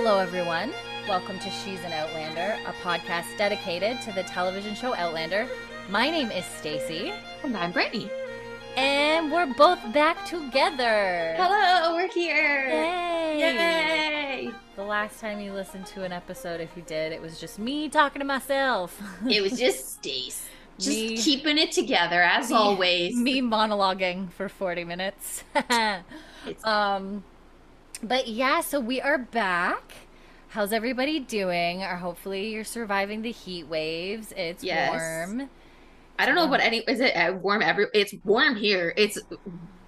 Hello, everyone. Welcome to She's an Outlander, a podcast dedicated to the television show Outlander. My name is Stacy, And I'm Brittany. and we're both back together. Hello, we're here. Yay! Yay! The last time you listened to an episode, if you did, it was just me talking to myself. It was just Stace. Just Me- keeping it together as Me- always. me monologuing for 40 minutes. It's- um, but yeah, so we are back. How's everybody doing? Or hopefully you're surviving the heat waves. It's Yes. warm. I don't know what any is it uh, warm every it's warm here. It's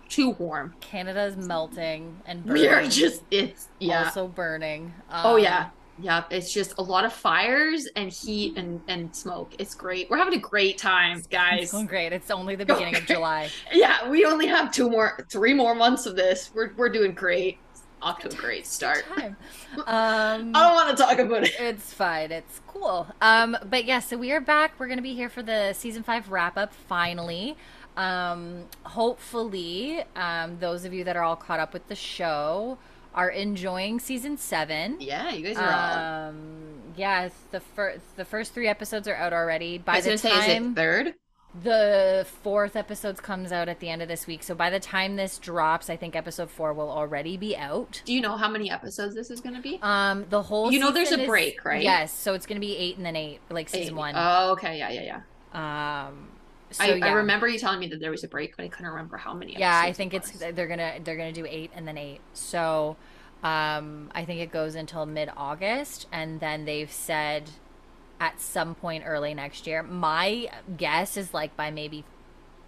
too warm. Canada's melting and burning. We are just it's yeah. also burning. oh Um, yeah. Yeah, it's just a lot of fires and heat and and smoke. It's great. We're having a great time, guys. It's going great. It's only the beginning of July. Yeah, we only have two more three more months of this. We're we're doing great. Off to a great start. Um, I don't want to talk about it. It's fine. It's cool. Um, but yeah, so we are back. We're gonna be here for the season five wrap up finally. Um, hopefully, um, those of you that are all caught up with the show are enjoying season seven. Yeah, you guys are all Um, yeah, the first the first three episodes are out already. By the say, time it third? The fourth episodes comes out at the end of this week, so by the time this drops, I think episode four will already be out. Do you know how many episodes this is going to be? Um, the whole You know there's a is- break, right? Yes, so it's gonna be eight and then eight, like season Eight. one. Oh, okay. Yeah, yeah, yeah. Um, so I, yeah. I remember you telling me that there was a break, but I couldn't remember how many. Yeah, I think it it's they're gonna they're gonna do eight and then eight. So, um, I think it goes until mid August, and then they've said at some point early next year. My guess is like by maybe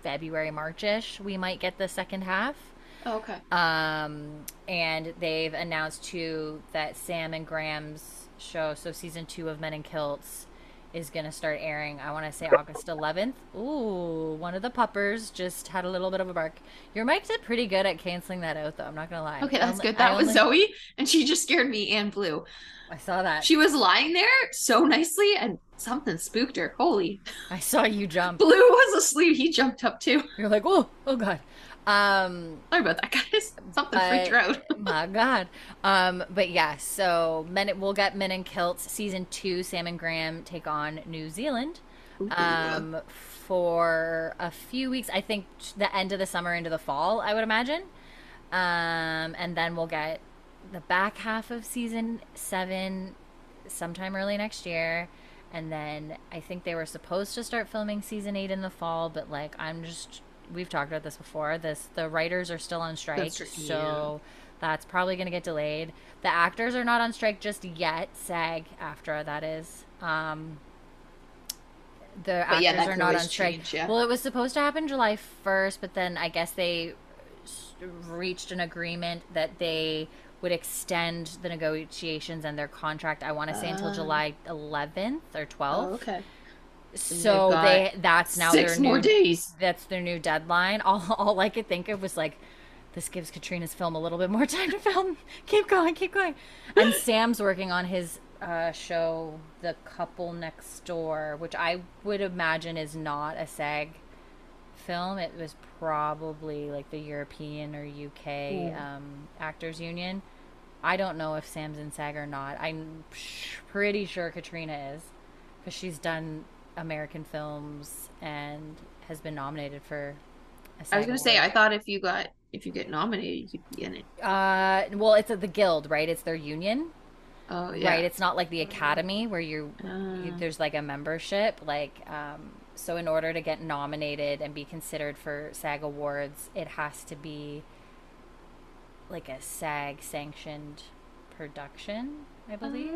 February Marchish, we might get the second half. Oh, okay. Um, and they've announced too that Sam and Graham's show, so season two of Men in Kilts, is going to start airing. I want to say August 11th. Ooh, one of the puppers just had a little bit of a bark. Your mic did pretty good at canceling that out, though. I'm not gonna lie. Okay, that's only- good. That I was only- Zoe, and she just scared me and Blue. I saw that. She was lying there so nicely, and something spooked her. Holy! I saw you jump. Blue was asleep. He jumped up too. You're like, oh, oh god. Um, Sorry about that, guys. Something But- freaked out. my god. Um but yeah so men we'll get men in kilts season two sam and graham take on new zealand um for a few weeks. I think the end of the summer into the fall i would imagine. Um and then we'll get the back half of season seven sometime early next year. And then i think they were supposed to start filming season eight in the fall but like i'm just we've talked about this before this the writers are still on strike That's so that's probably going to get delayed the actors are not on strike just yet sag after that is um the But actors yeah, are not on strike change, yeah. well it was supposed to happen july 1st but then i guess they reached an agreement that they would extend the negotiations and their contract i want to say until Ah. july 11th or 12th okay. So they that's now Six their more new days. that's their new deadline. All, all I could think of was like, this gives Caitríona's film a little bit more time to film. keep going, keep going. And Sam's working on his uh, show, The Couple Next Door, which I would imagine is not a SAG film. It was probably like the European or UK um, Actors Union. I don't know if Sam's in SAG or not. I'm sh- pretty sure Caitríona is because she's done American films and has been nominated for. A I was gonna say. I thought if you got if you get nominated, you'd be in it. Uh, well, it's the guild, right? It's their union, Oh yeah. right? It's not like the academy where you, you Ah. there's like a membership. Like, um, so in order to get nominated and be considered for SAG awards, it has to be like a SAG sanctioned production, I believe.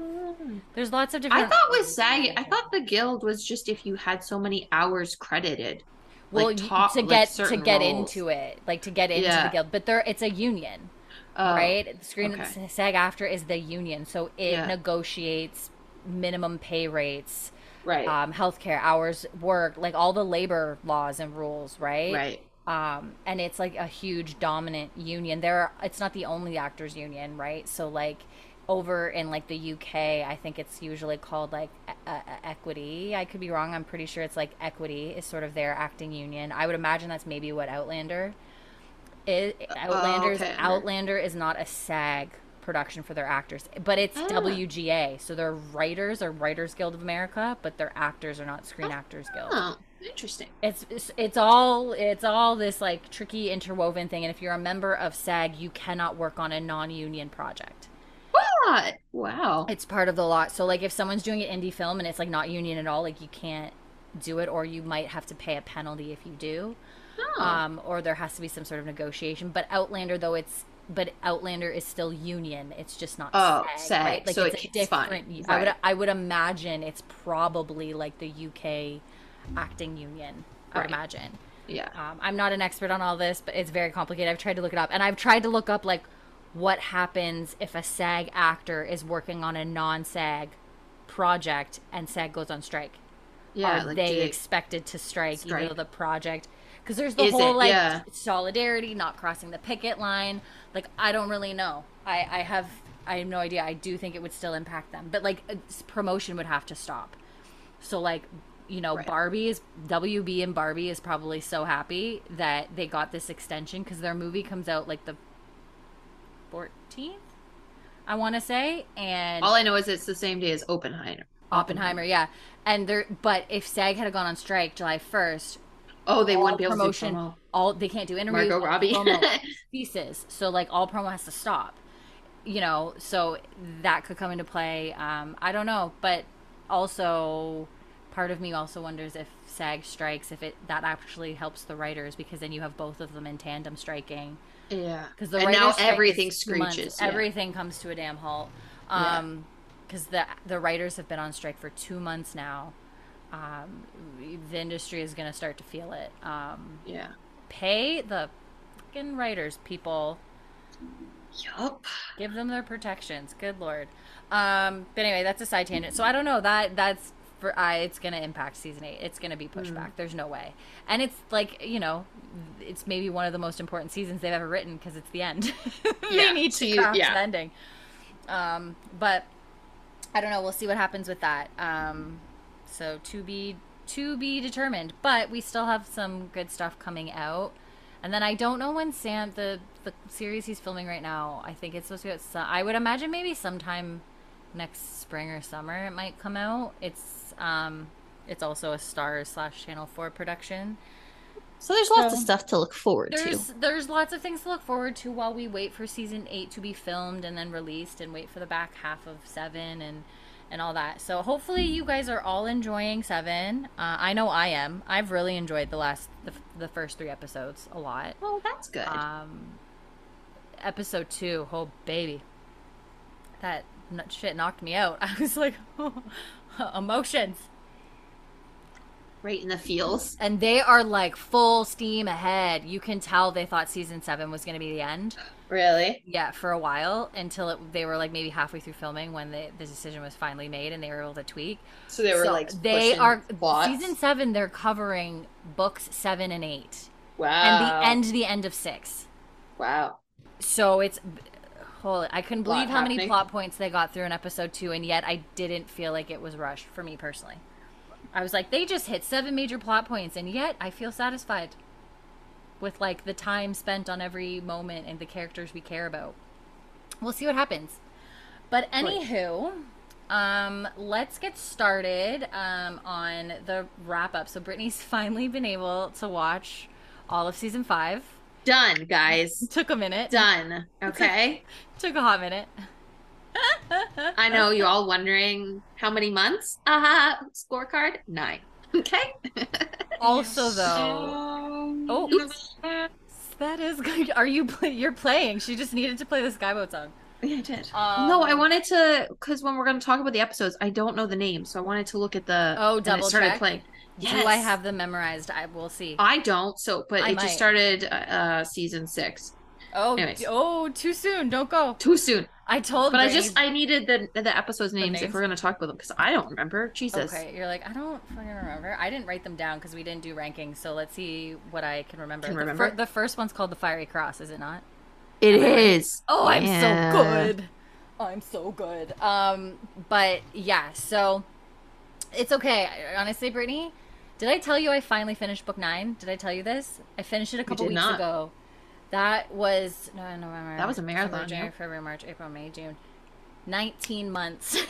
There's lots of different. I thought with SAG, I thought the guild was just if you had so many hours credited. well like top- to like get to get roles. into it, like to get into Yeah. the guild, but there it's a union. Oh, right? Screen okay. SAG-AFTRA is the union, so it Yeah. negotiates minimum pay rates, Right. um, healthcare hours work, like all the labor laws and rules, right? right. Um, and it's like a huge dominant union. There, are, it's not the only actors union, right? So like over in like the UK, I think it's usually called like e- equity. I could be wrong. I'm pretty sure it's like equity is sort of their acting union. I would imagine that's maybe what Outlander is. Outlander's okay. Outlander is not a SAG production for their actors. But it's Ah. WGA, so they're writers are Writers Guild of America, but their actors are not Screen Actors Guild. Oh, interesting. It's, it's it's all it's all this like tricky interwoven thing and if you're a member of SAG, you cannot work on a non-union project. What? Wow. It's part of the law. So like if someone's doing an indie film and it's like not union at all, like you can't do it or you might have to pay a penalty if you do. Oh. Um or there has to be some sort of negotiation. But Outlander though it's but Outlander is still union. It's just not Oh, SAG, SAG, right? Like so it's it's different I would I would imagine it's probably like the UK acting union. I would Right. imagine. yeah. Um, I'm not an expert on all this, but it's very complicated. I've tried to look it up, and I've tried to look up like what happens if a SAG actor is working on a non-SAG project and SAG goes on strike. Yeah. Are like, they expected to strike, even Strike. though the project? Because there's the Is whole it? like Yeah. solidarity, not crossing the picket line. Like I don't really know. I I have I have no idea. I do think it would still impact them, but like uh, promotion would have to stop. So like you know, Right. Barbie is WB and Barbie is probably so happy that they got this extension because their movie comes out like the 14th, I want to say, and All I know is it's the same day as Oppenheimer. Oppenheimer, yeah, and they're but if SAG had gone on strike July 1st, Oh, they wouldn't be able promotion, to do promo. all they can't do interviews, Margot Robbie. ceases. So like all promo has to stop. You know, so that could come into play. Um, I don't know, but also part of me also wonders if SAG strikes, if it that actually helps the writers because then you have both of them in tandem striking. Yeah. Because the and now everything months. screeches. yeah. Everything comes to a damn halt. Um, because the the writers have been on strike for two months now. Um, the industry is going to start to feel it. Um, Yeah. pay the fucking writers, people. Yup. Give them their protections. Good lord. Um, but anyway, that's a side tangent. So I don't know that that's for I. It's going to impact season eight. It's going to be pushed Mm. back. There's no way. And it's like you know, it's maybe one of the most important seasons they've ever written because it's the end. they Yeah, need to craft yeah. the ending. Um, but I don't know. We'll see what happens with that. Um, so to be to be determined. But we still have some good stuff coming out. And then I don't know when Sam the the series he's filming right now. I think it's supposed to be out. I would imagine maybe sometime next spring or summer it might come out. It's um it's also a Starz slash Channel Four production. So there's lots So- of stuff to look forward There's to. there's lots of things to look forward to while we wait for season eight to be filmed and then released, and wait for the back half of seven and and all that. So hopefully you guys are all enjoying seven. Uh, I know I am. I've really enjoyed the last the, the first three episodes a lot. Oh, that's good. Um, episode two, oh baby, that shit knocked me out. I was like, emotions. right in the feels. And they are like full steam ahead. You can tell they thought season seven was going to be the end. Really? Yeah, for a while until it, they were like maybe halfway through filming when the, the decision was finally made and they were able to tweak. So they were So like they are plots? season seven. They're covering books seven and eight, Wow. and the end, the end of six. Wow. So it's holy. I couldn't believe how many plot points they got through in episode two, and yet I didn't feel like it was rushed for me personally. I was like, they just hit seven major plot points, and yet I feel satisfied with like the time spent on every moment and the characters we care about. We'll see what happens. But anywho, um, let's get started um, on the wrap up. So Brittany's finally been able to watch all of season five. Done, guys. Took a minute. Done. Okay. Took a hot minute. I know you all wondering how many months? Uh huh. scorecard? Nine. Okay. Also, though, oh, that is good. Are you play- you're playing? She just needed to play the Skyboat song. Yeah, I did. Um, no, I wanted to because when we're going to talk about the episodes, I don't know the name, so I wanted to look at the. Oh, and it double started check? playing. Do I have them memorized? I will see. I don't. So, but I it might. just started uh season six. oh, anyways. oh, too soon. Don't go. Too soon. I told. But I just I needed the the episodes names, names? if we're going to talk about them because I don't remember. Jesus. Okay, you're like I don't fucking remember. I didn't write them down because we didn't do rankings. So let's see what I can remember. Can the, remember? the first one's called the Fiery Cross, is it not? It is. Oh, I'm Yeah. so good. I'm so good. Um, but yeah, so it's okay. Honestly, Brittany, did I tell you I finally finished book nine? Did I tell you this? I finished it a couple weeks not. ago. That was no November. That was a marathon, December, January. February, March, April, May, June. Nineteen months.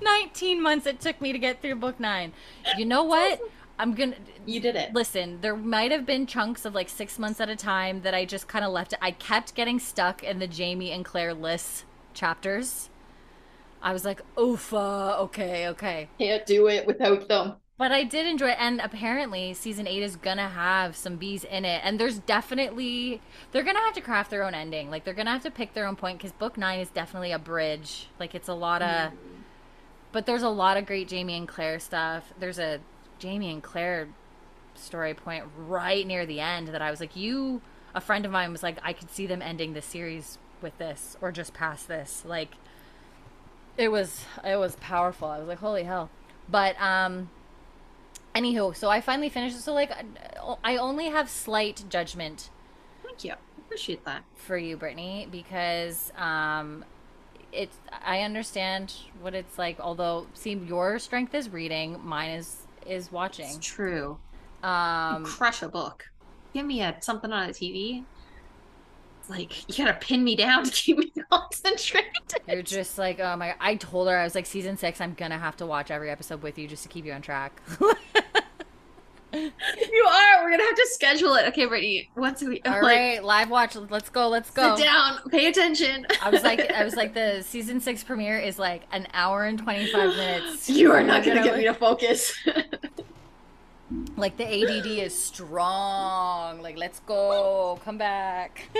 Nineteen months it took me to get through book nine. You know what? I'm gonna You did it. listen. There might have been chunks of like six months at a time that I just kind of left. It. I kept getting stuck in the Jamie and Claire Liss chapters. I was like, oof, uh, okay, okay. Can't do it without them. But I did enjoy it, and apparently season eight is gonna have some bees in it, and there's definitely they're gonna have to craft their own ending. Like they're gonna have to pick their own point because book nine is definitely a bridge. Like it's a lot of, but there's a lot of great Jamie and Claire stuff. There's a Jamie and Claire story point right near the end that I was like, you. A friend of mine was like, I could see them ending the series with this or just past this. Like it was it was powerful. I was like, holy hell. But um anywho, so I finally finished. So like I only have slight judgment Thank you. Appreciate that. for you, Brittany, because um it's I understand what it's like, although see your strength is reading, mine is is watching. It's true. Um Crush a book. Give me a something on a TV. Like you gotta pin me down to keep me concentrated. you're just like, oh my I told her I was like season 6 I'm to have to watch every episode with you just to keep you on track. You are. We're gonna have to schedule it. Okay, Brittany. Once a week. All like, right, live watch. Let's go. Let's go. Sit down. Pay attention. I was like, I was like, the season six premiere is like an hour and twenty five minutes. You are not We're gonna get me like- to focus. Like the ADD is strong. Like, let's go, come back.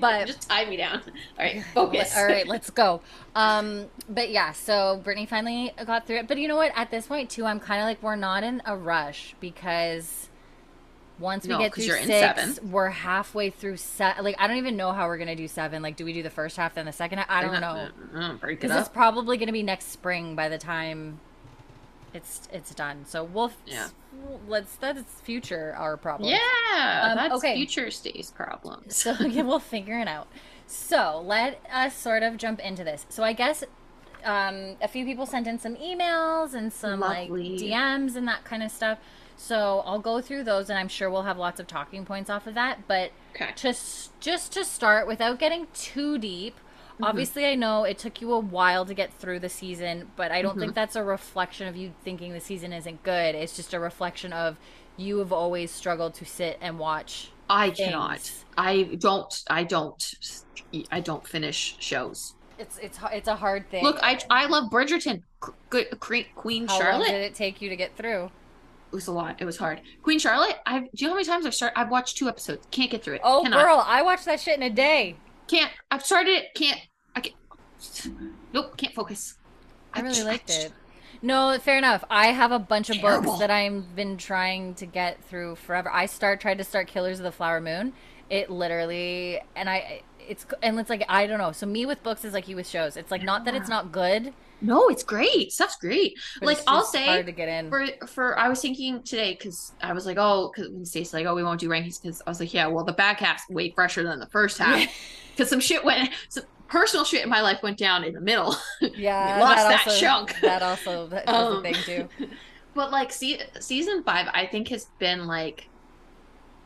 But- just tie me down. All right, focus. All right, let's go. Um, but yeah, so Brittany finally got through it. But you know what? At this point too, I'm kind of like, we're not in a rush because once we No, get through six, seven. we're halfway through set. Like, I don't even know how we're gonna do seven. Like, do we do the first half then the second half? I don't know. Uh, it because it's probably going to be next spring by the time it's it's done. So we'll Yeah. let's that's future our problem. Yeah, Um, that's okay. future stays problems. So yeah, we'll figure it out. So let us sort of jump into this. So I guess um, a few people sent in some emails and some Lovely. like DMs and that kind of stuff. So I'll go through those, and I'm sure we'll have lots of talking points off of that. But Okay. just just to start without getting too deep Mm-hmm. obviously i know it took you a while to get through the season but i don't Mm-hmm. think that's a reflection of you thinking the season isn't good it's just a reflection of you have always struggled to sit and watch I things. cannot. I don't. I don't. I don't finish shows. it's it's it's a hard thing Look, I I love Bridgerton. Queen how long Charlotte. did it take you to get through It was a lot. It was hard. Queen Charlotte. I've. Do you know how many times I've started? I've watched two episodes. Can't get through it. oh Cannot. girl i watched that shit in a day Can't. I've started it. Can't. I can't. Nope. Can't focus. i really just- liked just- it no fair enough i have a bunch of Terrible. books that i've been trying to get through forever i start tried to start killers of the flower moon it literally and i it's and it's like i don't know so me with books is like you with shows it's like not that it's not good No, it's great. Stuff's great. but like I'll say hard to get in for for I was thinking today because I was like, oh, because when Stacey's like, oh, we won't do rankings because I was like, yeah, well, the back half's way fresher than the first half because some shit went, some personal shit in my life went down in the middle. yeah we lost that that also, chunk. that also that's a Um, thing too But like, see, season five, I think has been like,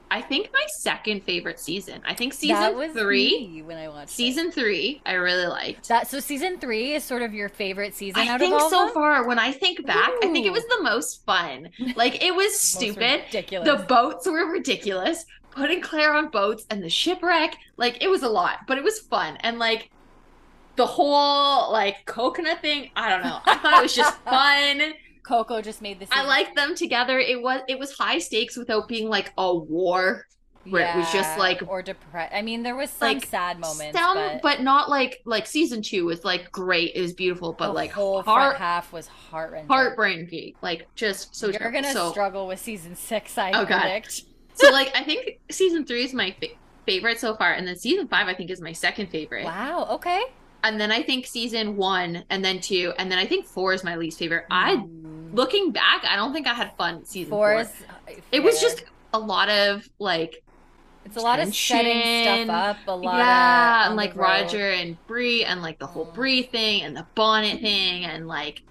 I think my second favorite season. I think that season was three, when i watched it. season three, I really liked. that so season three is sort of your favorite season I out think of all so them? far, when I think back, I think it was the most fun. Like it was stupid. ridiculous The boats were ridiculous. Putting Claire on boats and the shipwreck, like it was a lot, but it was fun. And like the whole like coconut thing, I don't know. I thought it was just fun. coco just made this I liked them together. It was it was high stakes without being like a war. where it was just, like- or depressed i mean there was some Like, sad moments Some, but, but, not like like season two was like great. It was beautiful, but the like whole heart half was heart heartbreaking. Like just so you're terrible. gonna so, struggle with season six i Oh, predict so like I think season three is my fa- favorite so far, and then season five I think is my second favorite. wow okay And then I think season one, and then two, and then I think four is my least favorite. I Mm. looking back, I don't think I had fun season four four. is It was just a lot of like it's a lot of setting stuff up a lot yeah, of, and like Roger and Bree, and like the whole Mm. Bree thing, and the bonnet thing, and like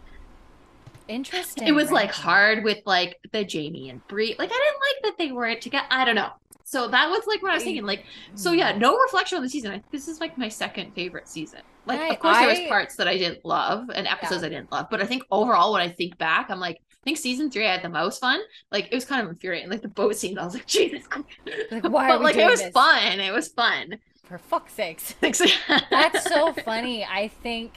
Interesting. It was like hard with like the Jamie and Bree. Like I didn't like that they weren't together. I don't know. So that was like what I was thinking. Like so yeah, Mm. no reflection on the season. I, this is like my second favorite season. Like I- of course there was parts that I didn't love and episodes I didn't love, but I think overall when I think back, I'm like I think season three I had the most fun. Like it was kind of infuriating. Like the boat scene, I was like, Jesus. Like, why but like it was this? fun. It was fun. For fuck's sakes. That's so funny. I think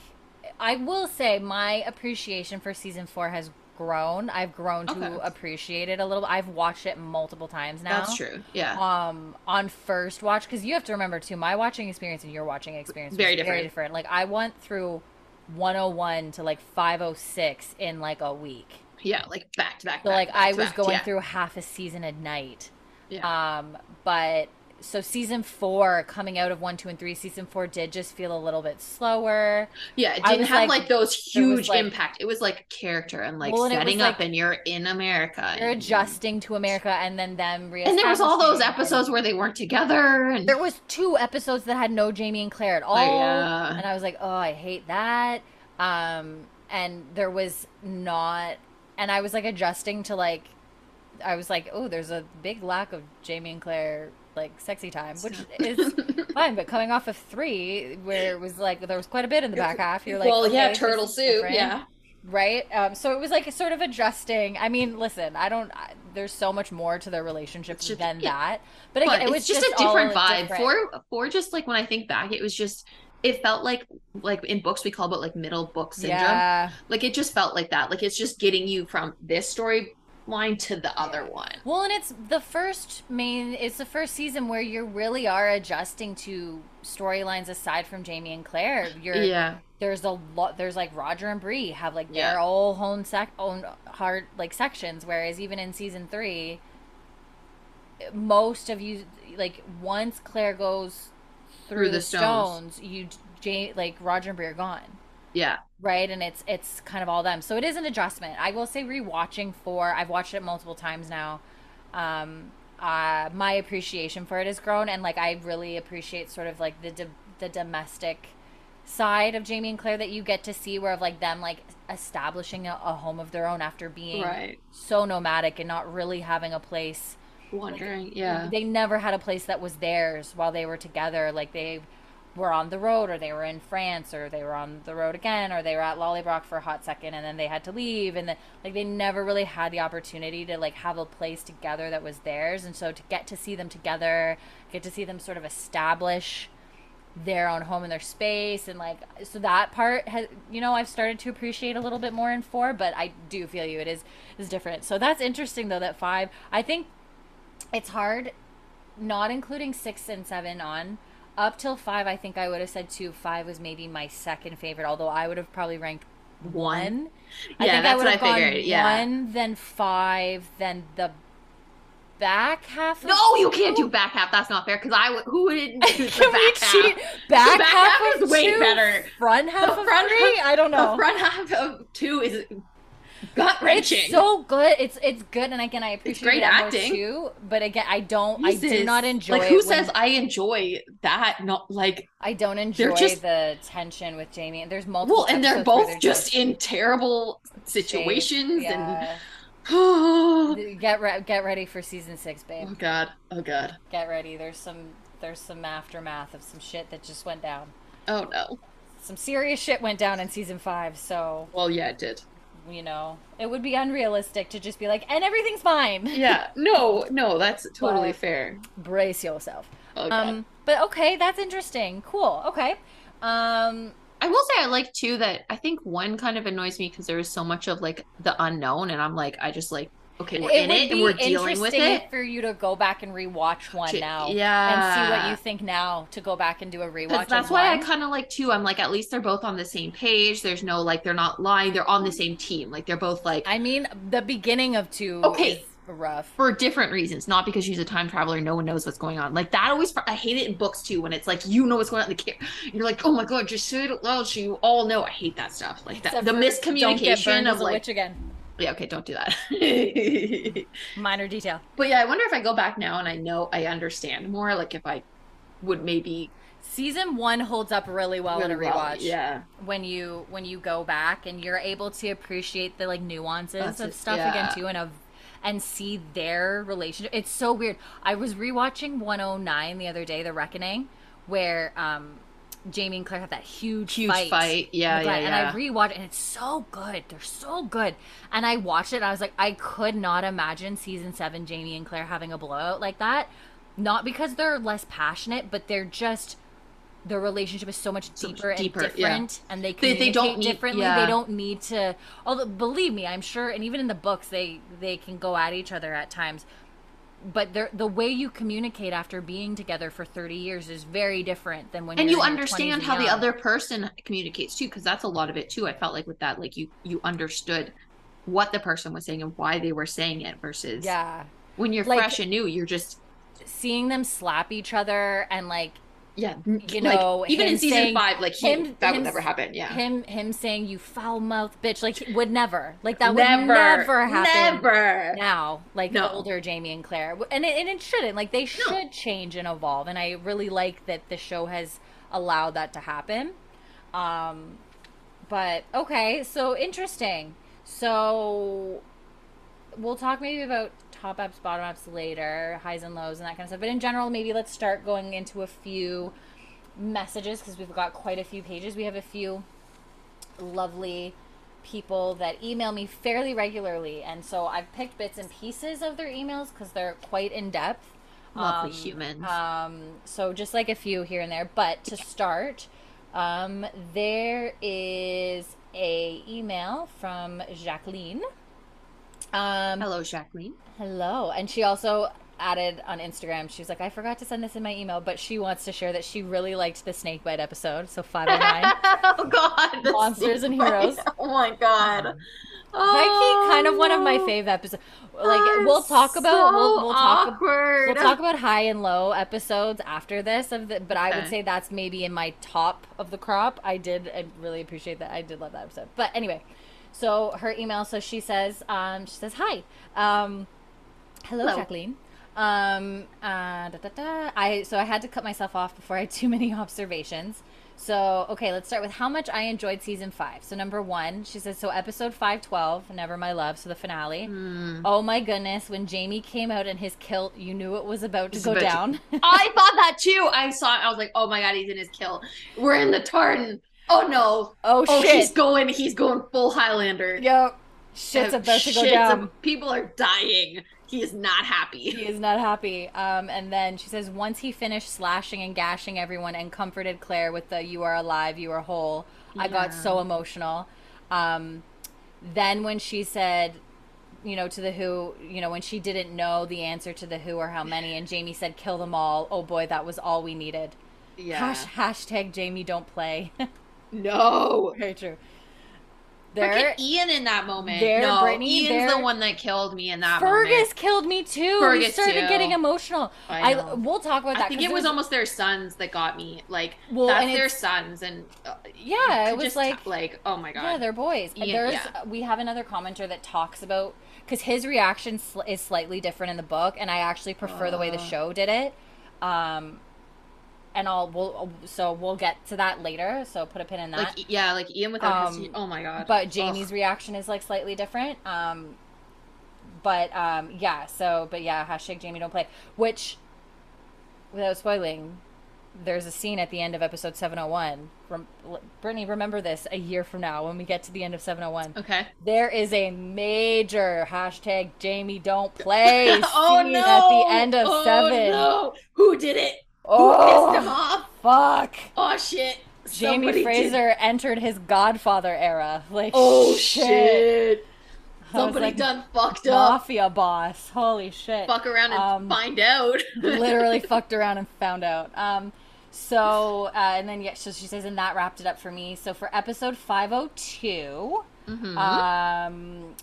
I will say my appreciation for season four has grown. I've grown to appreciate it a little. I've watched it multiple times now. That's true. Yeah. Um, on first watch, because you have to remember too, my watching experience and your watching experience Very very different. different. Like I went through 101 to like 506 in like a week. Yeah, like back to back. So back, like back I was back, going yeah. through half a season a night. Yeah. Um, but so season four coming out of one, two, and three, season four did just feel a little bit slower. Yeah, it didn't have like- like, those huge like- impact. It was like character and like Well, and setting up, like- and you're in America. You're adjusting to America and then them and there was all those episodes where they weren't together, and There was two episodes that had no Jamie and Claire at all. Oh, yeah. And I was like, oh, I hate that. Um, and there was not, and I was like adjusting to like, I was like, oh, there's a big lack of Jamie and Claire like sexy time, which is fine. But coming off of three, where it was like there was quite a bit in the back half, you're like, well, yeah, okay, this turtle soup, different, yeah. right. Um, so it was like sort of adjusting. I mean, listen, I don't. I, there's so much more to their relationship just- than yeah. that. But, again, it was it's just, a different vibe. different. For for just like when I think back, it was just it felt like like in books we call it like middle book syndrome. Yeah. Like it just felt like that. Like it's just getting you from this storyline to the other one. Well, and it's the first main. It's the first season where you really are adjusting to storylines aside from Jamie and Claire. You're Yeah. there's a lot. There's like Roger and Bree have like Yeah. their own sec own hard like sections. Whereas even in season three, most of you like once Claire goes through, Through the, the stones. stones, you Jane like Roger and Bree are gone Yeah. right and it's it's kind of all them so it is an adjustment i will say rewatching for i've watched it multiple times now um uh my appreciation for it has grown and like i really appreciate sort of like the do- the domestic side of jamie and claire that you get to see where of like them like establishing a, a home of their own after being Right. so nomadic and not really having a place Wondering. Yeah. they never had a place that was theirs while they were together. Like they were on the road, or they were in France, or they were on the road again, or they were at Lallybroch for a hot second, and then they had to leave, and then like they never really had the opportunity to like have a place together that was theirs. And so to get to see them together, get to see them sort of establish their own home and their space and like so that part has you know I've started to appreciate a little bit more in 4 but I do feel you it is is different. So that's interesting though that 5 I think it's hard not including 6 and 7 on up till 5 I think I would have said 2 5 was maybe my second favorite although I would have probably ranked One. 1 Yeah, I think that's I would what have I gone figured, yeah. 1 then 5 then the back half of No, you can't do back half. That's not fair. Because I would. Who would choose the back half? Back, back half, half of is way two, better. Front half The of front three? half- I don't know. The front half of two is gut wrenching. It's so good. It's it's good, and again, I appreciate great acting. too. But again, I don't. I do not enjoy. Like who says I enjoy that? Not like I don't enjoy just- the tension with Jamie. And there's multiple. well, and they're both they're just in terrible situations Yeah. and. get re- get ready for season six, babe. Oh god! Oh god! Get ready. There's some there's some aftermath of some shit that just went down. Oh no! Some serious shit went down in season five. So Well, yeah, it did. You know, it would be unrealistic to just be like, and everything's fine. Yeah, no, no, that's totally But- fair. Brace yourself. Oh, Um, but okay, that's interesting. Cool. Okay. Um, I will say I like too that I think one kind of annoys me because there is so much of like the unknown, and I'm like, I just like, okay, we're in would it and be we're dealing with interesting it. for you to go back and rewatch one J- now, yeah. and see what you think now to go back and do a rewatch. that's why I kind of like too. I'm like, at least they're both on the same page. There's no like, they're not lying. They're on the same team. Like they're both like I mean, the beginning of two Okay. is rough. for different reasons, not because she's a time traveler. No one knows what's going on. Like that always. I hate it in books too when it's like you know what's going on in the care. You're like, oh my god, just say it out loud so you all know. I hate that stuff. Like that, Except the for don't get miscommunication of like, witch again. Yeah, okay, don't do that. Minor detail. But yeah, I wonder if I go back now and I know I understand more. Like if I would maybe season one holds up really well in a Really well, rewatch. Yeah. when you when you go back and you're able to appreciate the like nuances That's of stuff yeah. again too and of and see their relationship it's so weird i was rewatching 109 the other day the reckoning where um jamie and claire have that huge Huge fight, fight. Yeah, God, yeah, and yeah. i rewatched and it's so good they're so good and i watched it and i was like i could not imagine season 7 jamie and claire having a blowout like that not because they're less passionate but they're just their relationship is so much So much deeper, deeper, and yeah. different and they They- communicate they don't need- differently yeah. they don't need to although believe me i'm sure and even in the books they they can go at each other at times but the way you communicate after being together for 30 years is very different than when and you in your 20s understand and how the other person communicates too because that's a lot of it too i felt like with that like you you understood what the person was saying and why they were saying it versus yeah. when you're Like- fresh and new you're just seeing them slap each other and like yeah You like, know, even in season saying- five like he, him- that him would never happen yeah. him him saying you foul mouth bitch like would never like that never would never happen never. now like No. the older jamie and claire. And it, and it shouldn't like they should change and evolve and i really like that the show has allowed that to happen. Um but okay so interesting. So we'll talk maybe about top ups bottom ups later highs and lows and that kind of stuff. But in general maybe let's start going into a few messages because we've got quite a few pages. We have a few lovely people that email me fairly regularly and so i've picked bits and pieces of their emails because they're quite in depth lovely Um, humans. um, so just like a few here and there, but to start, um, there is a email from Jacqueline. Um, hello jacqueline hello, and she also added on Instagram. She was like, "I forgot to send this in my email, but she wants to share that she really liked the snake bite episode." So five hundred nine. oh god Monsters and bite. Heroes. oh my god High key, kind of one of my Oh, fave episodes. Like we'll talk about we'll, so we'll talk awkward. We'll talk about high and low episodes after this of the, but I would say that's maybe in my top of the crop. I did I really appreciate that. I did love that episode. But anyway, so her email so she says um she says hi. Um hello, Hello. Jacqueline. Um uh da, da, da. I so I had to cut myself off before I had too many observations. So, okay, let's start with how much I enjoyed season five. So, number one, she says, so episode 512, Never My Love, so the finale. Hmm. Oh my goodness, when Jamie came out in his kilt, you knew it was about to It's go about to- down. I thought that too. I saw it. I was like, oh my god, he's in his kilt. We're in the tartan. Oh no. oh, Oh, shit. he's going. He's going full Highlander. Yep. shit's about to go down. a- people are dying. He is not happy. He is not happy. Um, and then she says, once he finished slashing and gashing everyone and comforted Claire with the "You are alive, you are whole," I got so emotional. Um, then when she said, you know, to the Who, you know, when she didn't know the answer to the Who or how many, and Jamie said, "Kill them all." Oh boy, that was all we needed. Yeah. Hash, hashtag Jamie don't play. no. Very true. There, There, Ian in that moment. there, no, Brittany, Ian's there- the one that killed me in that moment. Fergus moment. killed me too. we Fergus started too. getting emotional. I I, we'll talk about that. I think it was almost their sons that got me. Like Well, that's their sons, and uh, Yeah, it was like- t- like oh my god. Yeah, they're boys. Ian- There's yeah. we have another commenter that talks about because his reaction sl- is slightly different in the book, and I actually prefer the way the Uh. show did it. Um, and I'll we'll so we'll get to that later. So put a pin in that. like yeah, like Ian without his. Um, Oh my god. but Ugh. Jamie's reaction is like slightly different. Um, but um, yeah. So, but yeah, hashtag Jamie don't play. Which, without spoiling, there's a scene at the end of episode 701. Rem- Brittany, remember this a year from now when we get to the end of 701. Okay. There is a major hashtag Jamie don't play oh scene no! at the end of oh, seven. No! Who did it? Who Oh, pissed him off? fuck! Oh shit! Jamie Somebody did- Fraser entered his Godfather era. Like, Oh shit! Was Somebody like, done fucked up. mafia boss. Holy shit. Fuck around and Um, find out. Literally fucked around and found out. Um, so, uh, and then, yeah, so she says, and that wrapped it up for me. So for episode 502, Mhm. um,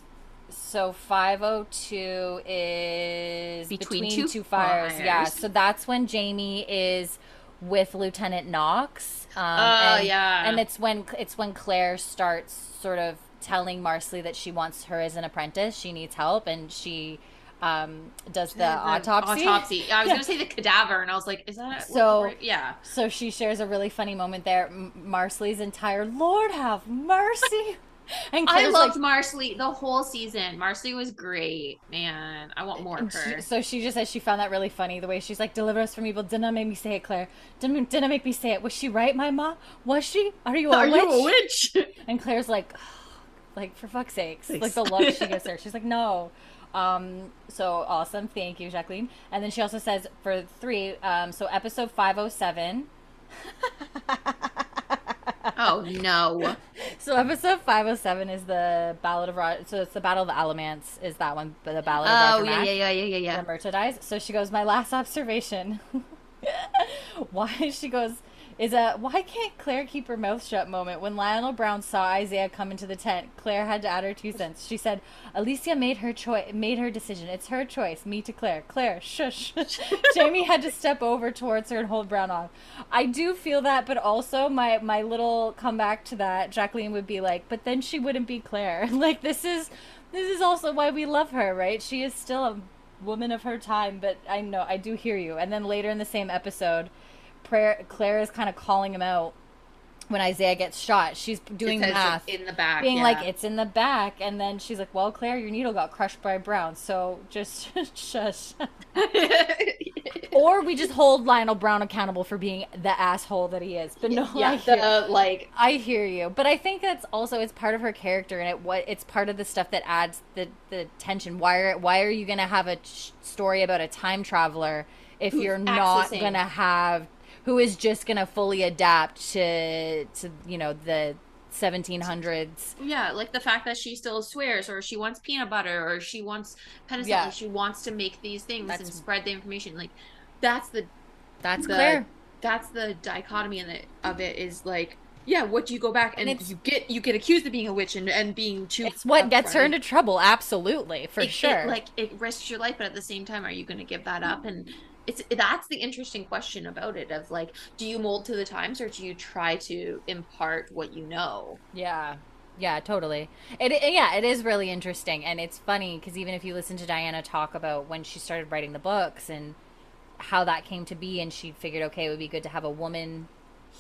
so 502 is Between between, Two two, fires. Yeah. So that's when Jamie is with Lieutenant Knox. Um, Oh, and, yeah. And it's when it's when Claire starts sort of telling Marsali that she wants her as an apprentice. She needs help, and she um, does the, autopsy. Autopsy. I was Yeah. gonna say the cadaver, and I was like, is that So- yeah? So she shares a really funny moment there. M- Marsali's entire Lord have mercy. And I loved like, Marsali the whole season. Marsali was great, man. I want more of she- her. so she just said she found that really funny. The way she's like, "Deliver us from evil." Didn't make me say it, Claire. Didn't didn't make me say it. Was she right, my ma? Was she? Are you a Are witch? you a witch? And Claire's like, like for fuck's sakes, Thanks. like the love she gives her. She's like, no. Um, so awesome, thank you, Jacqueline. And then she also says for three, um, so episode five oh seven. oh no. So episode five oh seven is the Ballad of Roger. So it's the Battle of the Alamance. Is that one? The Ballad of Oh yeah, yeah, yeah, yeah, yeah, yeah. Roberta dies. So she goes, My last observation. why she goes is a why can't Claire keep her mouth shut moment. When Lionel Brown saw Isaiah come into the tent, Claire had to add her two cents. She said, Alicia made her choice made her decision. It's her choice. Me to Claire. Claire, shush. Jamie had to step over towards her and hold Brown off. I do feel that, but also my my little comeback to that, Jacqueline would be like, but then she wouldn't be Claire. Like this is this is also why we love her, right? She is still a woman of her time, but I know I do hear you. And then later in the same episode, Prayer, Claire is kind of calling him out when Isaiah gets shot. She's doing the math, in the back, being yeah. like, "It's in the back," and then she's like, "Well, Claire, your needle got crushed by Brown, so just shush." or we just hold Lionel Brown accountable for being the asshole that he is. But no, I yeah, hear, the like I hear you, but I think that's also it's part of her character, and it what it's part of the stuff that adds the the tension. Why are why are you gonna have a ch- story about a time traveler if Who's you're not accessing- gonna have who is just gonna fully adapt to to you know the 1700s? Yeah, like the fact that she still swears, or she wants peanut butter, or she wants penicillin, Yeah. she wants to make these things That's- and spread the information. Like that's the That's the, Claire. That's the dichotomy in the, of it is like, yeah, what do you go back and, And you get you get accused of being a witch and, and being too. It's what gets her into trouble. Absolutely, for It- it, sure. like it risks your life, but at the same time, are you going to give that up? And it's that's the interesting question about it. Of like, do you mold to the times, or do you try to impart what you know? Yeah. Yeah, totally. It, it yeah, it is really interesting and it's funny cuz even if you listen to Diana talk about when she started writing the books and how that came to be and she figured okay, it would be good to have a woman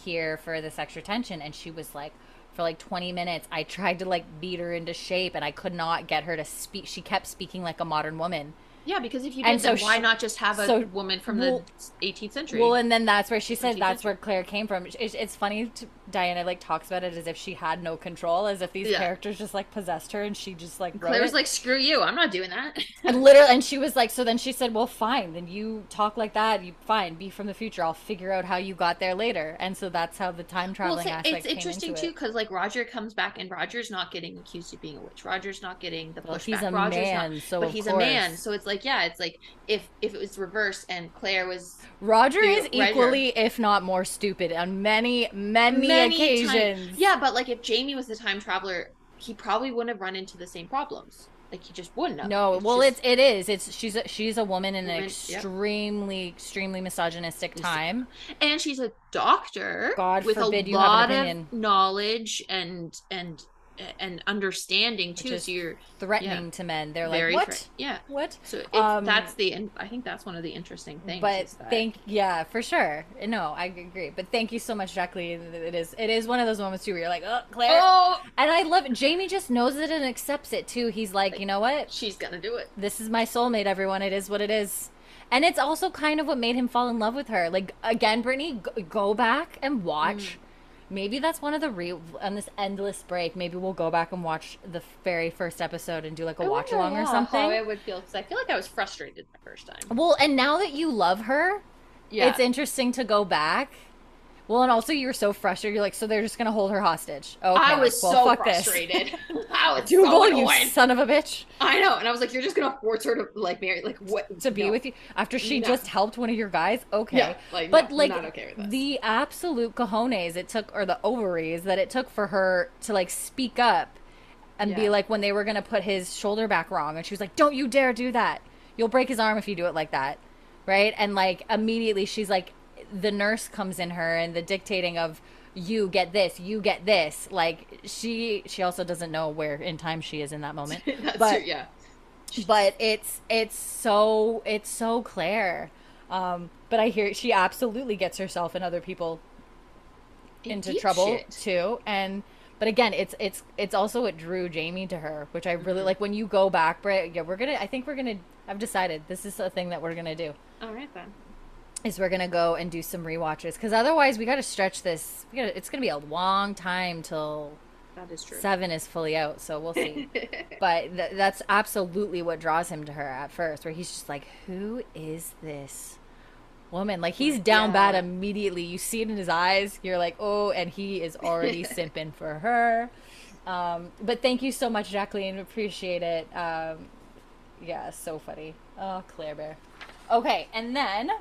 here for this extra tension and she was like for like 20 minutes I tried to like beat her into shape and I could not get her to speak. She kept speaking like a modern woman. Yeah, because if you And did, then so why she- not just have a so- woman from well- the 18th century? Well, and then that's where she said that's century. where Claire came from. It's, it's funny to, Diana like talks about it as if she had no control, as if these Yeah. characters just like possessed her and she just like Claire was like, "Screw you! I'm not doing that." and literally, and she was like, so then she said, well, fine, then you talk like that, you fine, be from the future. I'll figure out how you got there later. And so that's how the time traveling well, so aspect it's interesting too, it. because like Roger comes back and Roger's not getting accused of being a witch. Roger's not getting the pushback. Well, he's a Roger's man, not, so but he's a man, so it's like, yeah, it's like if if it was reversed and Claire was Roger is equally, if not more stupid on many, many, occasions. times- yeah, but like if Jamie was the time traveler, he probably wouldn't have run into the same problems. Like he just wouldn't have. No, well, just- it's it is. It's she's a, she's a woman in an Woman, yep. extremely, extremely misogynistic time. and she's a doctor God with a forbid you have an lot opinion. of knowledge and and and understanding too. is So you're Threatening to men. They're like, what? yeah. What? So it's, Um, that's the and I think that's one of the interesting things. but thank yeah for sure no i agree but thank you so much jacqueline it is it is one of those moments too where you're like oh claire oh, and i love it jamie just knows it and accepts it too he's like you know what she's gonna do it. this is my soulmate everyone it is what it is and it's also kind of what made him fall in love with her like again brittany go, go back and watch maybe that's one of the re on this endless break maybe we'll go back and watch the very first episode and do like a I watch along or something How I would feel because I feel like I was frustrated the first time. well and now that you love her Yeah, it's interesting to go back. Well, and also you were so frustrated. You're like, so they're just gonna hold her hostage. Okay, I was well, so fuck frustrated. I was This. Dougal, so you son of a bitch, I know, and I was like, "You're just gonna force her to like marry, like what to be No. with you after she No. just helped one of your guys. Okay, Yeah, like, but no, like okay the absolute cojones it took, or the ovaries that it took for her to like speak up and be like when they were gonna put his shoulder back wrong, and she was like, "Don't you dare do that! You'll break his arm if you do it like that." Right? And like immediately she's like, the nurse comes in her and the dictating of you get this, you get this. Like she she also doesn't know where in time she is in that moment. That's but true, yeah. but it's it's so it's so Claire. Um, but I hear she absolutely gets herself and other people into Deep trouble shit. too. And but again, it's it's it's also what drew Jamie to her, which I really Mhm. like. When you go back, Brit, yeah, we're gonna. I think we're gonna. I've decided this is a thing that we're gonna do. All right then. Is we're gonna go and do some rewatches because otherwise we got to stretch this. We gotta, it's gonna be a long time till That is true. seven is fully out. So we'll see. but th- that's absolutely what draws him to her at first, where he's just like, "Who is this woman?" Like he's down Yeah. bad immediately. You see it in his eyes. You're like, "Oh," and he is already simping for her. Um, but thank you so much, Jacqueline. Appreciate it. Um, yeah, so funny. Oh, Claire Bear. Okay, and then,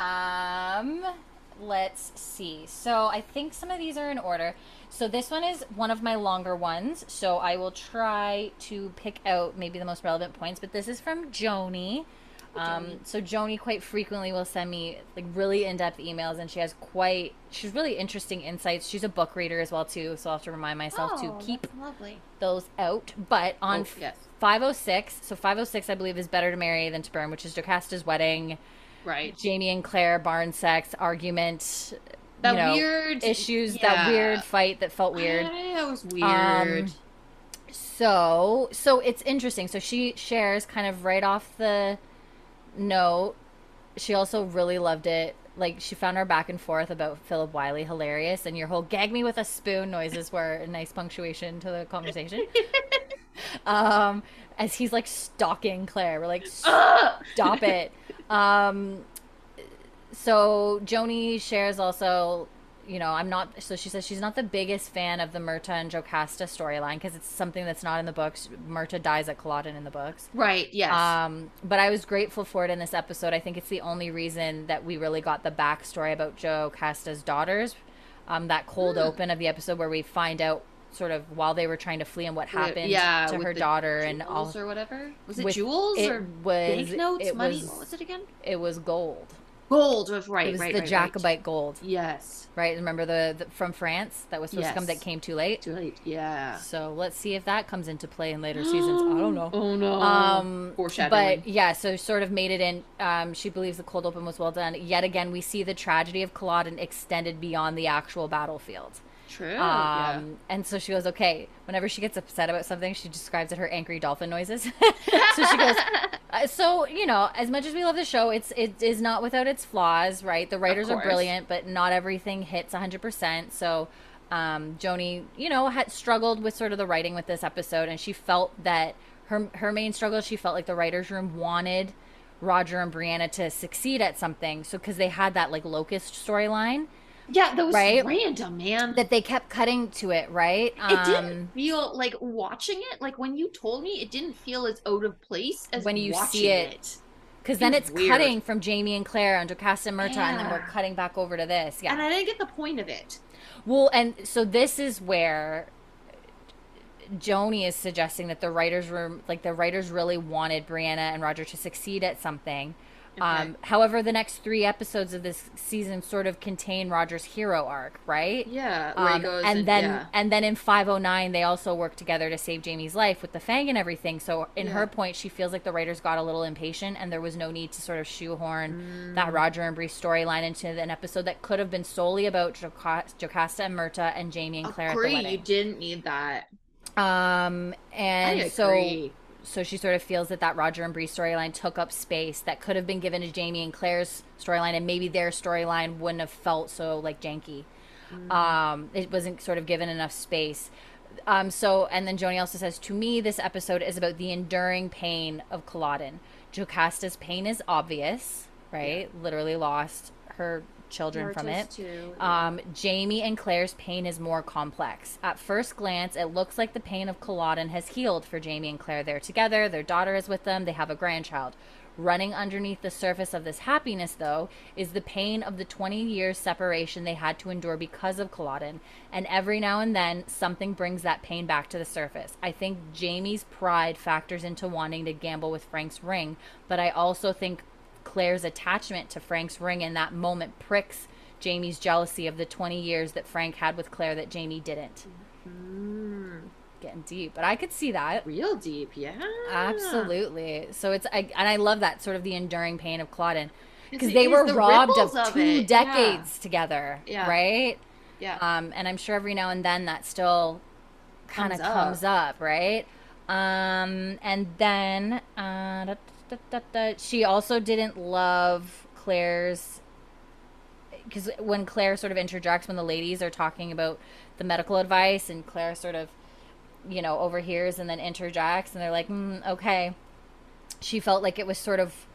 um, let's see. So I think some of these are in order. So this one is one of my longer ones. So I will try to pick out maybe the most relevant points. But this is from Joni. Um, so Joni quite frequently will send me like really in-depth emails, and she has quite she's really interesting insights. She's a book reader as well too, so I'll have to remind myself Oh, to keep those out. But on Oh, yes. 506, so 506 I believe is better to marry than to burn, which is Jocasta's wedding, Right. Jamie and Claire barn sex argument, That you know, weird issues, that weird fight that felt weird. I- That was weird. Um, So, so it's interesting. So she shares kind of right off the note. She also really loved it. Like she found our back and forth about Philip Wylie hilarious, and your whole "gag me with a spoon" noises were a nice punctuation to the conversation. um, as he's like stalking Claire, we're like, stop it. Um, so Joni shares also, you know, I'm not. So she says she's not the biggest fan of the Murtagh and Jocasta storyline because it's something that's not in the books. Murtagh dies at Culloden in the books. Right. Yes. Um, but I was grateful for it in this episode. I think it's the only reason that we really got the backstory about Jocasta's daughters. Um, that cold Hmm. open of the episode where we find out sort of while they were trying to flee and what happened yeah, to her daughter and all. jewels or whatever. Was it jewels it or was banknotes? it money? was what was it again? it was gold. Gold. Was right. it was right. the right, Jacobite Right. gold, Yes. right? Remember the, the from France that was supposed to come that came too late. Too late. Yeah. So let's see if that comes into play in later seasons. I don't know. Oh no. Um, Foreshadowing. but yeah, so sort of made it in. Um, she believes the cold open was well done. Yet again, we see the tragedy of Culloden extended beyond the actual battlefield. True. Um, yeah. And so she goes, okay. Whenever she gets upset about something, she describes it her angry dolphin noises. so she goes, uh, so you know, as much as we love the show, it's it is not without its flaws, right? The writers are brilliant, but not everything hits 100%. So um, Joni, you know, had struggled with sort of the writing with this episode, and she felt that her her main struggle, she felt like the writers' room wanted Roger and Brianna to succeed at something. So because they had that like locust storyline Yeah, that was right? random, man. that they kept cutting to it, right? it Um, didn't feel like watching it. Like when you told me, it didn't feel as out of place as When you watching see it. Because then It's weird. cutting from Jamie and Claire and Jocasta and Murtagh, and then we're cutting back over to this. Yeah. And I didn't get the point of it. well, and so this is where Joni is suggesting that the writers room, like the writers, really wanted Brianna and Roger to succeed at something. Um, however, the next three episodes of this season sort of contain Roger's hero arc, right? Yeah, Um, and and- then yeah. and then in 509 they also work together to save Jamie's life with the fang and everything. So in Yeah. her point she feels like the writers got a little impatient and there was no need to sort of shoehorn Mm. that Roger and Bree storyline into an episode that could have been solely about Joca- Jocasta and Murtagh and Jamie and Claire Agree, you didn't need that. Um and so. So she sort of feels that that Roger and Bree storyline took up space that could have been given to Jamie and Claire's storyline, and maybe their storyline wouldn't have felt so like janky. Um, it wasn't sort of given enough space. Um, so, and then Joni also says, to me, this episode is about the enduring pain of Culloden. Jocasta's pain is obvious, right? Literally lost her children from it. Um, Jamie and Claire's pain is more complex. At first glance, it looks like the pain of Culloden has healed for Jamie and Claire. They're together, their daughter is with them, they have a grandchild. Running underneath the surface of this happiness, though, is the pain of the 20 years separation they had to endure because of Culloden. And every now and then, something brings that pain back to the surface. I think Jamie's pride factors into wanting to gamble with Frank's ring, but I also think Claire's attachment to Frank's ring in that moment pricks Jamie's jealousy of the 20 years that Frank had with Claire that Jamie didn't. Mm. getting deep, but I could see that. Real deep, yeah. Absolutely. So it's I, and I love that sort of the enduring pain of Culloden because they were the robbed of, of two it, yeah. decades together, Yeah. right? Yeah. Um, and I'm sure every now and then that still kind of Comes up. comes up, right? Um, and then uh, da, da, da, da, she also didn't love Claire's because when Claire sort of interjects when the ladies are talking about the medical advice, and Claire sort of you know overhears and then interjects, and they're like, mm, okay. She felt like it was sort of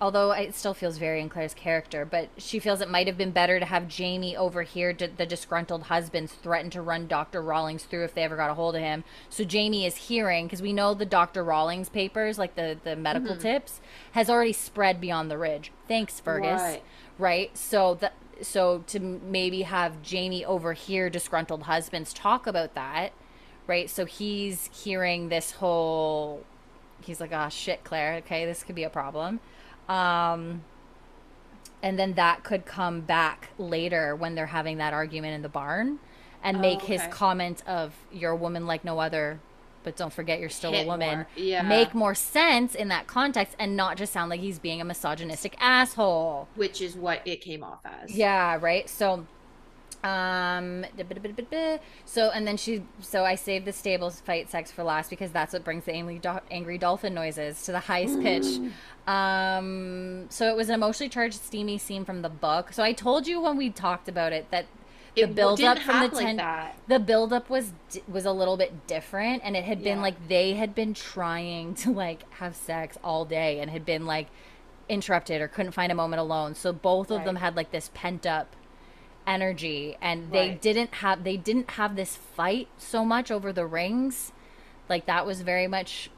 although it still feels very in Claire's character, but she feels it might have been better to have Jamie overhear d- the disgruntled husbands threaten to run Dr. Rawlings through if they ever got a hold of him. So Jamie is hearing because we know the Dr. Rawlings papers, like the the medical tips, has already spread beyond the ridge. Thanks, Fergus. Right. Right. So the so to m- maybe have Jamie overhear disgruntled husbands talk about that, right? So he's hearing this whole. He's like, "Ah, shit, Claire. Okay, this could be a problem." Um, and then that could come back later when they're having that argument in the barn and Oh, make his comment of you're a woman like no other but don't forget you're still a woman. Yeah. make more sense in that context and not just sound like he's being a misogynistic asshole Which is what it came off as. yeah right so um so and then she so i saved the stables fight sex for last because that's what brings the angry, do- angry dolphin noises to the highest pitch um so it was an emotionally charged steamy scene from the book so i told you when we talked about it that the It build up from the like ten that. the build up was was a little bit different and it had been Yeah. like they had been trying to like have sex all day and had been like interrupted or couldn't find a moment alone so both of Right. them had like this pent up energy and they Right. didn't have they didn't have this fight so much over the rings like that was very much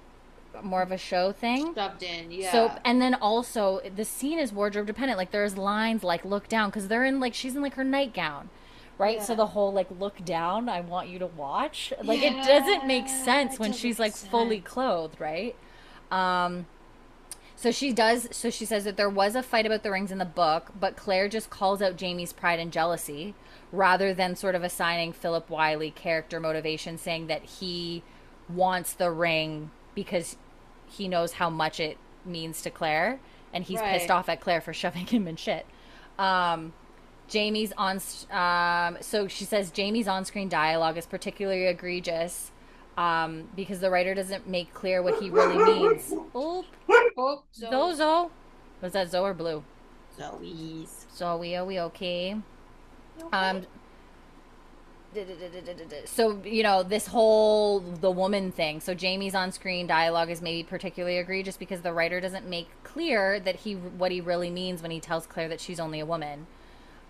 more of a show thing Shoved in, yeah. so and then also the scene is wardrobe dependent. Like there's lines like look down because they're in like she's in like her nightgown, right? So the whole like look down, I want you to watch. Like it doesn't make it sense when she's like fully clothed, right? Um. So she does. So she says that there was a fight about the rings in the book, but Claire just calls out Jamie's pride and jealousy rather than sort of assigning Philip Wylie character motivation, saying that he wants the ring because he knows how much it means to Claire, and he's pissed off at Claire for shoving him in shit. Um, Jamie's on. Um, so she says Jamie's on-screen dialogue is particularly egregious um, because the writer doesn't make clear what he really means. Oop, oh, so Zozo. Was that Zoe or Blue? Zoe's. Zoe, are we okay? Um. So you know this whole the woman thing. So Jamie's on-screen dialogue is maybe particularly egregious because the writer doesn't make clear that he what he really means when he tells Claire that she's only a woman.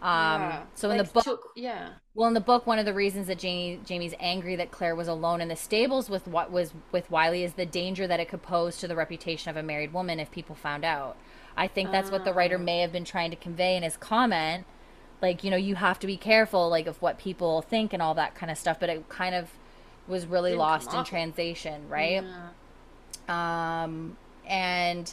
Um, Yeah. So in the book, took- yeah. well, in the book, one of the reasons that Jamie Jamie's angry that Claire was alone in the stables with what was with Wylie is the danger that it could pose to the reputation of a married woman if people found out. I think that's what the writer may have been trying to convey in his comment. Like, you know, you have to be careful, like, of what people think and all that kind of stuff. But it kind of was really Didn't lost in translation, right? Yeah. Um, and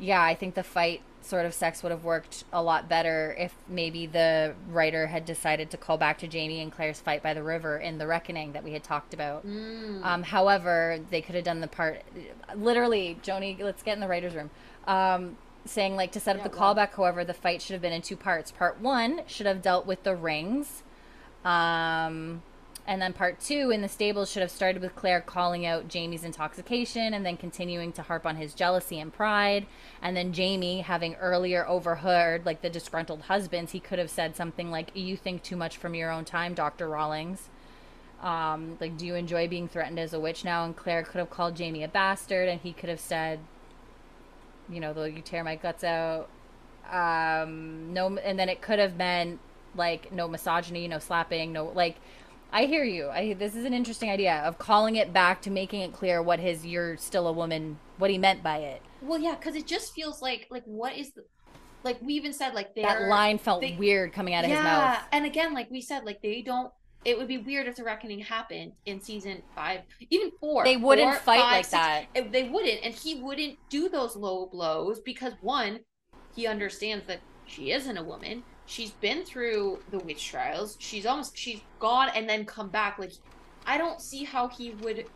yeah, I think the fight sort of sex would have worked a lot better if maybe the writer had decided to call back to Jamie and Claire's fight by the river in The Reckoning that we had talked about. Mm. Um, however, they could have done the part literally, Joni, let's get in the writer's room. Um, saying like to set up Yeah, the callback, however, the fight should have been in two parts. Part one should have dealt with the rings. Um, and then part two in the stables should have started with Claire calling out Jamie's intoxication and then continuing to harp on his jealousy and pride. And then Jamie, having earlier overheard like the disgruntled husbands, he could have said something like, You think too much from your own time, Dr. Rawlings. Um, like, do you enjoy being threatened as a witch now? And Claire could have called Jamie a bastard, and he could have said, You know, though you tear my guts out. Um, no, and then it could have been like no misogyny, no slapping, no like. I hear you. I this is an interesting idea of calling it back to making it clear what his "you're still a woman" what he meant by it. Well, yeah, because it just feels like like what is the like we even said like That line felt they- weird coming out of yeah, his mouth. and again, like we said, like they don't. It would be weird if the reckoning happened in season five, even four. They wouldn't four, fight five, like six. that. They wouldn't, and he wouldn't do those low blows because one, he understands that she isn't a woman. She's been through the witch trials. She's almost she's gone and then come back. Like I don't see how he would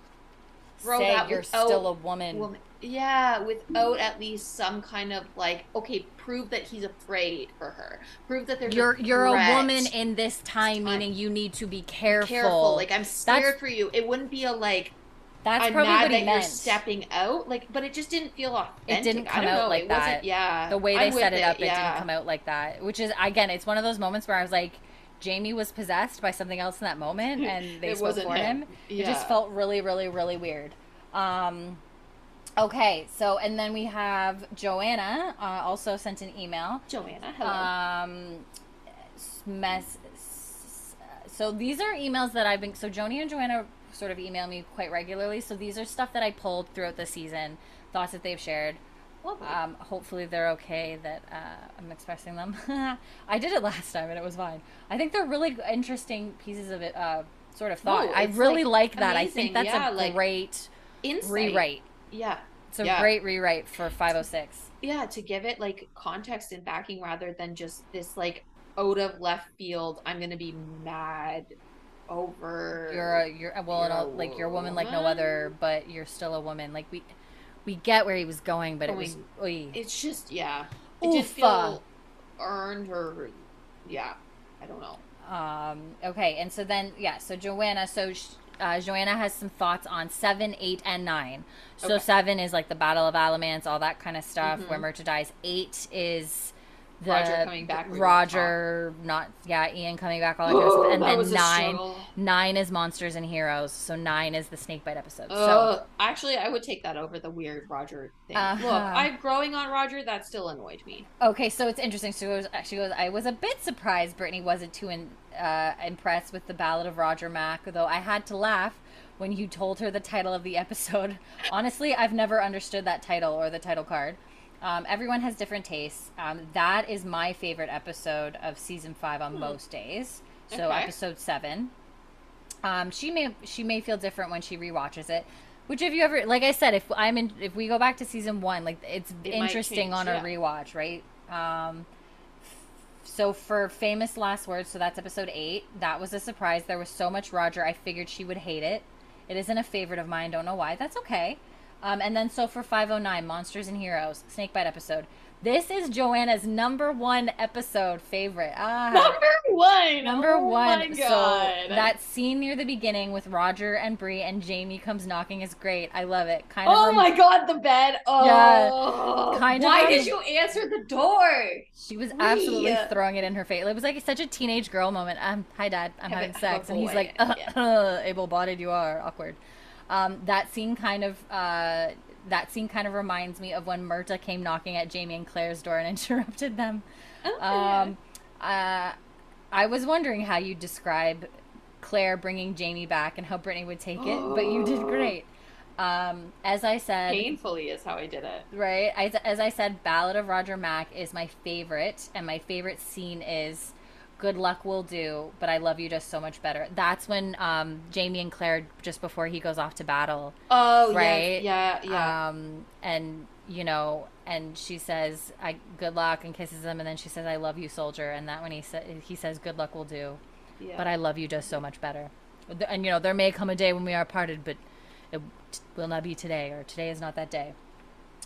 throw Say that you're without still a woman. woman. Yeah, without at least some kind of like, okay, prove that he's afraid for her. Prove that there's You're a you're a woman in this time, Time. meaning you need to be careful. Careful. Like I'm scared That's- for you. It wouldn't be a like That's I'm probably mad what that he you're meant. stepping out. Like, but it just didn't feel authentic. It didn't come out know. like that. Yeah. the way they I'm set it up, it yeah. didn't come out like that. Which is again, it's one of those moments where I was like, Jamie was possessed by something else in that moment, and they It spoke for him. him. It just felt really, really, really weird. Um, okay, so and then we have Joanna uh, also sent an email. Joanna. Hello. Um, mess. So these are emails that I've been. So Joni and Joanna sort of email me quite regularly. So these are stuff that I pulled throughout the season, thoughts that they've shared. Um, hopefully they're okay that uh, I'm expressing them. I did it last time and it was fine. I think they're really interesting pieces of it, uh, sort of thought. No, I really like, like, that. I think that's Yeah, a like, great Insight. rewrite. Yeah. It's a Yeah. great rewrite for 506. Yeah. To give it like context and backing rather than just this like out of left field. I'm gonna be mad over. You're a you're well, You're and a a- like you're a woman like no other, but you're still a woman. Like we we get where he was going, but it was oy. It's just yeah. It didn't feel earned or yeah. I don't know. Um, okay, and so then yeah, so Joanna, so sh- uh, Joanna has some thoughts on seven, eight, and nine. So Okay. seven is like the Battle of Alamance, all that kind of stuff, Mhm. where Murtagh dies. Eight is the Roger coming back, we Roger, not yeah, Ian coming back, all that kind of stuff. And then nine, nine is monsters and heroes. So nine is the snakebite episode. so Uh, actually, I would take that over the weird Roger thing. Uh-huh. Look, I'm growing on Roger. That still annoyed me. Okay, so it's interesting. She goes, she goes. I was a bit surprised Brittany wasn't too in, uh, impressed with the Ballad of Roger Mac, though I had to laugh when you told her the title of the episode. Honestly, I've never understood that title or the title card. Um, everyone has different tastes. Um, that is my favorite episode of season five on most days. So Okay. episode seven. Um, she may she may feel different when she rewatches it. Which if you ever like I said, if I'm in if we go back to season one, like it's It interesting change, on a yeah. rewatch, right? Um, so for famous last words, so that's episode eight. That was a surprise. There was so much Roger. I figured she would hate it. It isn't a favorite of mine. Don't know why. That's okay. Um, and then so for 509, Monsters and Heroes, Snakebite episode. This is Joanna's number one episode favorite. Ah, Number one. Number oh one. My So that scene near the beginning with Roger and Bree and Jamie comes knocking is great. I love it. Kind of. Oh rem- my God, the bed. Oh, kind of Why did you answer the door? She was absolutely throwing it in her face. It was like such a teenage girl moment. Um, hi, Dad. I'm Have having sex, and he's like, uh, Yeah. "Able-bodied, you are awkward." Um, that scene kind of. Uh, that scene kind of reminds me of when Murtagh came knocking at Jamie and Claire's door and interrupted them. Oh, Um, uh, I was wondering how you'd describe Claire bringing Jamie back and how Brittany would take it, but you did great. Um, as I said, painfully is how I did it. right? As, as I said, Ballad of Roger Mac is my favorite, and my favorite scene is "Good Luck Will Do," but I love you just so much better. That's when um, Jamie and Claire, just before he goes off to battle, Oh, Right? Yeah, yeah, yeah. um, and you know, and she says, "I good luck," and kisses him, and then she says, "I love you, soldier," and that when he sa- he says, "Good luck will do," yeah. but I love you just so much better. And you know, there may come a day when we are parted, but it will not be today, or today is not that day.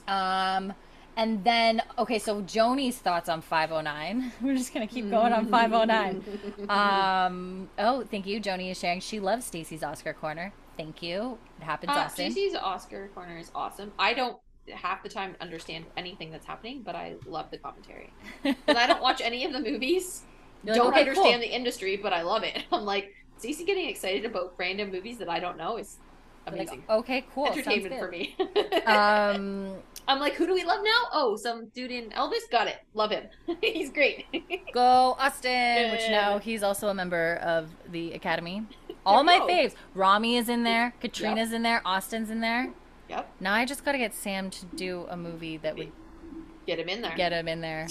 Um, and then okay, so Joni's thoughts on 509. We're just gonna keep going on 509. um, oh, thank you. Joni is sharing. She loves Stacy's Oscar corner. Thank you. It happens Uh, often. Stacey's Oscar corner is awesome. I don't half the time understand anything that's happening, but I love the commentary. Because I don't watch any of the movies. Like, don't "Okay, understand cool." the industry, but I love it. I'm like, Stacey getting excited about random movies that I don't know is Like, amazing. okay, cool. Entertainment for me. um, I'm like, who do we love now? Oh, some dude in Elvis. Got it. Love him. He's great. go Austin, which now he's also a member of the Academy. All my faves. Rami is in there. Caitríona's in there. Austin's in there. yep. Now I just got to get Sam to do a movie that would Get him in there. get him in there.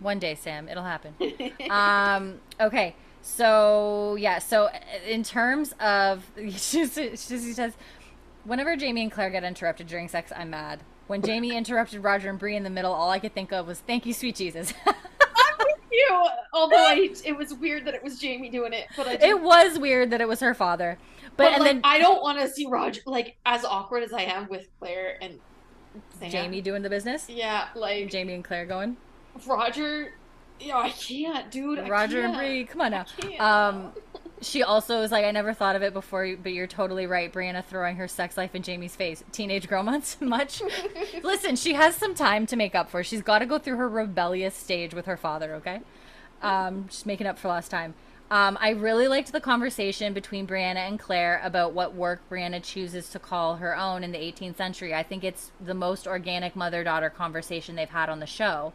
One day, Sam, it'll happen. um, okay, so yeah, so in terms of, she says, whenever Jamie and Claire get interrupted during sex, I'm mad. When Jamie interrupted Roger and Bree in the middle, all I could think of was, "Thank you, sweet Jesus." you. Although I, it was weird that it was Jamie doing it, but I It was weird that it was her father. But, but and like, then I don't want to see Roger like as awkward as I am with Claire and Sam. Jamie doing the business. Yeah, like Jamie and Claire going. Roger. Yeah, I can't, dude. I Roger and can't. Bree, come on now. I can't. Um, she also was like, I never thought of it before, but you're totally right. Brianna throwing her sex life in Jamie's face. Teenage girl months, much. Listen, she has some time to make up for. She's got to go through her rebellious stage with her father. Okay, um, just making up for lost time. Um, I really liked the conversation between Brianna and Claire about what work Brianna chooses to call her own in the 18th century. I think it's the most organic mother daughter conversation they've had on the show.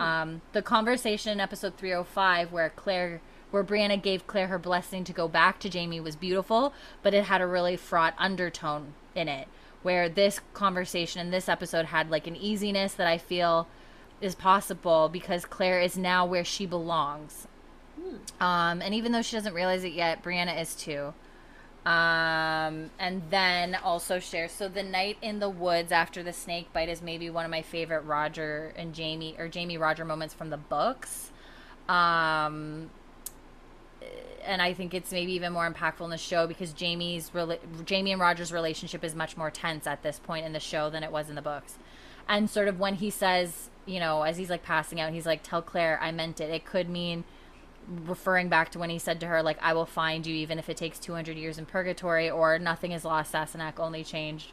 Um, the conversation in episode 305, where Claire, where Brianna gave Claire her blessing to go back to Jamie, was beautiful, but it had a really fraught undertone in it. Where this conversation in this episode had like an easiness that I feel is possible because Claire is now where she belongs. Um, and even though she doesn't realize it yet, Brianna is too. Um, and then also shares. So the night in the woods after the snake bite is maybe one of my favorite Roger and Jamie or Jamie Roger moments from the books. Um, and I think it's maybe even more impactful in the show because Jamie's rela- Jamie and Roger's relationship is much more tense at this point in the show than it was in the books. And sort of when he says, you know, as he's like passing out, he's like, "Tell Claire I meant it." It could mean referring back to when he said to her, like, "I will find you even if it takes 200 years in purgatory," or "Nothing is lost, Sassenach, only changed,"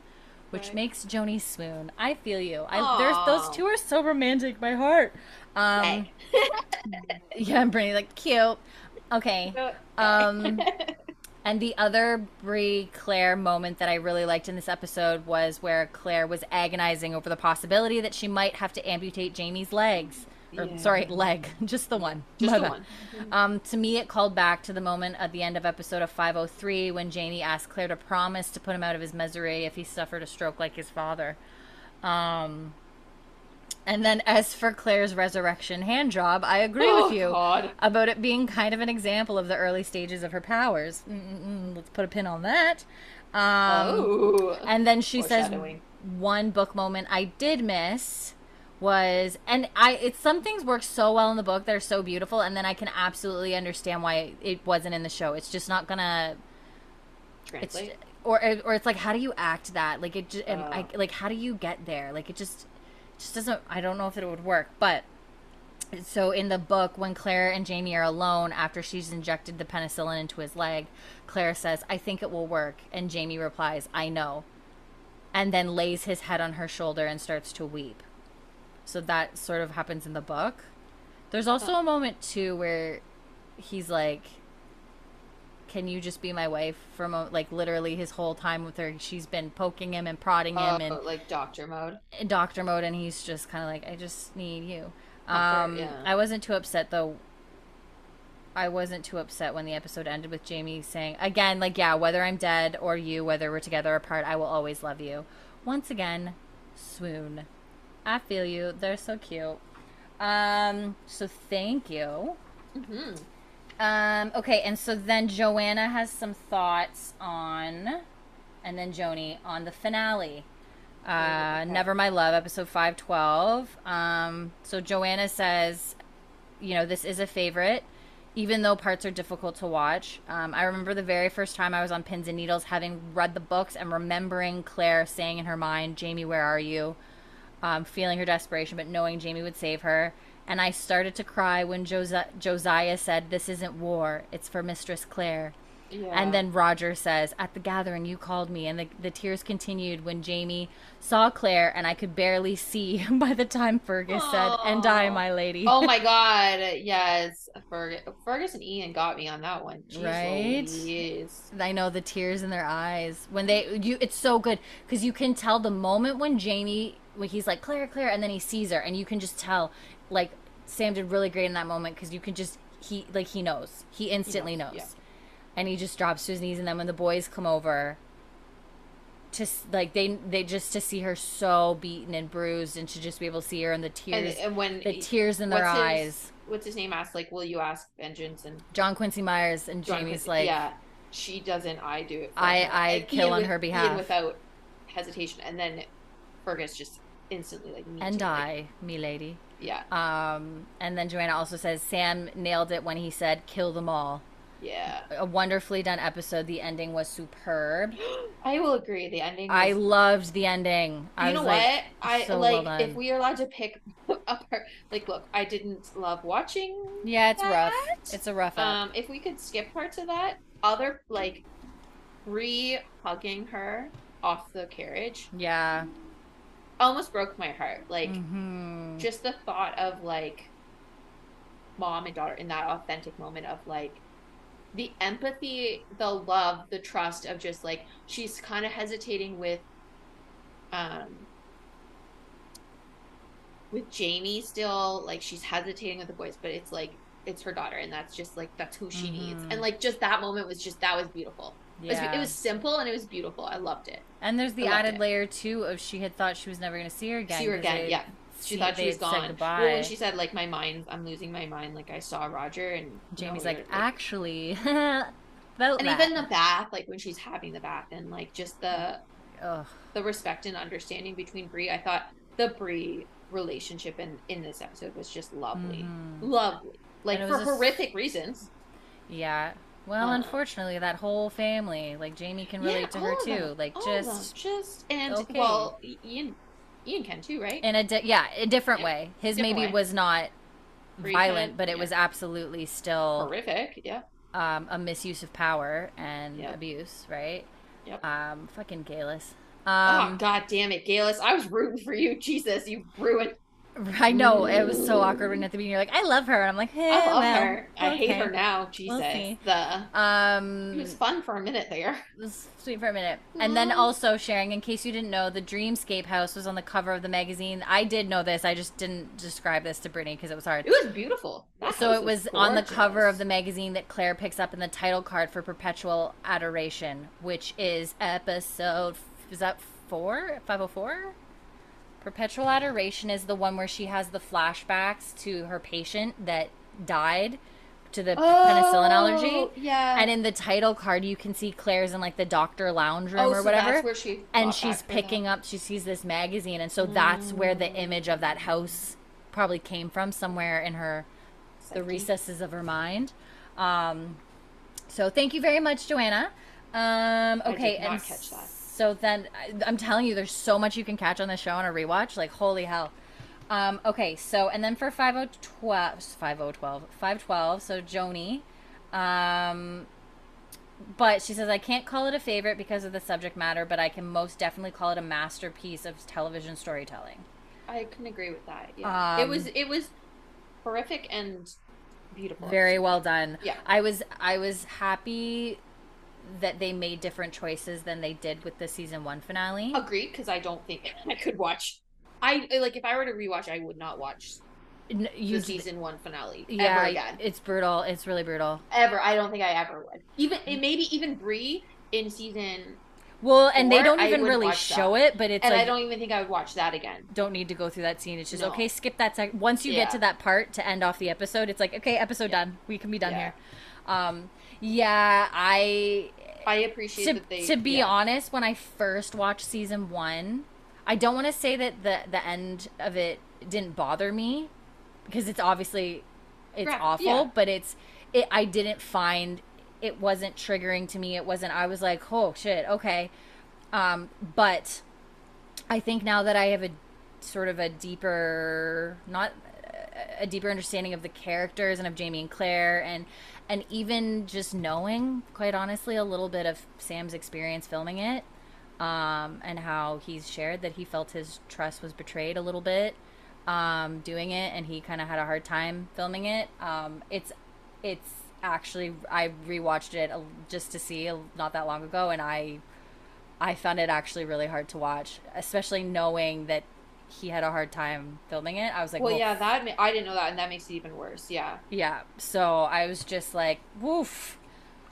which Right. makes Joni swoon. I feel you. I there's those two are so romantic. My heart. Um, yeah, I'm pretty like cute. Okay. Um, and the other Bree Claire moment that I really liked in this episode was where Claire was agonizing over the possibility that she might have to amputate Jamie's legs. Or, Yeah. Sorry, leg, just the one. Just the one. Um, to me, it called back to the moment at the end of episode of 503 when Jamie asked Claire to promise to put him out of his misery if he suffered a stroke like his father. Um, and then, as for Claire's resurrection hand job, I agree Oh, with you God. about it being kind of an example of the early stages of her powers. Mm-mm-mm, let's put a pin on that. Um, oh. and then she says one book moment I did miss was and I it's some things work so well in the book that are so beautiful and then I can absolutely understand why it wasn't in the show. It's just not gonna it's or or it's like how do you act that? Like it just Oh. I, like how do you get there? Like it just just doesn't I don't know if it would work, but so in the book when Claire and Jamie are alone after she's injected the penicillin into his leg, Claire says, "I think it will work." And Jamie replies, "I know." And then lays his head on her shoulder and starts to weep. So that sort of happens in the book. There's also a moment too where he's like can you just be my wife for moment like literally his whole time with her? She's been poking him and prodding him Oh, and like doctor mode. in doctor mode and he's just kind of like i just need you. Um yeah. i wasn't too upset though. I wasn't too upset when the episode ended with jamie saying again like yeah whether i'm dead or you whether we're together or apart i will always love you. Once again swoon. I feel you. They're so cute. Um so thank you. Hmm um, okay, and so then Joanna has some thoughts on, and then Joni on the finale. Uh, Okay. Never My Love, episode 512. Um, so Joanna says, you know, this is a favorite, even though parts are difficult to watch. Um, I remember the very first time I was on Pins and Needles, having read the books and remembering Claire saying in her mind, Jamie, where are you? um, feeling her desperation, but knowing Jamie would save her. And I started to cry when Josi- Josiah said, This isn't war, it's for Mistress Claire. Yeah. And then Roger says, At the gathering, you called me. And the, the tears continued when Jamie saw Claire, and I could barely see by the time Fergus said, And I, my lady. Oh my god, yes. Fergus, Fergus and Ian got me on that one. Jeez Right? I know the tears in their eyes when they you it's so good because you can tell the moment when Jamie when he's like Claire Claire and then he sees her and you can just tell like Sam did really great in that moment because you can just he like he knows he instantly knows, knows, yeah. and he just drops to his knees and then when the boys come over to like they they just to see her so beaten and bruised and to just be able to see her and the tears and when the tears in their his- eyes what's his name asked like, "Will you ask vengeance?" And John Quincy Myers and John Jamie's Quincy- like "Yeah, she doesn't. I do it. For I- her." I And kill Ian on with- her Ian behalf. without hesitation, and then Fergus just instantly like, and too, like, I me lady Yeah. Um, and then Joanna also says Sam nailed it when he said "kill them all." Yeah. A wonderfully done episode. The ending was superb. I will agree. The ending. Was, I loved the ending. you I know was what? like, I so well like if we are allowed to pick apart. Like, look, I didn't love watching. yeah, it's rough. It's a rough. ep. Um, if we could skip parts of that, other like, re hugging her off the carriage yeah. Almost broke my heart. Like, Mhm. just the thought of like mom and daughter in that authentic moment of like the empathy the love the trust of just like she's kind of hesitating with um with jamie still like she's hesitating with the boys but it's like it's her daughter and that's just like that's who she needs Mhm. and like just that moment was just that was beautiful it, was, yeah. it was simple and it was beautiful i loved it and there's the added it. layer too of she had thought she was never going to see her again. See her again, yeah. she see- thought she was gone well when she said like my mind i'm losing my mind like i saw roger and Jamie's no, like, actually, felt and that. even the bath like when she's having the bath and like just the Ugh. the respect and understanding between Bree I thought the Bree relationship in in this episode was just lovely Mhm. lovely like for horrific reasons Yeah. Well, Uh. unfortunately, that whole family, like Jamie can relate Yeah, to her too. them, Like all of them. just just and okay. well Ian Ian can too right in a di- yeah, a different Yeah, way. His different maybe way. was not violent, but it yeah. was absolutely still horrific yeah um, a misuse of power and Yep. abuse, right? Yep. Um, fucking Galus. oh Um, god damn it Galus I was rooting for you Jesus you ruined I know it was so awkward when at the beginning you're like, I love her, and I'm like, eh, I love well, her I hate her now Jesus see. the Um, it was fun for a minute there It was sweet for a minute. And then also sharing, in case you didn't know, the Dreamscape house was on the cover of the magazine. I did know this. I just didn't describe this to Brittany because it was hard. it was beautiful That So it was on the cover of the magazine that Claire picks up in the title card for Perpetual Adoration, which is episode. Is that four? 504? Perpetual Adoration is the one where she has the flashbacks to her patient that died to the penicillin allergy. Oh, Yeah. And in the title card, you can see Claire's in like the doctor lounge room oh, or so whatever. Where she and she's picking that. up, she sees this magazine. And so that's where the image of that house probably came from, somewhere in her, the recesses of her mind. Um, so thank you very much, Joanna. Um, I okay. and catch that. So then I- I'm telling you, there's so much you can catch on this show on a rewatch. Like, holy hell. Um, okay, so and then for 5012, 5012, 512, so Joni. Um, but she says, I can't call it a favorite because of the subject matter, but I can most definitely call it a masterpiece of television storytelling. I can agree with that. Yeah, it Um, was it was horrific and beautiful. Very well done. Yeah. I was I was happy that they made different choices than they did with the season one finale. agreed because I don't think I could watch. I like if I were to rewatch, I would not watch you the season one finale yeah, ever again. it's brutal. It's really brutal. Ever, I don't think I ever would. Even maybe even Bree in season, Well, and they don't even really show that. it, but it's and like I don't even think I would watch that again. don't need to go through that scene. It's just No. okay, skip that sec. Once you Yeah. get to that part to end off the episode, it's like okay, episode Yeah. done. We can be done Yeah. here. Um, yeah, I I appreciate to, that they. to be yeah. honest, when I first watched season one, I don't want to say that the the end of it didn't bother me because it's obviously it's Right, awful, yeah. but it's it. I didn't find it wasn't triggering to me. It wasn't. I was like, oh shit, okay. Um, but I think now that I have a sort of a deeper, not a deeper understanding of the characters and of Jamie and Claire and and even just knowing, quite honestly, a little bit of Sam's experience filming it, um, and how he's shared that he felt his trust was betrayed a little bit um, doing it, and he kind of had a hard time filming it. Um, it's it's actually I rewatched it just to see uh, not that long ago, and I I found it actually really hard to watch, especially knowing that he had a hard time filming it. I was like, Well, well, yeah, that ma- I didn't know that, and that makes it even worse. Yeah, yeah. So I was just like, woof.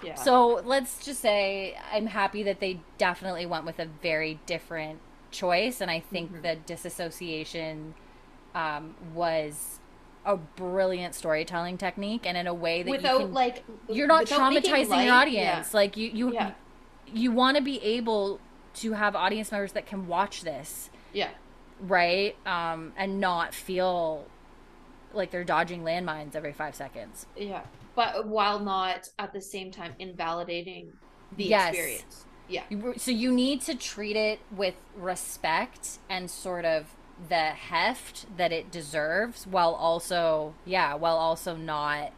yeah. So let's just say I'm happy that they definitely went with a very different choice, and I think Mhm. the disassociation um, was a brilliant storytelling technique, and in a way that without you can, like you're not traumatizing light- your audience. Like you, you, Yeah. you want to be able to have audience members that can watch this Yeah, right um and not feel like they're dodging landmines every five seconds. Yeah, but while not at the same time invalidating the Yes. experience. Yeah. So you need to treat it with respect and sort of the heft that it deserves while also yeah, while also not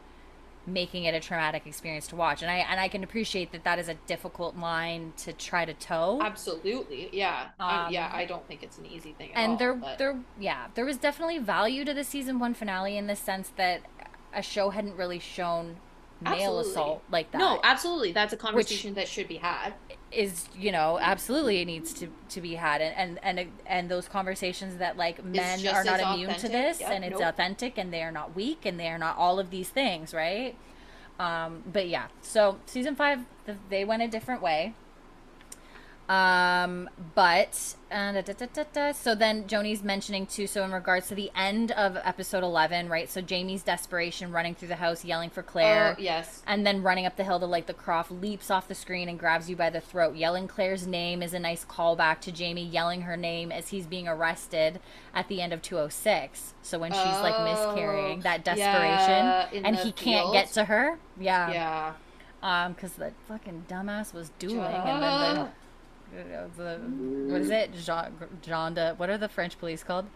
making it a traumatic experience to watch. And I and I can appreciate that that is a difficult line to try to toe. Absolutely. Yeah. Um, yeah, I don't think it's an easy thing at and all. there but- there yeah, there was definitely value to the season 1 finale in the sense that a show hadn't really shown male Absolutely. assault like that. No, absolutely. That's a conversation that should be had. Is you know absolutely it needs to to be had. And and and, and those conversations that like men are not immune to this and it's nope. authentic and they are not weak and they are not all of these things right? Um but yeah so season five th- they went a different way um but uh, da, da, da, da, da. so then joni's mentioning too so in regards to the end of episode 11 right? So jamie's desperation running through the house yelling for claire. Oh, yes. and then running up the hill to like the croft leaps off the screen and grabs you by the throat yelling claire's name is a nice callback to jamie yelling her name as he's being arrested at the end of 206 so when she's like miscarrying that Oh, desperation yeah, and he can't get to her? Yeah. Yeah. um because the fucking dumbass was dueling and then the, the what is it de what are the french police called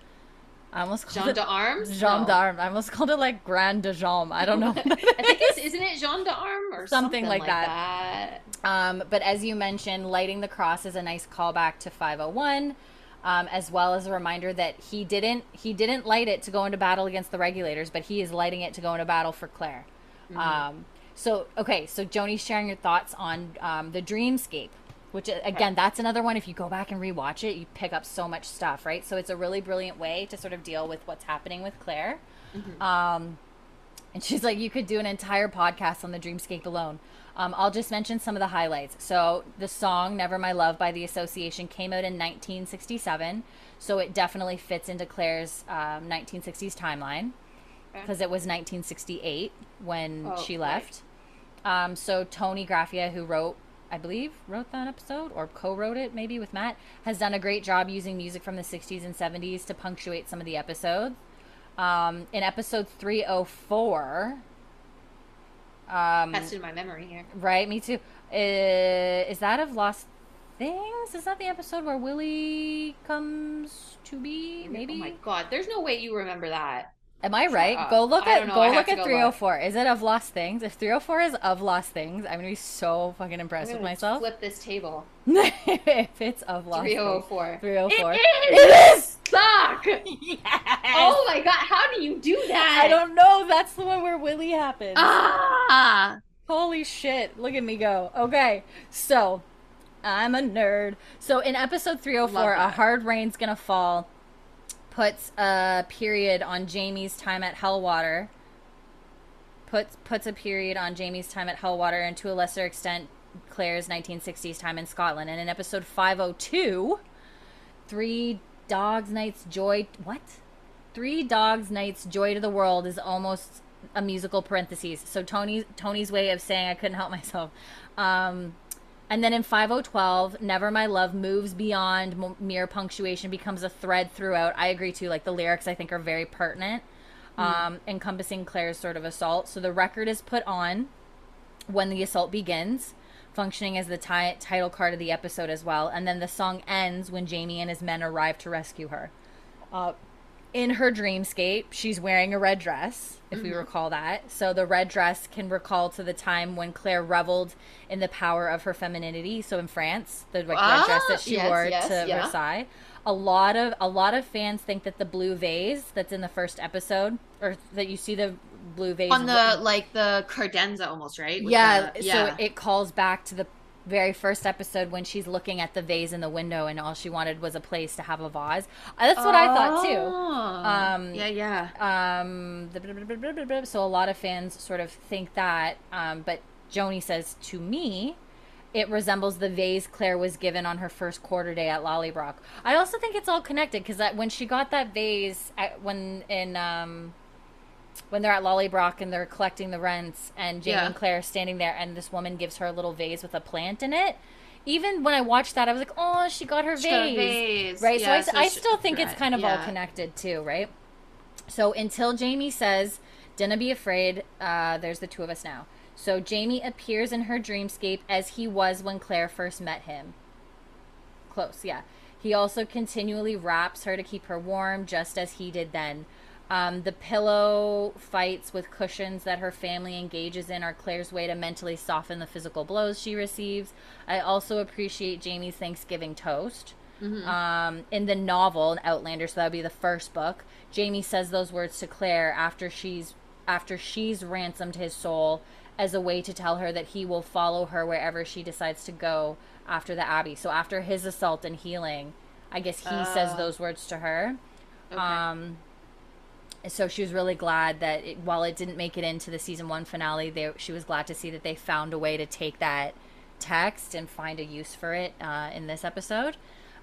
i almost called Jean it d'Armes? Jean No. d'Armes. I almost called it like Grand de Jambe. I don't know. I think it's isn't it gendarmes or Something something, like like, that. that. Um, but as you mentioned, lighting the cross is a nice callback to 501, um, as well as a reminder that he didn't he didn't light it to go into battle against the regulators, but he is lighting it to go into battle for Claire. Um, so okay, so Joni's sharing your thoughts on um, the Dreamscape, which uh, again, that's another one. If you go back and rewatch it, you pick up so much stuff, right? So it's a really brilliant way to sort of deal with what's happening with Claire. Um, and she's like, you could do an entire podcast on the Dreamscape alone. Um, I'll just mention some of the highlights. So the song "Never My Love" by the Association came out in 1967, so it definitely fits into Claire's um, 1960s timeline because it was 1968 when Oh, she right. left. Um, so Toni Graffia, who wrote, I believe, wrote that episode or co-wrote it maybe with Matt, has done a great job using music from the 60s and 70s to punctuate some of the episodes. Um, in episode 304, um, That's in my memory here. right, me too. Uh, is that of Lost Things? Is that the episode where Willie comes to be? Maybe. Oh my god, there's no way you remember that. Am I right? Go look at go look at go 304. Is it of Lost Things? If 304 is of Lost Things, I'm gonna be so fucking I'm impressed with myself. Flip this table. if it's of Lost Things. 304. 304. It It is! Fuck! Yes! Oh my god, how do you do that? I don't know. That's the one where Willie happens. Ah! Holy shit. Look at me go. Okay. So, I'm a nerd. So, in episode 304, A. Hard Rain's Gonna Fall puts a period on Jamie's time at Helwater. Puts puts a period on Jamie's time at Helwater and to a lesser extent Claire's 1960s time in Scotland. And in episode 502, Three Dogs Nights Joy what? Three Dogs Nights Joy to the World is almost a musical parentheses. So Tony Tony's way of saying I couldn't help myself. Um, and then in 5012, Never My Love moves beyond m- mere punctuation, becomes a thread throughout. I agree too. Like the lyrics, I think are very pertinent, um, encompassing Claire's sort of assault. So the record is put on when the assault begins, functioning as the ti- title card of the episode as well. And then the song ends when Jamie and his men arrive to rescue her. Uh, in her dreamscape, she's wearing a red dress, if we recall that. So the red dress can recall to the time when Claire reveled in the power of her femininity. So in France, the like, red dress that Ah, she yes, wore yes, to yeah. Versailles. A lot of a lot of fans think that the blue vase that's in the first episode, or that you see the blue vase On the like the credenza almost, right? With yeah, the- so it calls back to the very first episode when she's looking at the vase in the window and all she wanted was a place to have a vase. Uh, That's what I thought too. Oh. Um, yeah, yeah. Um, so a lot of fans sort of think that, um, but Joni says to me, it resembles the vase Claire was given on her first quarter day at Lallybroch. I also think it's all connected because when she got that vase at, when in um, when they're at Lallybroch and they're collecting the rents and Jamie Yeah. and Claire are standing there and this woman gives her a little vase with a plant in it. Even when I watched that, I was like, "Oh, she got her She got a vase." vase. right? Yeah, so I, I she- still think it's kind of all connected too, right? So until Jamie says, "Dinna be afraid," uh, there's the two of us now. So Jamie appears in her dreamscape as he was when Claire first met him. Close, yeah. He also continually wraps her to keep her warm, just as he did then. Um, the pillow fights with cushions that her family engages in are Claire's way to mentally soften the physical blows she receives. I also appreciate Jamie's Thanksgiving toast. Um, in the novel, Outlander, so that would be the first book. Jamie says those words to Claire after she's after she's ransomed his soul as a way to tell her that he will follow her wherever she decides to go after the Abbey. So after his assault and healing, I guess he says Oh. those words to her. Okay. Um, so she was really glad that it, while it didn't make it into the season one finale, they, she was glad to see that they found a way to take that text and find a use for it uh, in this episode.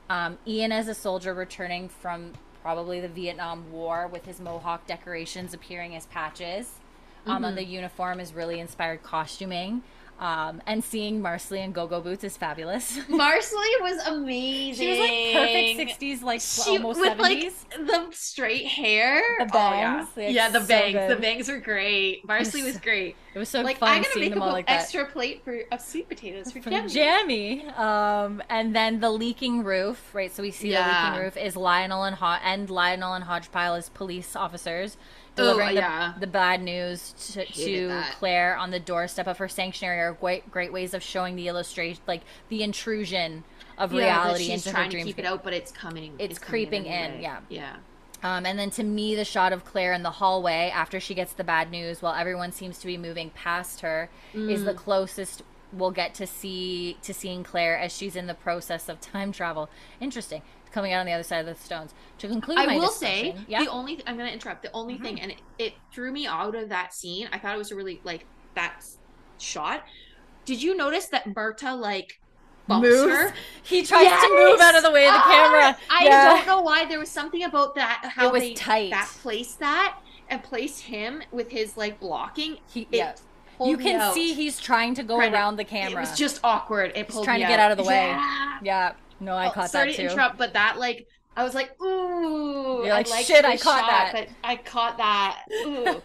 Um, Ian, as a soldier returning from probably the Vietnam War with his mohawk decorations appearing as patches um, on the uniform, is really inspired costuming. Um, and seeing Marsali in go-go boots is fabulous. Marsali was amazing. she was like perfect 60s, like She almost with 70s. like the straight hair, The Oh, yeah. bangs, like, yeah, the so bangs. the bangs were great. Marsali was great. it was so like fun I'm gonna seeing make them a all like that. extra plate for of sweet potatoes for from Jen. Jammy. Um, and then the leaking roof, right? So we see the leaking roof is Lionel and Ho- and Lionel and Hodgepile as police officers Oh, delivering yeah. the, the bad news to, to. Claire on the doorstep of her sanctuary are great great ways of showing the illustration, like the intrusion of Yeah, reality she's into her trying to keep it out, but it's coming. It's coming creeping in, anyway. yeah. yeah. Um, and then to me, the shot of Claire in the hallway after she gets the bad news, while everyone seems to be moving past her, is Mm. the closest we'll get to see to seeing Claire as she's in the process of time travel. Interesting, coming out on the other side of the stones. To conclude, I will say yeah, Mm-hmm. the only I'm gonna interrupt. The only thing, and it, it threw me out of that scene. I thought it was a really like that shot. Did you notice that Berta like bumps moves. her? He tries to move out of the way of the Ah, camera. I Yeah. don't know why. There was something about that how It was they tight. that placed that and placed him with his like blocking. He, It yeah. You can out. see he's trying to go Trying to- around the camera. It was just awkward. It He's trying to get out of the way. Yeah. yeah. No, I Oh, caught sorry that to too. interrupt, but that like I was like, ooh. You're like, liked "Shit, I caught shot, that." But I caught that. Ooh.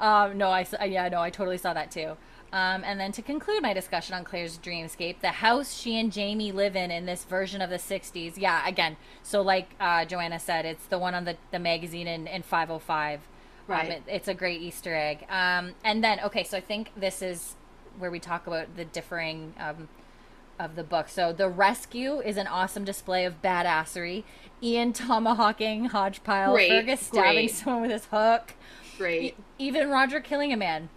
um, no, I yeah, no, I totally saw that too. Um, and then to conclude my discussion on Claire's dreamscape, the house she and Jamie live in in this version of the '60s. Yeah, again, so like uh, Joanna said, it's the one on the the magazine in, in 505. Right. Um, it, it's a great Easter egg. Um, and then okay, so I think this is where we talk about the differing. Of the book. So the rescue is an awesome display of badassery. Ian tomahawking Hodgepile, Great, Fergus stabbing great. someone with his hook, Great. E- even Roger killing a man.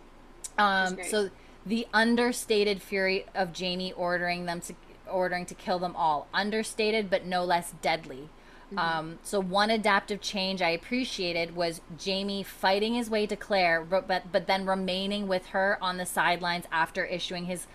Um, so the understated fury of Jamie ordering them to ordering to kill them all, understated but no less deadly. Mm-hmm. Um, so one adaptive change I appreciated was Jamie fighting his way to Claire, but but, but then remaining with her on the sidelines after issuing his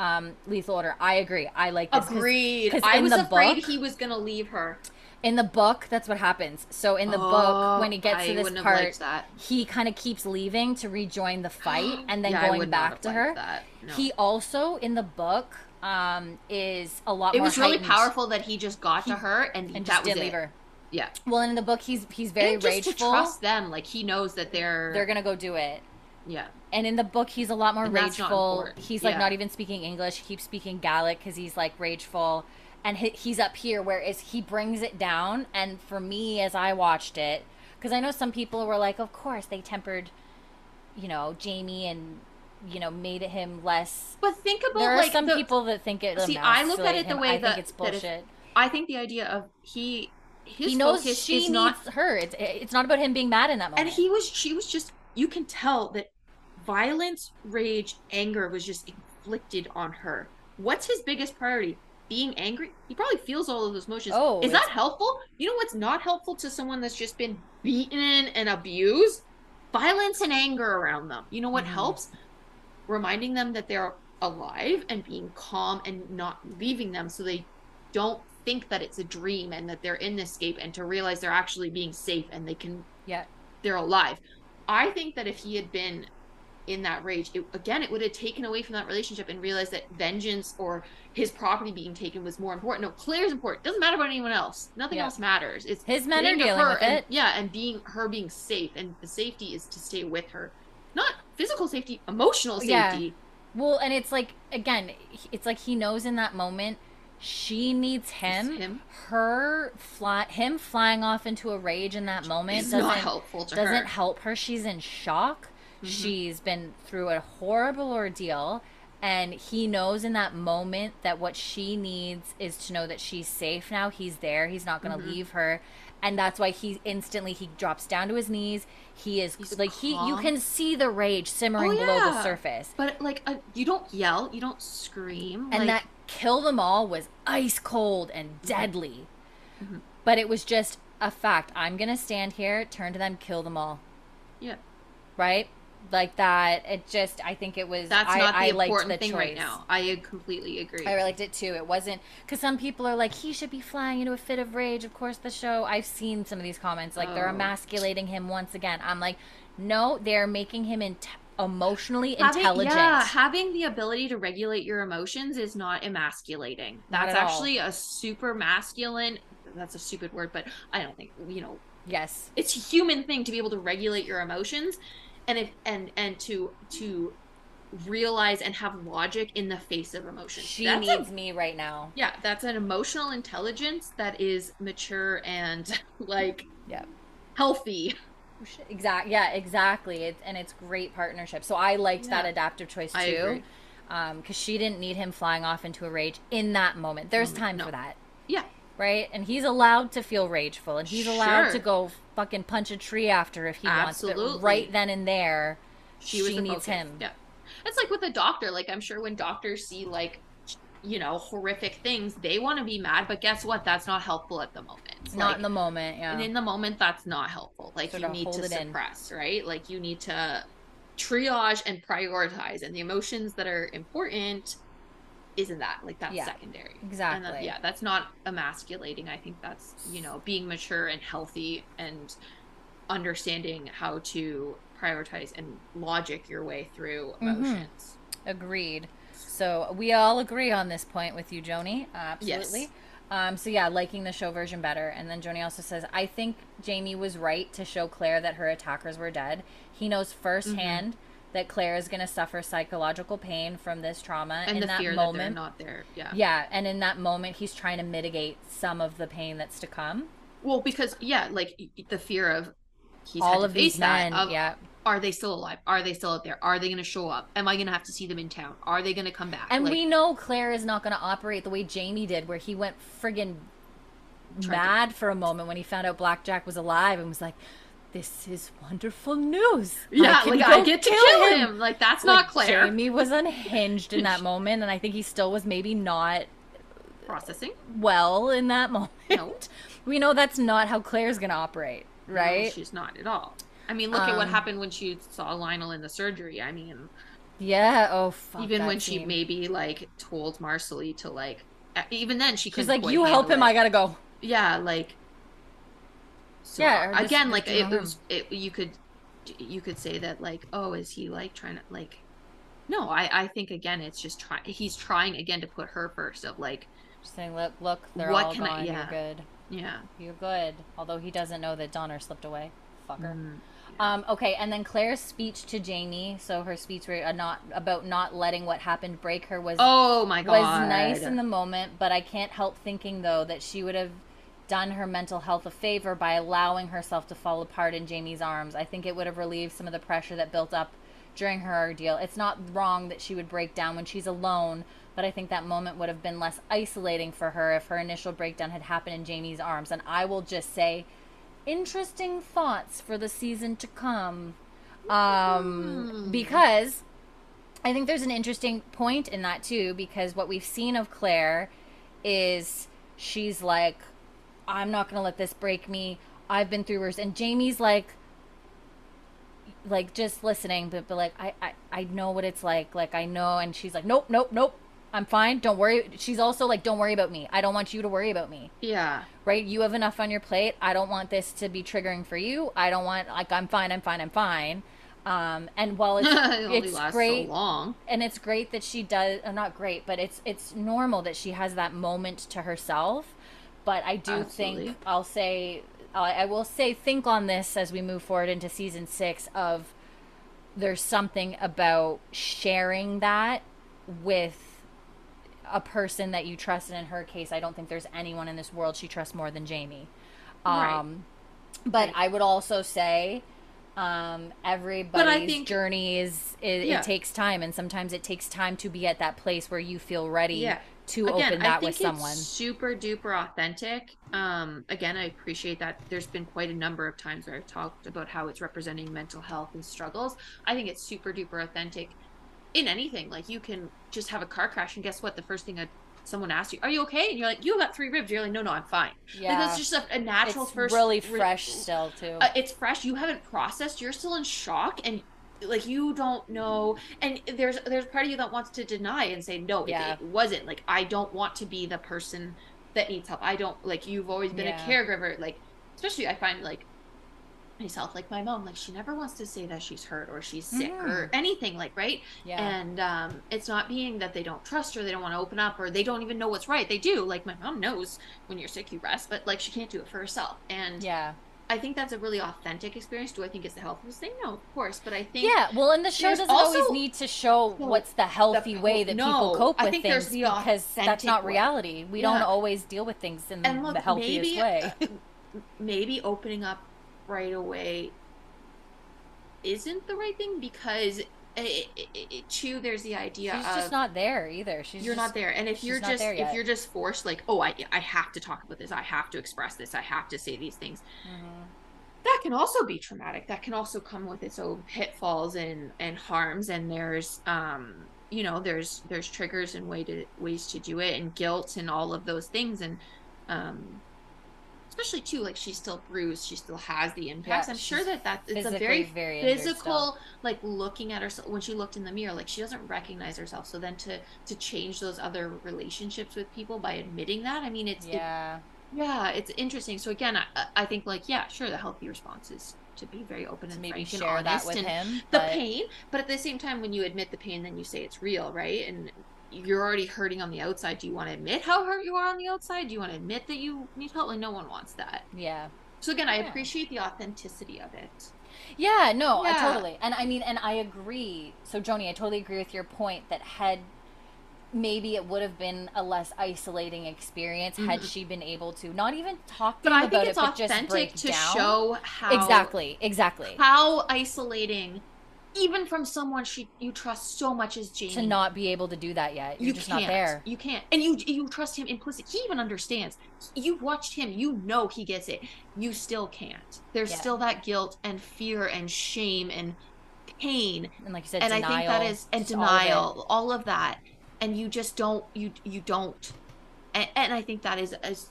um, lethal order. I agree. I like this 'cause- Agreed. 'cause I in was afraid book- he was gonna leave her. in the book that's what happens so in the book when he gets Oh, I to this part that. he kind of keeps leaving to rejoin the fight and then Yeah, going back to her. No. he also in the book um is a lot It more was really powerful that he just got to her and, and that just was it. leave her Yeah. well in the book he's he's very and just rageful to trust them, like he knows that they're they're gonna go do it yeah. And in the book he's a lot more And rageful. he's like Yeah. not even speaking english. He keeps speaking gaelic because he's like rageful. And he, he's up here whereas he brings it down. And for me as i watched it because i know some people were like of course they tempered you know jamie and you know made him less But think about there are like some the- people that think it See, I look at it the him. way I that- think it's that if- bullshit. I think the idea of he his he knows focus she needs not her. It's it's not about him being mad in that moment. and he was she was just you can tell that violence rage anger was just inflicted on her. What's his biggest priority? Being angry? He probably feels all of those emotions. Oh, is that helpful? You know what's not helpful to someone that's just been beaten and abused? Violence and anger around them. You know what Mhm. helps? Reminding them that they're alive and being calm and not leaving them so they don't think that it's a dream and that they're in this escape and to realize they're actually being safe and they can yeah. they're alive. I think that if he had been in that rage, it, again, it would have taken away from that relationship and realized that vengeance or his property being taken was more important. No, Claire's important. Doesn't matter about anyone else. Nothing Yeah. else matters. It's His men are dealing with and- it. Yeah, and being her being safe, and the safety is to stay with her, not physical safety, emotional safety Yeah. Well, and it's like again, it's like he knows in that moment she needs him. him. Her fly him flying off into a rage in that moment It's doesn't not helpful to doesn't her. help her. She's in shock. Mhm. She's been through a horrible ordeal. And he knows in that moment that what she needs is to know that she's safe now. He's there. He's not going to Mhm. leave her. And that's why he instantly he drops down to his knees. He is He's like he you can see the rage simmering Oh, below the surface. But like, uh, you don't yell, you don't scream, And like, that kill them all was ice cold and deadly. Mhm. But it was just a fact. I'm going to stand here, turn to them, kill them all. yeah, Right? Like that. It just, I think it was. that's I, not the I important the thing choice. right now. I completely agree. I liked it too. It wasn't because some people are like he should be flying into a fit of rage. Of course, the show. I've seen some of these comments like they're Oh. emasculating him once again. I'm like, no, they're making him in- emotionally Having- intelligent. Yeah, having the ability to regulate your emotions is not emasculating. Not That's all. actually a super masculine. That's a stupid word, but I don't think you know. yes, It's a human thing to be able to regulate your emotions, and if and and to to realize and have logic in the face of emotion. she That's a- needs me right now. yeah, that's an emotional intelligence that is mature and like yeah. healthy. Exactly. Yeah, exactly. It's and it's great partnership. So I liked that adaptive choice too. agree. Um, because she didn't need him flying off into a rage in that moment. There's Mm, time no. for that. Yeah. right? And he's allowed to feel rageful, and he's allowed Sure. to go fucking punch a tree after if he wants. Absolutely. But right then and there, she, was the needs focus. him. Yeah, it's like with a doctor. Like I'm sure when doctors see like you know horrific things, they want to be mad, but guess what? That's not helpful at the moment. not Like, in the moment. Yeah, And in the moment, that's not helpful. Like Sort you need to it in. suppress, right? Like you need to triage and prioritize, and the emotions that are important isn't that like that's Yeah, secondary. And exactly. that, yeah, that's not emasculating. I think that's you know being mature and healthy and understanding how to prioritize and logic your way through Mhm. emotions. Agreed. So we all agree on this point with you, Joni. Absolutely. Yes. Um, so yeah, liking the show version better. And then Joni also says, I think Jamie was right to show Claire that her attackers were dead. He knows firsthand that Claire is going to suffer psychological pain from this trauma. And in the that fear moment, that they're not there. Yeah. yeah, and in that moment, he's trying to mitigate some of the pain that's to come. Well, because yeah, like the fear of he's all of these that, men, of, yeah. Are they still alive? Are they still out there? Are they going to show up? Am I going to have to see them in town? Are they going to come back? And Like, we know Claire is not going to operate the way Jamie did, where he went friggin' Tried to- mad for a moment when he found out Blackjack was alive and was like, "This is wonderful news." yeah, can like I get to kill him. Like that's Like, not Claire. Jamie was unhinged in that moment, and I think he still was maybe not Processing. well in that moment. No. we know that's not how Claire's going to operate, No, right? she's not at all. I mean, look at what Um, happened when she saw Lionel in the surgery. I mean, yeah. Oh, fuck. even when she maybe like told Marsali to like, even then she she's couldn't like, "You help him. it. I gotta go." yeah like so Yeah, again just like it, was it, you could you could say that like oh is he like trying to like no i i think again it's just trying he's trying again to put her first of like Just saying, "Look, look, they're What all can I- gone. yeah. You're good. yeah You're good." Although he doesn't know that Donner slipped away. Fucker. Mm. Um, okay, and then Claire's speech to Jamie. So her speech were uh, not about not letting what happened break her was oh my god was nice in the moment, but I can't help thinking though that she would have done her mental health a favor by allowing herself to fall apart in Jamie's arms. I think it would have relieved some of the pressure that built up during her ordeal. It's not wrong that she would break down when she's alone, but I think that moment would have been less isolating for her if her initial breakdown had happened in Jamie's arms. And I will just say, interesting thoughts for the season to come. Um, Hmm. because I think there's an interesting point in that too, because what we've seen of Claire is she's like, I'm not gonna let this break me. I've been through worse, and Jamie's like, like just listening, but but like I I I know what it's like. Like I know, and she's like, nope, nope, nope. I'm fine. Don't worry. She's also like, don't worry about me. I don't want you to worry about me yeah right? You have enough on your plate. I don't want this to be triggering for you. I don't want like I'm fine, I'm fine, I'm fine. Um, and while it's it only it's great, so long. and it's great that she does uh, not great but it's it's normal that she has that moment to herself but i do Absolutely. think i'll say I i will say think on this as we move forward into season six of there's something about sharing that with a person that you trust and in her case i don't think there's anyone in this world she trusts more than jamie Right. um but Right. i would also say um everybody's think- journey is it, Yeah. it takes time and sometimes it takes time to be at that place where you feel ready Yeah. To again, open I that think with someone It's super duper authentic. Um, again, I appreciate that. There's been quite a number of times where I've talked about how it's representing mental health and struggles. I think it's super duper authentic in anything. Like you can just have a car crash, and guess what? The first thing a, someone asks you, "Are you okay?" And you're like, "You got three ribs." You're like, "No, no, I'm fine." Like yeah that's just a, a natural it's first. really re- fresh still too uh, it's fresh you haven't processed you're still in shock and like you don't know and there's there's part of you that wants to deny and say no it- Yeah. it, wasn't like i don't want to be the person that needs help i don't like you've always been Yeah. a caregiver like especially i find like myself like my mom like she never wants to say that she's hurt or she's sick or anything like right yeah and um, it's not being that they don't trust her, they don't want to open up, or they don't even know what's right. They do. Like my mom knows when you're sick, you rest, but like she can't do it for herself. And yeah I think that's a really authentic experience. Do I think it's the healthiest thing? No, of course. But I think yeah well and the show doesn't always need to show Well, wthe the healthy po- way that no, people cope I with think there's things the because that's not reality we don't always deal with things in and look, the healthiest maybe, way uh, maybe opening up right away isn't the right thing because it, it, it, too there's the idea she's of just not there either. She's you're just, not there. And if you're just if you're just forced like oh I, I have to talk about this. I have to express this. I have to say these things. Mhm. that can also be traumatic. That can also come with its own pitfalls and and harms. And there's um you know there's there's triggers and way to ways to do it and guilt and all of those things. And um especially too like she's still bruised she still has the impacts Yeah, i'm sure that that it's a very, very physical like looking at herself when she looked in the mirror like she doesn't recognize herself so then to to change those other relationships with people by admitting that i mean it's it- yeah yeah, it's interesting. So again, I, I think like yeah, sure, the healthy response is to be very open and maybe frank and share that with and him the but- pain. But at the same time, when you admit the pain, then you say it's real, right? And you're already hurting on the outside. Do you want to admit how hurt you are on the outside? Do you want to admit that you need help? Like no one wants that. yeah So again, I Yeah. appreciate the authenticity of it. Yeah, no, I Yeah. totally. And I mean, and I agree. So, Joni, I totally agree with your point that had maybe it would have been a less isolating experience had she been able to not even talk to Mm-hmm. But him I about think it, it's but just authentic break to down. show how exactly, exactly. how isolating, even from someone she you trust so much as Jamie. To not be able to do that yet, you're you just can't. not there. You can't, and you you trust him implicit. He even understands. You've watched him. You know he gets it. You still can't. There's Yeah. still that guilt and fear and shame and pain, And like you said, and denial, I think that is and just all of denial, all of, that, and you just don't. You you don't, and, and I think that is as.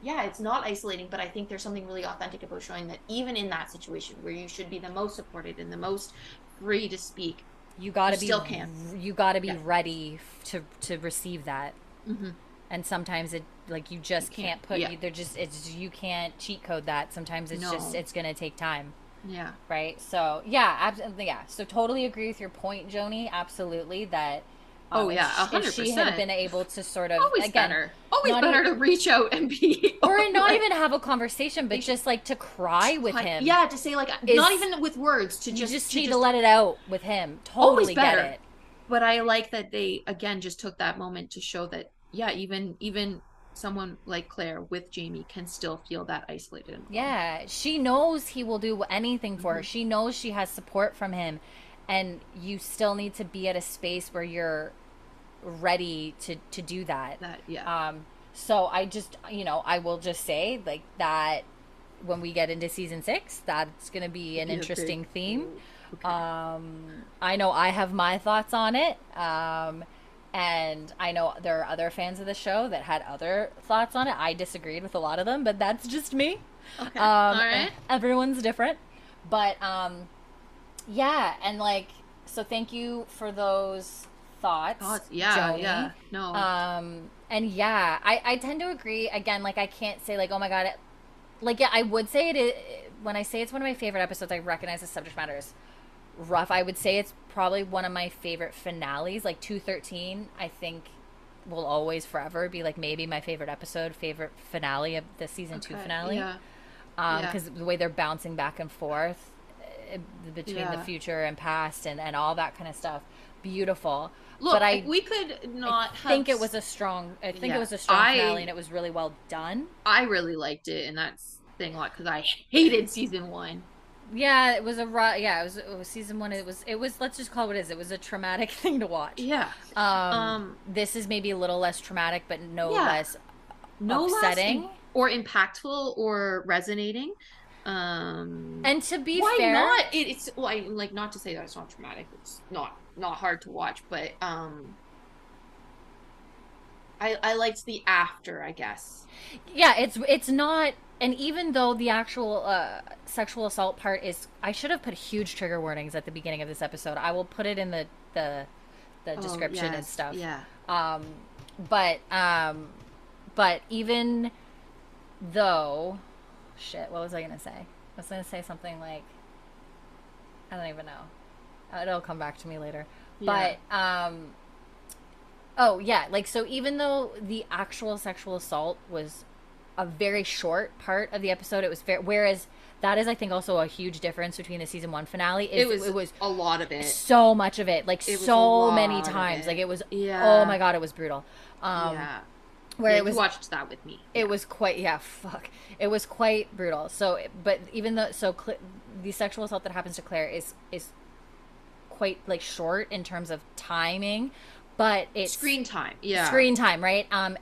Yeah, it's not isolating, but I think there's something really authentic about showing that even in that situation where you should be the most supported and the most free to speak, You got to be still can. You got to be Yeah. ready to to receive that. Mhm. And sometimes it like you just You can't, can't, put yeah. you, they're just it's you can't cheat code that. Sometimes it's just it's going to take time. yeah. right? So yeah, absolutely, yeah. So totally agree with your point, Joni. Absolutely that. Um, Oh, yeah, sh- If she had 100%. been able to sort of Always again, better. Always better e- to reach out and be or not like, even have a conversation, but just like to cry with him. Yeah, to say like is- not even with words to just just, to need to let it out with him. Always Totally better. get it. But I like that they again just took that moment to show that yeah, even even someone like Claire with Jamie can still feel that isolated. Yeah, she knows he will do anything for her. Mhm. She knows she has support from him, and you still need to be at a space where you're ready to to do that. That yeah. Um, so I just, you know, I will just say like that when we get into season six, that's going to be an Be a interesting big- theme. Okay. Um, I know I have my thoughts on it. Um, and I know there are other fans of the show that had other thoughts on it. I disagreed with a lot of them, but that's just me. okay. Um, All right. Everyone's different. But um, yeah, and like, so thank you for those thoughts. It's- yeah, Joni. yeah. No. Um, and yeah, I, I tend to agree. Again, like I can't say like, oh my god, it, like yeah, I would say it when I say it's one of my favorite episodes. I recognize the subject matter is rough. I would say it's probably one of my favorite finales. Like 213, I think will always forever be like maybe my favorite episode, favorite finale of the season two finale. Yeah. Um, yeah. because the way they're bouncing back and forth between the future and past and, and all that kind of stuff. Beautiful. Look, but I we could not I think it was a strong. I think Yeah. it was a strong I- finale, and it was really well done. I really liked it, and that's thing a lot because I hated season one. Yeah, it was a yeah. It was, it was season one. It was it was. Let's just call it what it is. It was a traumatic thing to watch. Yeah. Um, Um, this is maybe a little less traumatic, but no Yeah. less No less upsetting. im- or impactful or resonating. Um, And to be why fair, not? It, it's well, I, like not to say that it's not traumatic. It's not not hard to watch, but um, I I liked the after. I guess. yeah, it's it's not. And even though the actual uh, sexual assault part is, I should have put huge trigger warnings at the beginning of this episode. I will put it in the the the Oh, description and stuff. Yeah. Um, but um, but even though, shit, what was I gonna say? I was gonna say something like, I don't even know. It'll come back to me later. Yeah. But um, oh yeah, like so. Even though the actual sexual assault was a very short part of the episode, it was fair. Whereas that is, I think, also a huge difference between the season one finale. It was. it was a lot of it. so much of it, like It so many times. Like it was. Yeah. Oh my god, it was brutal. Um, yeah. Where Yeah, it was you watched that with me. it was quite yeah fuck it was quite brutal so but even though so Cl- the sexual assault that happens to claire is is quite like short in terms of timing but it's screen time. Yeah. screen time right um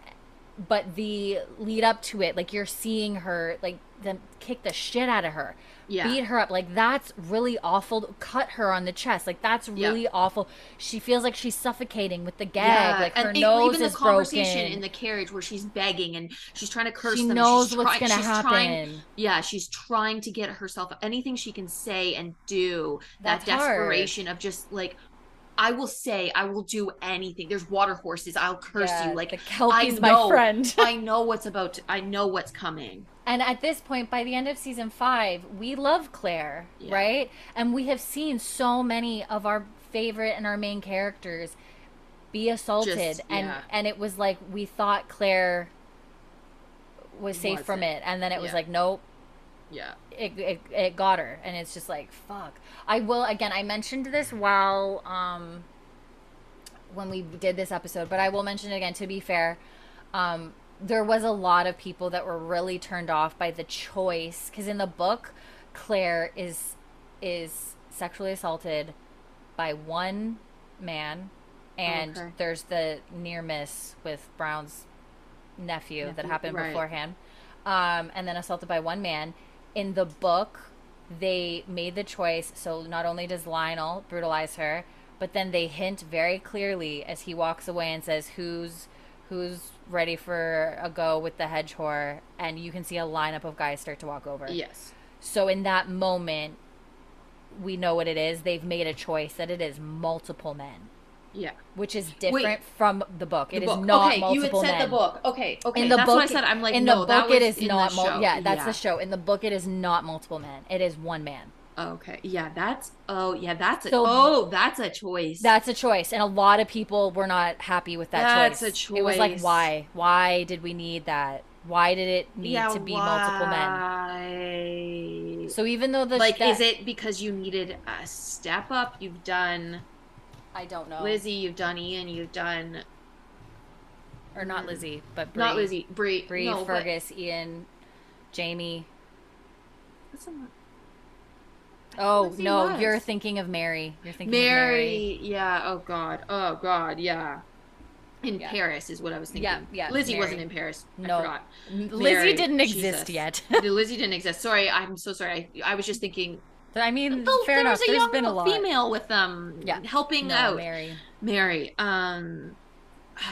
but the lead up to it like you're seeing her like them kick the shit out of her Yeah. beat her up like that's really awful cut her on the chest like that's Yeah. really awful she feels like she's suffocating with the gag like her and nose even is the conversation broken in the carriage where she's begging and she's trying to curse she them. knows she's what's try- gonna happen Trying, yeah, she's trying to get herself anything she can say and do. That's that hard. desperation of just like, I will say, I will do anything. There's water horses. I'll curse Yeah, you. Like the kelpie's I my know, friend. I know what's about. To, I know what's coming. And at this point, by the end of season five, we love Claire, Yeah. right? And we have seen so many of our favorite and our main characters be assaulted, Just- and yeah. and it was like we thought Claire was safe from it, and then it was like nope, Yeah. it, it it got her, and it's just like fuck. I will again. I mentioned this while um when we did this episode, but I will mention it again. To be fair, um, there was a lot of people that were really turned off by the choice because in the book, Claire is is sexually assaulted by one man, and Okay. there's the near miss with Brown's nephew that happened right. beforehand, um, and then assaulted by one man. In the book, they made the choice. So not only does Lionel brutalize her, but then they hint very clearly as he walks away and says, "Who's who's ready for a go with the hedge whore?" And you can see a lineup of guys start to walk over. Yes. So in that moment, we know what it is. They've made a choice that it is multiple men, Yeah. which is different from the book. It The is book. not okay, multiple you had said men. the book. Okay. Okay. In the That's book, what I said. I'm like, in no, the book, it is not. Mul- yeah, that's the show. In the book, it is not multiple men. It is one man. Okay. Yeah, that's oh yeah, that's a So- oh that's a choice. That's a choice, and a lot of people were not happy with that That's choice. a It was like, why? Why did we need that? Why did it need yeah, to be multiple men? So even though the like, that- is it because you needed a step up? You've done I don't know. Lizzie, you've done Ian, you've done or not Lizzie, but Bree. not Lizzie, Bree, Bree, no, but- Fergus, Ian, Jamie. That's not- Oh Lizzie no, was. you're thinking of Mary. You're thinking of Mary. Mary, yeah. Oh God, oh God, yeah. In Yeah. Paris is what I was thinking. Yeah, yeah, Lizzie Mary. wasn't in Paris. No. I forgot. Lizzie Mary, didn't Jesus. exist yet. Lizzie didn't exist. Sorry, I'm so sorry. I, I was just thinking. I mean, Though fair there enough. a There's young been a lot. female with them, Yeah. helping no, out. Mary. Mary. Um.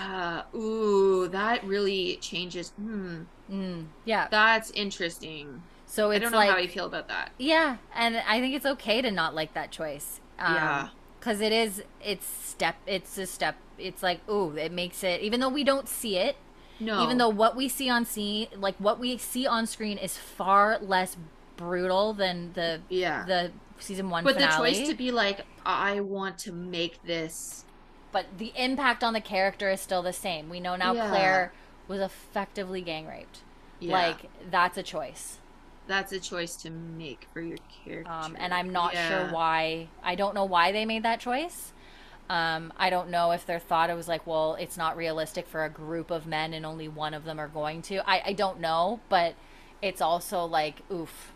Uh, ooh, that really changes. Hmm. Mm, yeah. That's interesting. So it's I don't know like how I feel about that. Yeah, and I think it's okay to not like that choice. Um, Yeah. because it is. It's step. It's a step. It's like ooh, it makes it. Even though we don't see it, No. even though what we see on scene, like what we see on screen, is far less brutal than the Yeah. the season one but finale. the choice to be like, I want to make this. but the impact on the character is still the same. We know now Yeah. Claire was effectively gang raped. Yeah, Like that's a choice. that's a choice to make for your character. Um, and I'm not Yeah. sure why. I don't know why they made that choice. Um, I don't know if their thought it was like, well, it's not realistic for a group of men and only one of them are going to. I, I don't know, but it's also like, oof.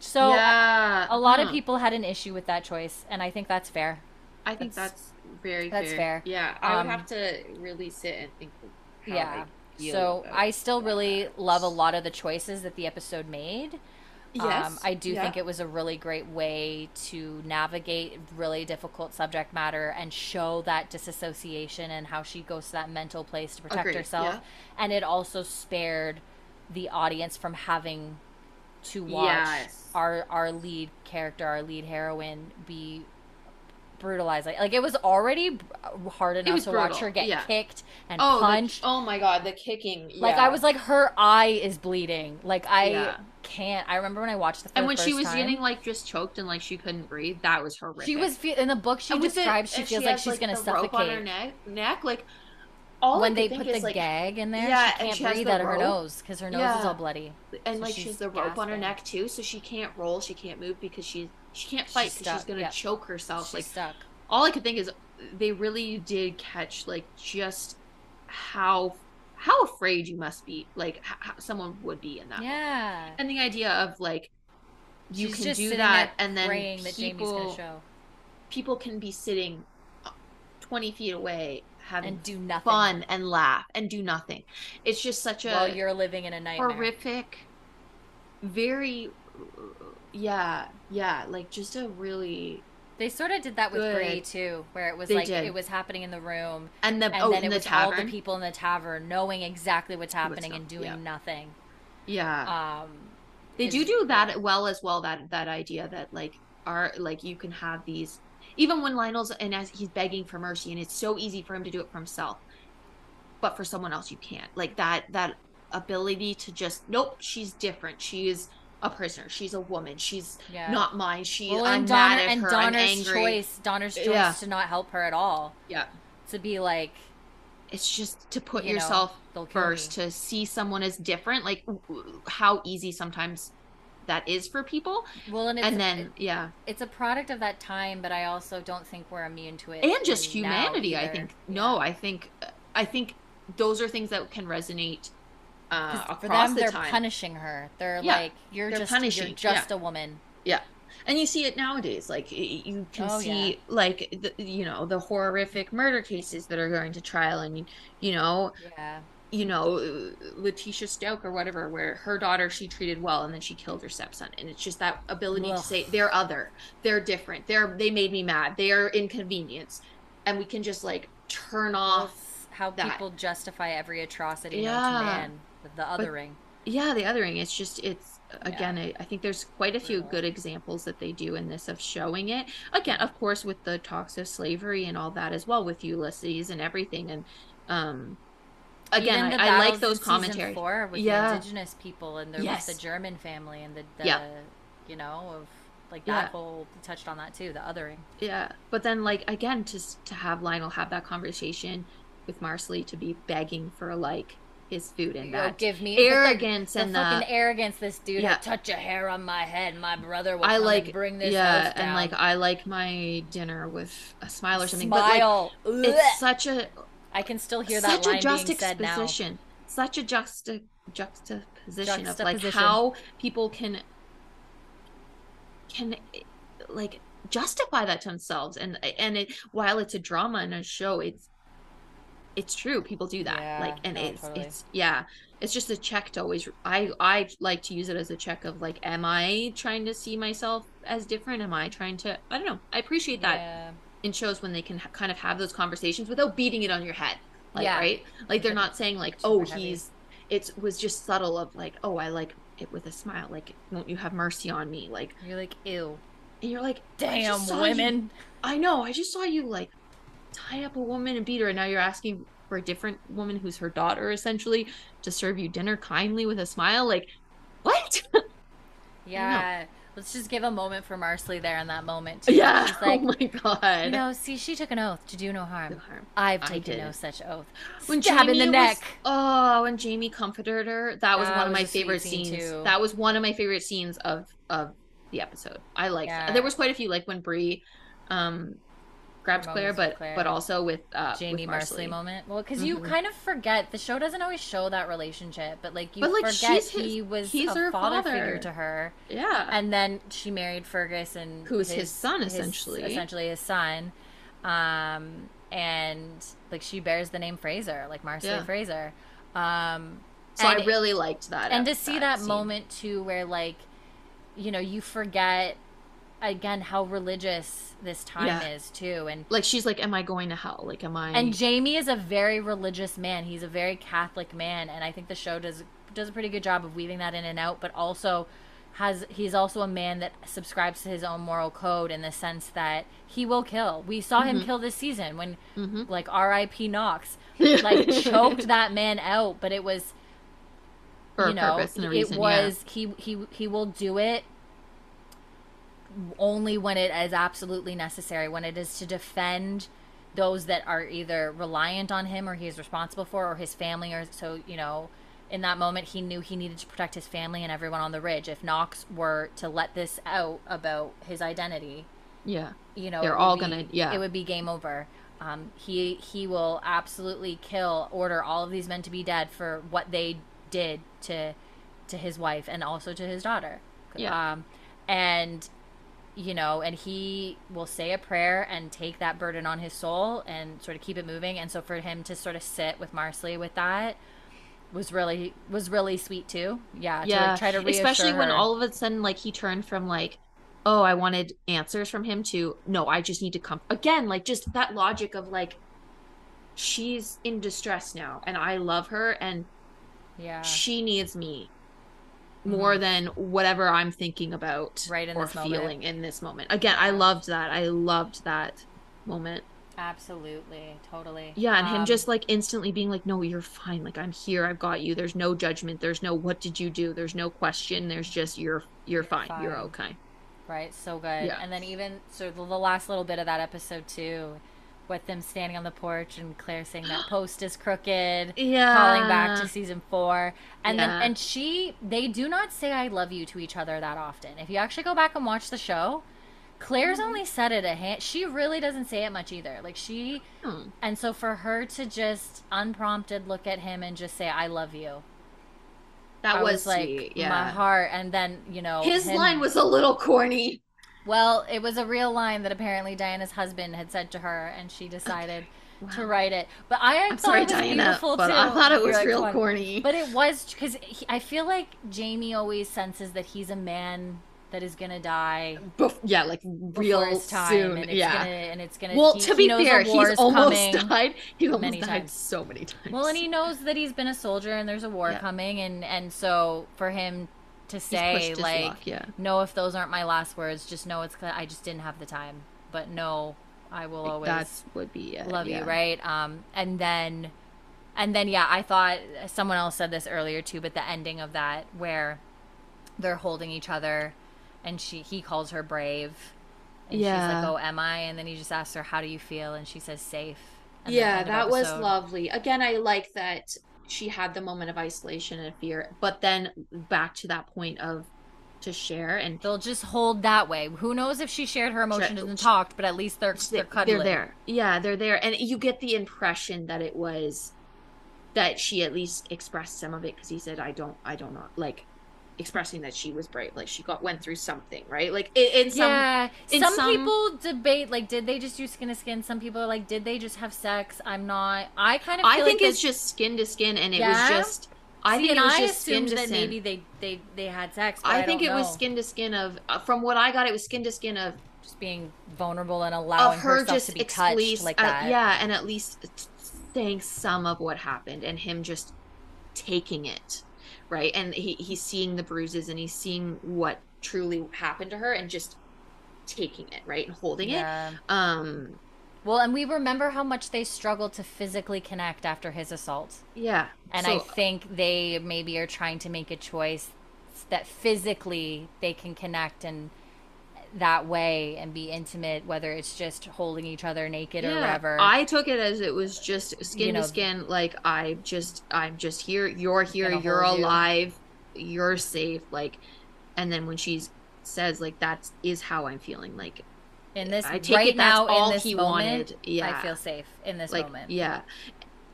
So yeah, a lot of people had an issue with that choice, and I think that's fair. I think that's- that's, very that's fair. fair. Yeah, I would Um, have to really sit and think. yeah. So I still really that. love a lot of the choices that the episode made. Yes, Um, I do yeah. think it was a really great way to navigate really difficult subject matter and show that disassociation and how she goes to that mental place to protect Agreed, herself. yeah. And it also spared the audience from having to watch Yes. our our lead character, our lead heroine, be brutalized. Like, like it was already hard enough to watch her get yeah. kicked and Oh, the- punched. oh my god, the kicking. Like. I was like, her eye is bleeding. Like I Yeah. can't. I remember when I watched the. And the when she was time, getting like just choked and like she couldn't breathe, that was horrific. she was in the book. She the- describes she feels like has, she's gonna the rope on her suffocate neck. Neck, like all when they put the like, gag in there. yeah, she and can't she breathe out of her nose because her nose is all bloody. and so like she's the rope on her neck too, so she can't roll, she can't move because she she can't fight She's because she's gonna yeah. choke herself. She's like stuck. all I could think is they really did catch like just how how afraid you must be, like how someone would be in that. Yeah. And the idea of like you She's can do that, and then people people can be sitting twenty feet away having and do nothing fun and laugh and do nothing. It's just such a while you're living in a nightmare. horrific, very, yeah, yeah, like just a really They sort of did that with. Bree too, where it was They like did. it was happening in the room, and the and oh then it the was all the people in the tavern knowing exactly what's happening and doing yeah. nothing. yeah. Um, they do do yeah. that well as well. That that idea that like are like you can have these even when Lionel's and as he's begging for mercy, and it's so easy for him to do it for himself, but for someone else you can't. Like that that ability to just nope, she's different. She is a prisoner. She's a woman. She's Yeah. not mine. She Well, I'm and mad Donner at and her. I'm Donner's angry. choice, Donner's choice Yeah. to not help her at all, Yeah. to be like, It's just to put You yourself they'll first me. to see someone as different like how easy sometimes that is for people well, and it's and then yeah it's a product of that time, but I also don't think we're immune to it. and just humanity i think Yeah. no i think i think those are things that can resonate uh across for them, the they're time punishing her. They're Yeah, like, you're they're just punishing, you're just yeah. a woman. yeah and you see it nowadays like you can Oh, see yeah. like the, you know the horrific murder cases that are going to trial and you know Yeah. You know, Letecia Stauch or whatever, where her daughter she treated well and then she killed her stepson. And it's just that ability Ugh. to say they're other, they're different, they're they made me mad, they're inconvenience. And we can just like turn off That's how that. people justify every atrocity Yeah. man. The, the othering. yeah, the othering. It's just it's again I, I think there's quite a few good examples that they do in this of showing it. Again, of course with the talks of slavery and all that as well with Ulysses and everything and um again the I, I like those commentaries. Four with Yeah. the indigenous people, and there Yes. was the German family, and the, the Yeah. you know, of like Yeah. that whole touched on that too, the othering. Yeah, but then like again, just to have Lionel have that conversation with Marsali to be begging for like his food and that give me the- arrogance the, and fucking arrogance. This dude Yeah. yeah. touch a hair on my head. My brother will I like bring this yeah, and like I like my dinner with a smile or something. But like it's such a I can still hear that such a line being said now. juxtaposition, such a juxta juxtaposition of like how people can can like justify that to themselves. And and it while it's a drama and a show it's it's true. People do that. Yeah, like and no, it's totally. it's yeah. It's just a check to always i i like to use it as a check of like am i trying to see myself as different? Am i trying to i don't know. I appreciate that. Yeah. In shows when they can ha- kind of have those conversations without beating it on your head like Yeah. right like they're not saying like oh he's it was just subtle of like oh i like it with a smile like won't you have mercy on me like You're like, ew. and you're like Damn just saw you- women. i know i just saw you like tie up a woman and beat her and now you're asking for a different woman who's her daughter essentially to serve you dinner kindly with a smile like what Yeah. Let's just give a moment for Marsali there in that moment. Too. Yeah. She's like, oh my god. you know, see, she took an oath to do no harm. No harm. I've taken no such oath. when Stab in the Jamie neck. Was, oh, when Jamie comforted her, that was That one of was my favorite scene, scenes. too. That was one of my favorite scenes of of the episode. I liked. Yeah. There was quite a few, like when Bree, um, grabbed Her Claire, but Claire. but also with uh, Jamie with Marsali. moment. Well, because you Mhm. kind of forget the show doesn't always show that relationship, but like you But, like, forget his- he was he's a her father, father. figure to her, Yeah. and then she married Fergus and Who's his son, essentially. essentially his son, um, and like she bears the name Fraser, like Marsali Yeah. Fraser, um, so I really liked that. and to see that scene. moment too where like you know you forget again how religious this time Yeah. is too and like she's like, "Am I going to hell? Like, am I?" and Jamie is a very religious man he's a very catholic man and I think the show does does a pretty good job of weaving that in and out but also has he's also a man that subscribes to his own moral code in the sense that he will kill we saw him Mhm. kill this season when Mhm. like R.I.P. Knox like choked that man out but it was for you know, purpose and a it reason. was he he he will do it only when it is absolutely necessary, when it is to defend those that are either reliant on him or he is responsible for or his family or so, you know, in that moment he knew he needed to protect his family and everyone on the ridge. If Knox were to let this out about his identity, yeah. you know, They're all be- gonna- yeah. it would be game over. Um, he he will absolutely kill, order all of these men to be dead for what they did to to his wife and also to his daughter. Yeah. Um, and you know, and he will say a prayer and take that burden on his soul and sort of keep it moving. And so for him to sort of sit with Marsali with that was really was really sweet too. Yeah. To yeah like try to reassure especially when her. all of a sudden like he turned from like oh i wanted answers from him to no i just need to come again like just that logic of like she's in distress now and i love her and yeah. she needs me more than whatever i'm thinking about Mm-hmm. Right in or this moment. feeling in this moment. Again i loved that. I loved that moment. Absolutely, totally. yeah and him Um, just like instantly being like no you're fine. Like i'm here. I've got you. There's no judgment. There's no what did you do? There's no question. There's just you're you're fine, you're okay. Right, so good. Yeah. And then even so, the last little bit of that episode too, with them standing on the porch and Claire saying that post is crooked, yeah calling back to season four, and Yeah. then and she they do not say I love you to each other that often. If you actually go back and watch the show. Claire's Mm-hmm. only said it a hand. She really doesn't say it much either. Like she, Hmm. and so for her to just unprompted look at him and just say "I love you," that I was, like sweet yeah my heart. And then you know his him- line was a little corny Well, it was a real line that apparently Diana's husband had said to her, and she decided to write it. But I i'm thought sorry it was diana beautiful but too. i thought it was like, real corny But it was because I feel like Jamie always senses that he's a man that is gonna die Bef- yeah like real time, soon and it's yeah gonna and it's gonna. well he- to he be knows fair he's almost died he's almost many died times. so many times Well, and he knows that he's been a soldier and there's a war Yeah. coming, and and so for him to say like, luck, yeah no, if those aren't my last words, just know it's I just didn't have the time. But no, I will always that would be it love yeah. you, right? Um, and then, and then, yeah, I thought someone else said this earlier too, but the ending of that where they're holding each other, and she he calls her brave, and she's Yeah. like, "Oh, am I?" And then he just asks her, "How do you feel?" And she says, "Safe." Yeah that was lovely again i like that she had the moment of isolation and fear but then back to that point of to share and They'll just hold that way. Who knows if she shared her emotions and talked, but at least they're they're cuddling. they're there yeah they're there and you get the impression that it was that she at least expressed some of it because he said i don't i don't know like expressing that she was brave like she got went through something right like in, in some yeah, in some, some- people debate like, did they just do skin to skin? Some people are like, did they just have sex? I'm not. I kind of. i think like it's this- just skin to skin and it Yeah? was just i See, think it was I just skin assumed to that skin maybe they they they had sex. I, I think it don't was know. skin to skin of uh, from what I got it was skin to skin of just being vulnerable and allowing of her herself just to be touched least like uh, yeah and at least saying some of what happened and him just taking it right and he, he's seeing the bruises and he's seeing what truly happened to her and just taking it right and holding Yeah. it um Well, and we remember how much they struggled to physically connect after his assault. yeah And So, I think they maybe are trying to make a choice that physically they can connect and that way and be intimate whether it's just holding each other naked or whatever I took it as it was just skin You know- to skin. Like I just, I'm just here. You're here. You're hold you. alive. You're safe. Like, and then when she says like that is how I'm feeling. Like in this I take right it now all in this he moment wanted. Yeah, i feel safe in this like moment yeah,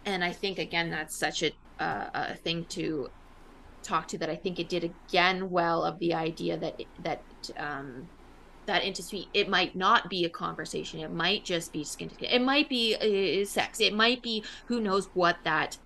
and I think again that's such a uh, a thing to talk to that I think it did again well of the idea that that um that intimacy it might not be a conversation. It might just be skin to skin. It might be uh, sex. It might be who knows what that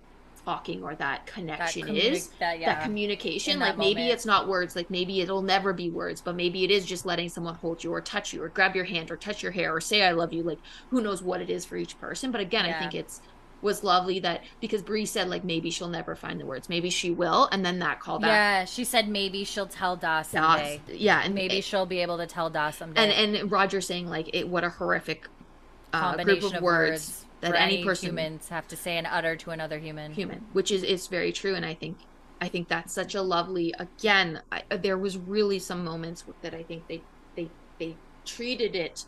talking or that that connection communi- is that yeah. that communication. Like that maybe it's not words. Like maybe it'll never be words but maybe it is just letting someone hold you or touch you or grab your hand or touch your hair or say i love you. Like who knows what it is for each person. But again i think it's was lovely that because Bree said like maybe she'll never find the words. Maybe she will. And then that call back yeah she said maybe she'll tell da someday. Yeah and maybe she'll be able to tell da someday. And and roger saying like it what a horrific uh, combination group of, of words, words that for any person humans have to say and utter to another human. Human which is is very true and i think i think that's such a lovely again I, there was really some moments that i think they they they treated it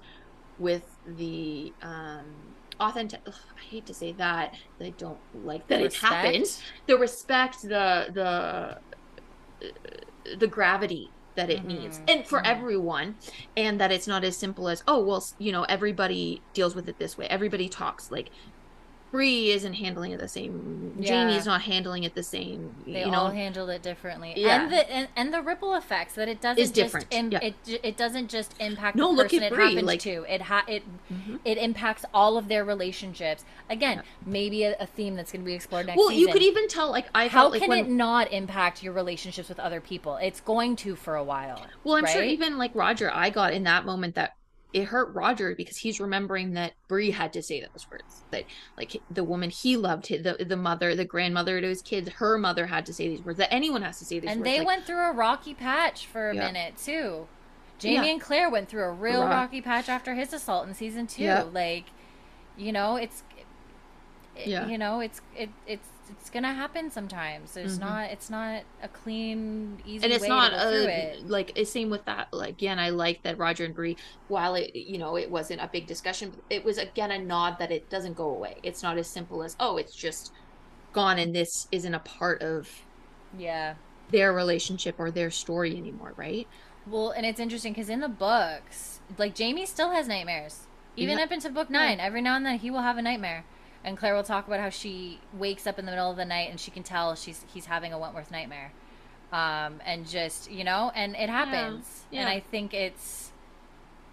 with the um authentic ugh, i hate to say that i don't like that it happened. The respect the the the gravity that it needs. Mhm, and for mhm. everyone and that it's not as simple as oh well you know everybody deals with it this way. Everybody talks like Bree isn't handling it the same. Yeah. Jamie's not handling it the same. they you all know, handled it differently Yeah. and the and, and the ripple effects that it doesn't Is just different, im- yeah. it it doesn't just impact No, the look person at it Bree, happens like- to it ha- it Mhm. it impacts all of their relationships again Yeah. maybe a, a theme that's going to be explored next well, season you could even tell. Like I how felt like can when it not impact your relationships with other people it's going to for a while Well, I'm sure even like Roger, I got in that moment that it hurt Roger because he's remembering that Bree had to say those words. That like the woman he loved, the the mother, the grandmother to his kids, her mother had to say these words. That anyone has to say these and words. they like, went through a rocky patch for a Yeah. minute too jamie Yeah. and claire went through a real Rock- rocky patch after his assault in season two Yeah. like you know it's it- Yeah. you know it's it it's it's gonna happen sometimes. There's Mhm. not it's not a clean easy and it's way not a it. like it's same with that like, again i like that roger and Bree. while it you know it wasn't a big discussion it was again a nod that it doesn't go away. It's not as simple as oh it's just gone and this isn't a part of yeah. their relationship or their story anymore right? Well and it's interesting because in the books like jamie still has nightmares. Even Yeah. up into book nine every now and then he will have a nightmare and claire will talk about how she wakes up in the middle of the night and she can tell she's he's having a wentworth nightmare. Um and just you know and it happens. And yeah. i think it's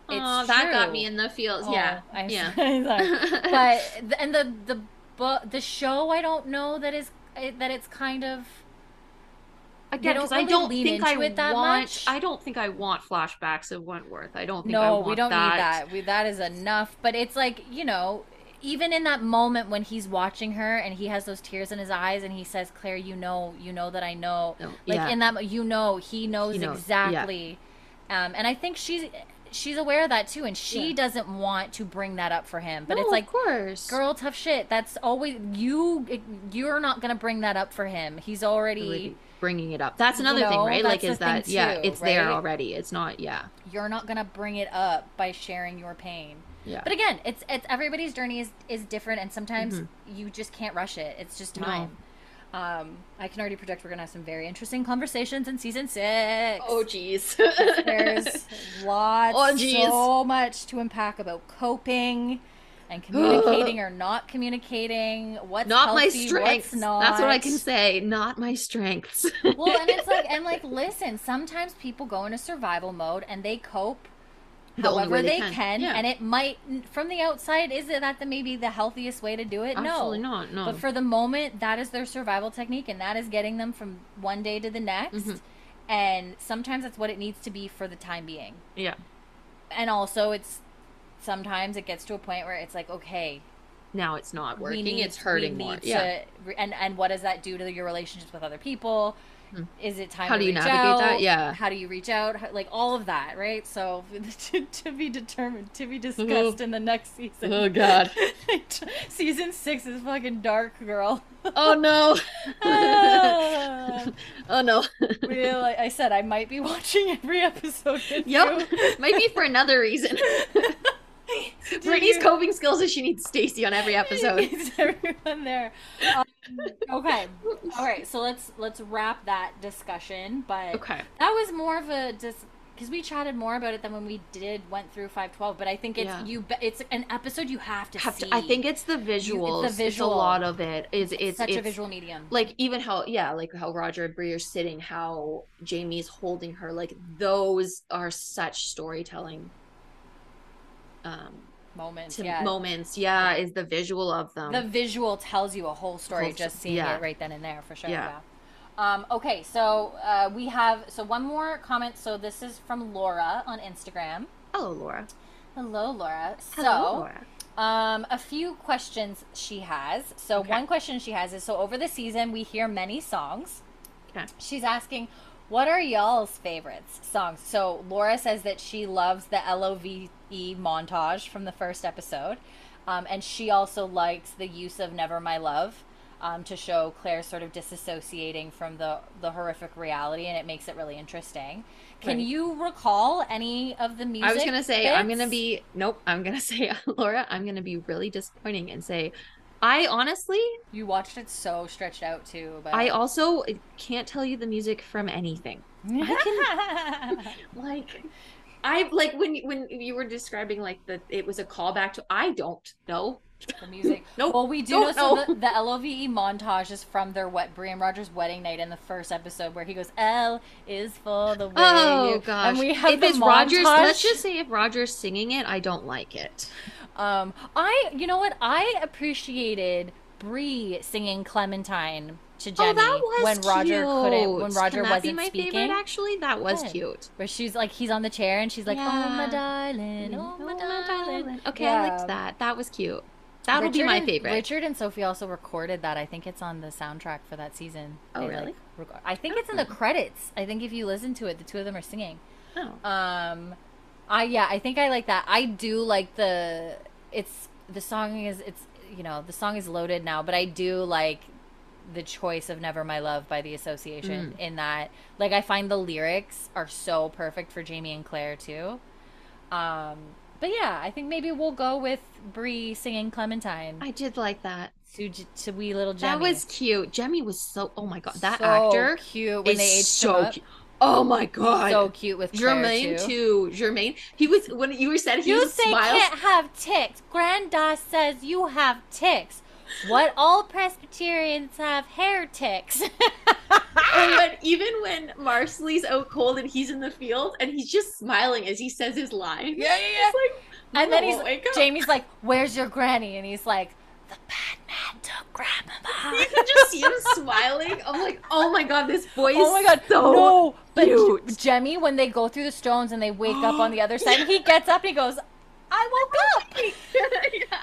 it's that got me in the feels. Oh, yeah. I'm yeah. but and the the book the show i don't know that is that it's kind of again because I don't think I it that want much. I don't think I want flashbacks of Wentworth. I don't think I no want we don't that. need that. We that is enough. But it's like you know even in that moment when he's watching her and he has those tears in his eyes and he says claire you know you know that i know No, like yeah. in that you know he knows, He knows, yeah. exactly um and i think she's she's aware of that too and she Yeah. doesn't want to bring that up for him but No, it's like of course girl tough shit that's always you you're not gonna bring that up for him he's already Really bringing it up. That's You another thing, right? Like is that yeah, too, it's there already. It's not yeah. you're not gonna bring it up by sharing your pain Yeah. but again it's it's everybody's journey is is different and sometimes Mhm. you just can't rush it it's just No. time um i can already predict we're gonna have some very interesting conversations in season six oh jeez. there's lots Oh, geez. so much to unpack about coping and communicating or not communicating what's not my healthy, strengths. what's not That's what I can say. Not my strengths. well and it's like and like listen sometimes people go into survival mode and they cope The only however they, they can, can, yeah. and it might from the outside is it that the maybe the healthiest way to do it Absolutely no not. No. but for the moment that is their survival technique and that is getting them from one day to the next Mhm. and sometimes that's what it needs to be for the time being yeah. and also it's sometimes it gets to a point where it's like okay Now it's not working. need, it's hurting more. need Yeah. to, and and what does that do to your relationships with other people Hmm. is it time How to do you navigate out? that? Yeah. how do you reach out How- like all of that right so to, to be determined to be discussed in the next season Oh god. season six is fucking dark girl Oh no. Ah. Oh no. We, like I said, I might be watching every episode. Yep. Might be for another reason. Brittany's you- coping skills is she needs Stacy on every episode. Everyone there. Um, okay. All right. So let's let's wrap that discussion. But Okay. that was more of a just because we chatted more about it than when we did went through five twelve. But I think it's Yeah. you. It's an episode you have to Have see. to, I think it's the visuals. It's, visual. a lot of it. Is it's such it's, a visual medium. like even how yeah like how Roger and Bree are sitting, how Jamie's holding her. Like those are such storytelling. Um, moments. to yeah. moments. Yeah, is the visual of them. the visual tells you a whole story Whole just seeing yeah. it right then and there for sure. Yeah. Yeah. Um, okay, so uh, we have so one more comment. So this is from Laura on Instagram. Hello, Laura. Hello, Laura. So Hello, Laura. Um, a few questions she has. So Okay. one question she has is so over the season we hear many songs. Okay. She's asking, what are y'all's favorites songs? So Laura says that she loves the LOVE montage from the first episode, um, and she also likes the use of "Never My Love." Um, to show Claire sort of disassociating from the the horrific reality, and it makes it really interesting. Can Right. you recall any of the music? I was gonna say I'm gonna be nope. I'm gonna say Laura. I'm gonna be really disappointing and say, I honestly, You watched it so stretched out too. But I also can't tell you the music from anything. I can, Like, I like when when you were describing like the it was a callback to I don't know. the music. Nope. Well, we do know, know. so the, the LOVE montage is from their wet Brian Rogers wedding night in the first episode where he goes, "L is for the way." Oh you-" gosh! And we have if the it's montage. Rogers, let's just say if Rogers singing it, I don't like it. Um, I, you know what? I appreciated Bree singing Clementine to Jemmy oh, that was when Roger couldn't, when cute. Roger Can that wasn't be my speaking. favorite? Actually, that was Good. cute. Where she's like, he's on the chair and she's like, "Oh my darling, oh my darling." Okay, I liked that. That was cute. That'll be Richard my and- favorite. Richard and Sophie also recorded that. I think it's on the soundtrack for that season. Oh, They, really? like, I think it's in the credits. I think if you listen to it, the two of them are singing. Oh. Um, I yeah, I think I like that. I do like the. It's the song is it's you know the song is loaded now, but I do like the choice of "Never My Love" by the Association. Mm. In that, like, I find the lyrics are so perfect for Jamie and Claire too. Um, but yeah, I think maybe we'll go with Bree singing Clementine I did like that. to, to wee little Jemmy. That was cute. Jemmy was so. Oh my god, that So actor cute when they aged so him. Oh my god. So cute with Claire Germain too. too. Germain. He was when you were said he You was say smiles. can't have ticks. Granda says you have ticks. What all Presbyterians have hair ticks. And when even when Marsali's out cold and he's in the field and he's just smiling as he says his line. Yeah, yeah, yeah. Like, and then "Oh, he's up." Jamie's like, "Where's your granny?" And he's like, "The bad man took grandmama." You can just see him smiling. I'm like, oh my god, this boy Oh my god, so no! But cute. Jemmy, when they go through the stones and they wake up on the other side, he gets up and he goes, "I woke up." Yeah.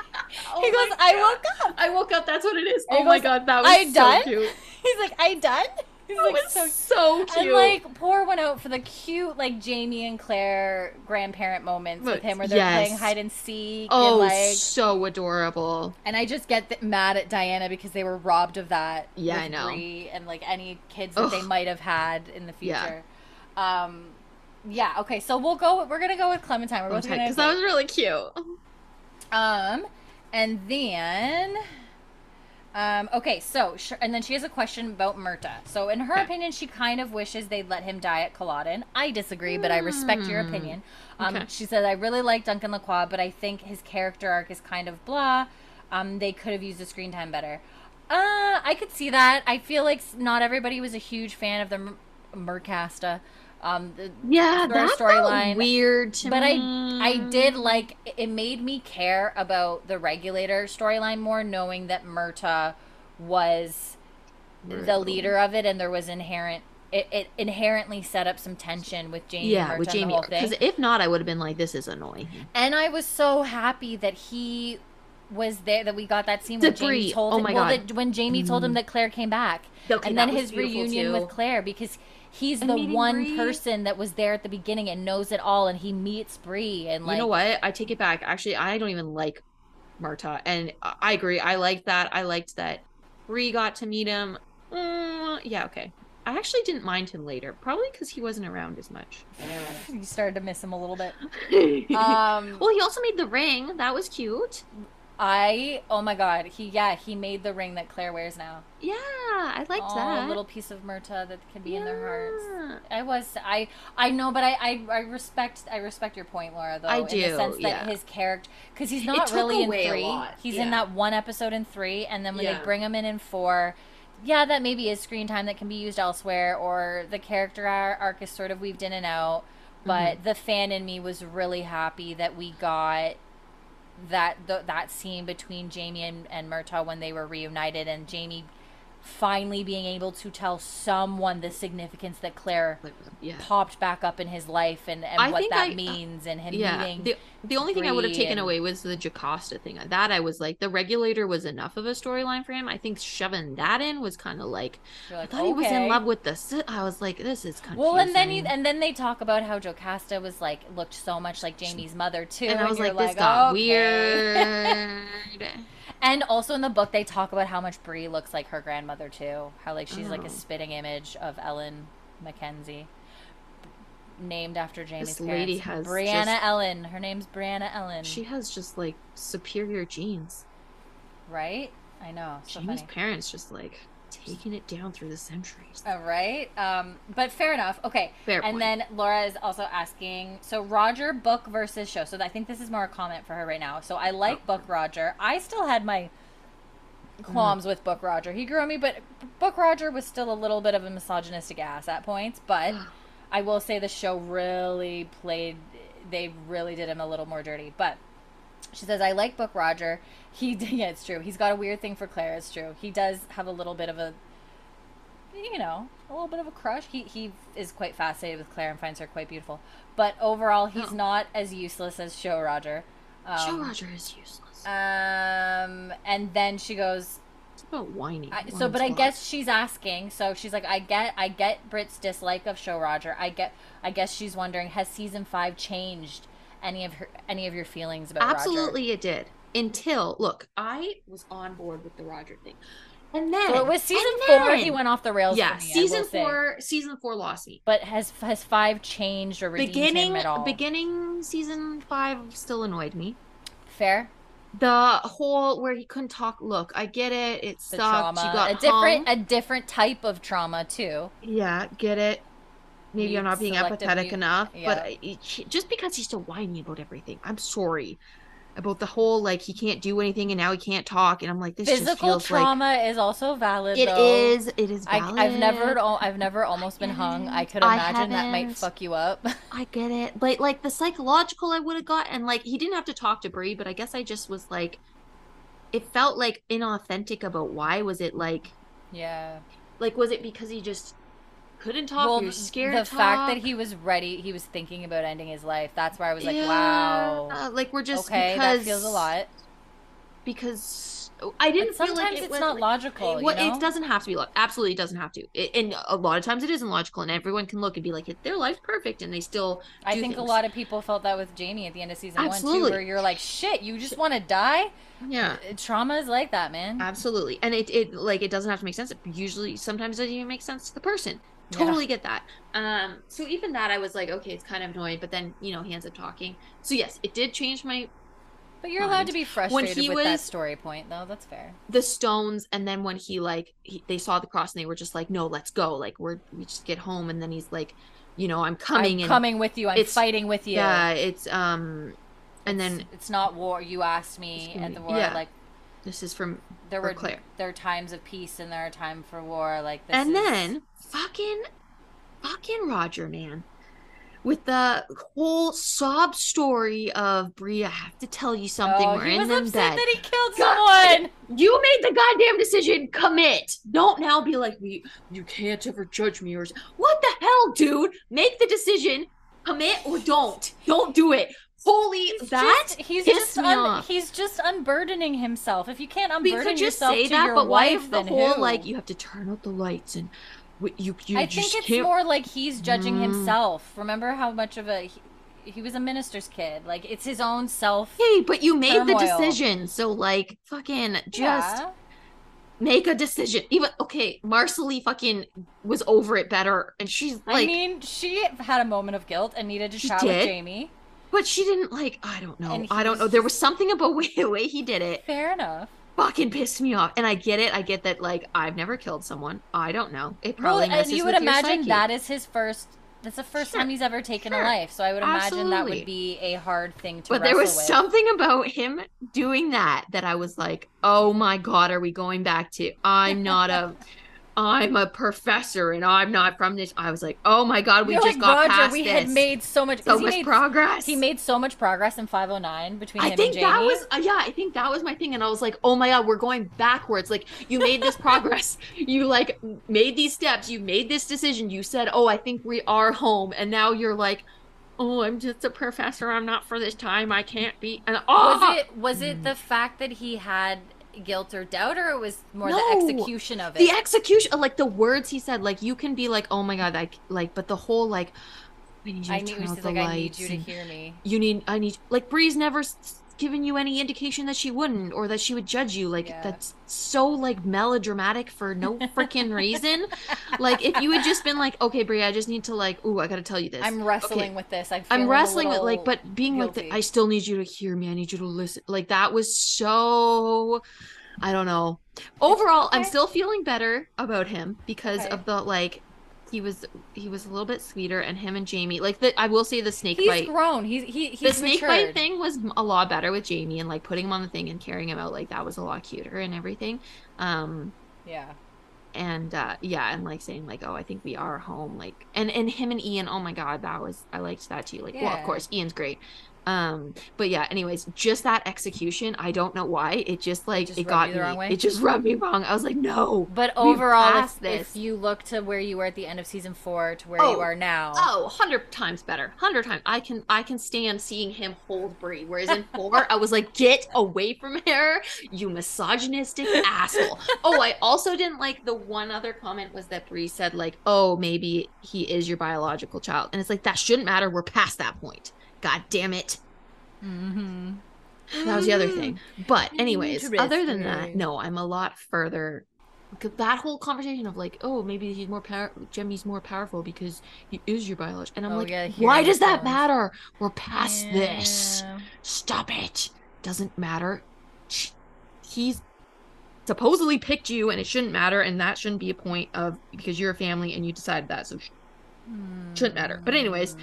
Oh he goes, "I woke up." I woke up. That's what it is. And Oh my goes, god, that was "I so done?" cute. He's like, "I done." He's That like was so so, cute. And like poor one out for the cute like Jamie and Claire grandparent moments with him where they're yes. playing hide and seek oh, and like so adorable. and I just get th- mad at Diana because they were robbed of that. Yeah, I know. And like any kids that they might have had in the Yeah. future. Um, yeah. Okay, so we'll go. We're gonna go with Clementine. We're both gonna. Because that was really cute. Um, and then, um, okay, so sh- and then she has a question about Murtagh. So in her Okay. opinion, she kind of wishes they'd let him die at Culloden. I disagree, but I respect your Hmm. opinion. Um, Okay. she said I really like Duncan Lacroix, but I think his character arc is kind of blah. Um, they could have used the screen time better. Uh, I could see that. I feel like not everybody was a huge fan of the Mer- Mercasta. Um, the, Yeah, Her that storyline. weird to but I me. I did like it made me care about the regulator storyline more knowing that Murtagh was the Brutal. leader of it and there was inherent it, it inherently set up some tension with Jamie Yeah, and with Jamie. the whole thing. Because if not, I would have been like, "This is annoying." And I was so happy that he was there that we got that scene when Jamie told Oh him my well, God. That when Jamie told him that Claire came back. Okay, and then his reunion too. with Claire because he's And the one person that was there at the beginning and knows it all and he meets Bree and like you know what? I take it back. Actually, I don't even like Murtagh, and I agree. I liked that. I liked that Bree got to meet him. Mm, yeah, okay. I actually didn't mind him later, probably because he wasn't around as much. you started to miss him a little bit. Um, well, he also made the ring. That was cute. I oh my god, he yeah he made the ring that Claire wears now. Yeah, I liked oh, that. A little piece of Murtagh that can be in their hearts. I was I I know, but I, I I respect I respect your point, Laura. Though I do, in the sense that yeah. his character because he's not really in three. He's yeah. in that one episode in three, and then when Yeah. they bring him in in four. Yeah, that maybe is screen time that can be used elsewhere, or the character arc is sort of weaved in and out. Mm-hmm. But the fan in me was really happy that we got that th- that scene between Jamie and, and Murtagh when they were reunited, and Jamie finally being able to tell someone the significance that Claire yeah. popped back up in his life and, and what that I- uh, means and him Yeah. meeting The, the only thing I would have taken and- away was the Jocasta thing. That I was like, the regulator was enough of a storyline for him. I think shoving that in was kind of like, You're I like, thought he was in love with the. si- I was like, this is confusing. Well, and then you, and then they talk about how Jocasta was like looked so much like Jamie's mother too, and I was you're like, this got okay. weird. And also in the book, they talk about how much Bree looks like her grandmother too. How like she's like Oh. a spitting image of Ellen Mackenzie, named after Jamie's This lady parents. has Brianna just- Ellen. Her name's Brianna Ellen. she has just like superior genes. right? I know. So Jamie's funny. parents just like taking it down through the centuries. All right. Um, but fair enough. Okay. Fair and point. then Laura is also asking, so Roger book versus show. So I think this is more a comment for her right now. So I like Oh. book Roger. I still had my qualms Mm. with book Roger. He grew on me, but book Roger was still a little bit of a misogynistic ass at points. But I will say the show really played. They really did him a little more dirty. But she says, I like Book Roger. He, yeah, it's true. He's got a weird thing for Claire. It's true. He does have a little bit of a, you know, a little bit of a crush. He, he is quite fascinated with Claire and finds her quite beautiful. But overall, he's Oh. not as useless as Show Roger. Um, Joe Roger is useless. Um, and then she goes, it's about whining. I, so, but I lot. guess she's asking. So she's like, I get, I get Britt's dislike of Show Roger. I get, I guess she's wondering, has season five changed any of her, any of your feelings about Roger? Absolutely, it did. Until look, I was on board with the Roger thing, and then So it was season four. then- He went off the rails. Yeah, me, season will say. four. Season four lost me. But has has five changed or Beginning, him at all? beginning season five still annoyed me. Fair. The whole where he couldn't talk. Look, I get it. It The sucked. trauma, You got a different, a different type of trauma too. Yeah, get it. Maybe I'm not being empathetic enough, yeah. but it, just because he's still whining about everything, I'm sorry about the whole like he can't do anything and now he can't talk, and I'm like this just Physical trauma is also valid. like though. it is. It is I, valid. I've never, al- I've never almost been hung. I could I imagine that might fuck you up. I get it. Like like the psychological I would have got and like he didn't have to talk to Bree, but I guess I just was like it felt like inauthentic about why was it like yeah. like was it because he just couldn't talk well, he was scared the fact that he was ready, he was thinking about ending his life. That's where I was like, Yeah, wow. like we're just okay, because that feels a lot. because I didn't But feel sometimes like it it's not like, logical. it, well, you know? it doesn't have to be lo- absolutely doesn't have to it, and a lot of times it isn't logical and everyone can look and be like their life's perfect and they still I think a lot of people felt that with Jamie at the end of season one too, where you're like, shit, you just want to die. yeah Uh, Trauma is like that, man. Absolutely. And it, it like it doesn't have to make sense. It usually sometimes it doesn't even make sense to the person. Yeah. Totally get that. Um so even that I was like, okay, it's kind of annoying, but then, you know, he ends up talking. So yes, it did change my But you're allowed to be frustrated When he with that story point, though. That's fair. the stones and then when he like he, they saw the cross and they were just like, No, let's go. Like we're we just get home and then he's like, you know, I'm coming I'm coming with you. I'm it's- fighting with you. yeah, it's um and then it's not war. You asked me It's at the war. yeah. Like this is from there were Claire. there are times of peace and there are time for war. Like this and is- then fucking fucking Roger, man. With the whole sob story of Bree, I have to tell you something. oh, We're he in was upset bed. that he killed God, someone. You made the goddamn decision. Commit. Don't now be like we. You can't ever judge me or what the hell, dude. Make the decision. Commit or don't. Don't do it. Holy He's that just, he's just un- he's just unburdening himself. If you can't unburden could just yourself say to that, your but wife, if the then whole who? like you have to turn out the lights and you you I think it's can't more like he's judging Mm. himself. Remember how much of a he, he was a minister's kid. Like it's his own self. Hey, but you made the decision, so like fucking just Yeah. make a decision. Even okay, Marsali fucking was over it better, and she's like, I mean, she had a moment of guilt and needed to chat did? with Jamie. But she didn't like. I don't know. I don't know. There was something about way, the way he did it Fair enough. fucking pissed me off. And I get it. I get that. Like I've never killed someone. I don't know. It Well, probably and messes you would imagine that is his first. That's the first Sure, time he's ever taken sure. a life, so I would imagine that would be a hard thing to. But there was with. something about him doing that that I was like, oh my god, are we going back to? I'm not a. I'm a professor and I'm not from this. I was like, oh my god, we You're just like, got Roger, past we this. had made so much. so much made, progress. He made so much progress in 509 between I him think and Jamie. that was uh, yeah. I think that was my thing, and I was like, "Oh my god, we're going backwards! Like you made this progress, you like made these steps, you made this decision. You said, "Oh, I think we are home," and now you're like, "Oh, I'm just a professor. I'm not for this time. I can't be." And oh, Was it was it the fact that he had guilt or doubt, or it was more No. the execution of it? the execution? Like the words he said. Like you can be like, "Oh my god," like like, but the whole like, I need you I to turn out the like, "I need you to hear me." you need i need like Bree's never given you any indication that she wouldn't or that she would judge you like Yeah. that's so like melodramatic for no freaking reason like if you had just been like okay bree i just need to like ooh i gotta tell you this I'm wrestling Okay. with this. I'm, I'm wrestling with like, but being like, the, I still need you to hear me. I need you to listen. Like that was so, I don't know. Overall, I'm still feeling better about him because Okay. of the like, he was he was a little bit sweeter, and him and Jamie, like the I will say the snake he's bite grown. He's he he's the snake matured. bite thing was a lot better with Jamie and like putting him on the thing and carrying him out like that was a lot cuter and everything. Um Yeah. and uh yeah, and like saying like, Oh, I think we are home, like and and him and Ian, oh my god, that was I liked that too. Like well of course Ian's great. Um but yeah, anyways, just that execution, I don't know why. It just like Just it got you me. It just rubbed me wrong. I was like, no. But overall, if, if you look to where you were at the end of season four to where you Oh. are now, Oh, 100 times better. 100 times. I can I can stand seeing him hold Bree. Whereas in 4, I was like, "Get away from her, you misogynistic asshole." Oh, I also didn't like the one other comment was that Bree said like, "Oh, maybe he is your biological child." And it's like that shouldn't matter. We're past that point. God damn it. mm-hmm. That was the other thing. But anyways, other than that, no, I'm a lot further. That whole conversation of like, oh, maybe he's more power. Jemmy's more powerful because he is your biology, And I'm Oh, like, yeah, why does that matter? We're past this. Stop it. Doesn't matter. He's supposedly picked you, and it shouldn't matter, and that shouldn't be a point of because you're a family and you decided that. So sh- shouldn't matter. But anyways, Mm.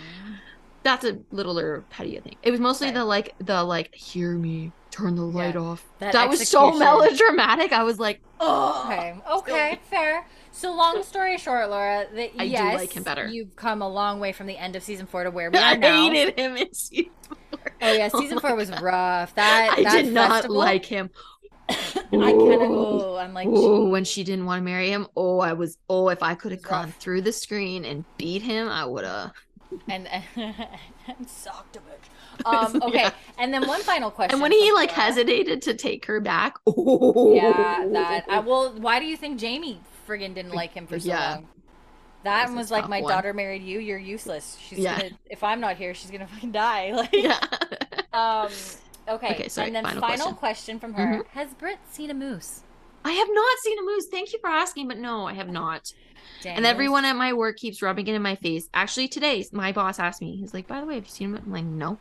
That's a littler petty thing. It was mostly Okay. the like the like hear me turn the light Yeah, off. that That, was so melodramatic. I was like, oh. Okay. Okay. Fair. So long story short, Laura, that I do yes, like him better. You've come a long way from the end of season four to where we I are now. hated him in season four. Oh yeah, oh season Oh four was God. rough. That I that did not like him. I kind of. Oh, I'm like. Oh, when she didn't want to marry him. Oh, I was. Oh, if I could have gone rough. through the screen and beat him, I would have. And and socked a bitch. Um, okay, Yeah. and then one final question. And when he like Laura. hesitated to take her back, oh, yeah, that. I, well, why do you think Jamie friggin' didn't like him for so Yeah. long? That That's one was like, my one. daughter married you. You're useless. She's Yeah. gonna. If I'm not here, she's gonna fucking die. Like. yeah. Um. Okay. Okay, sorry, And then final final, question. question. from her: Has Britt seen a moose? I have not seen a moose. Thank you for asking, but no, I have not. And everyone at my work keeps rubbing it in my face. Actually, today my boss asked me. He's like, "By the way, have you seen him?" I'm like, "No." I'm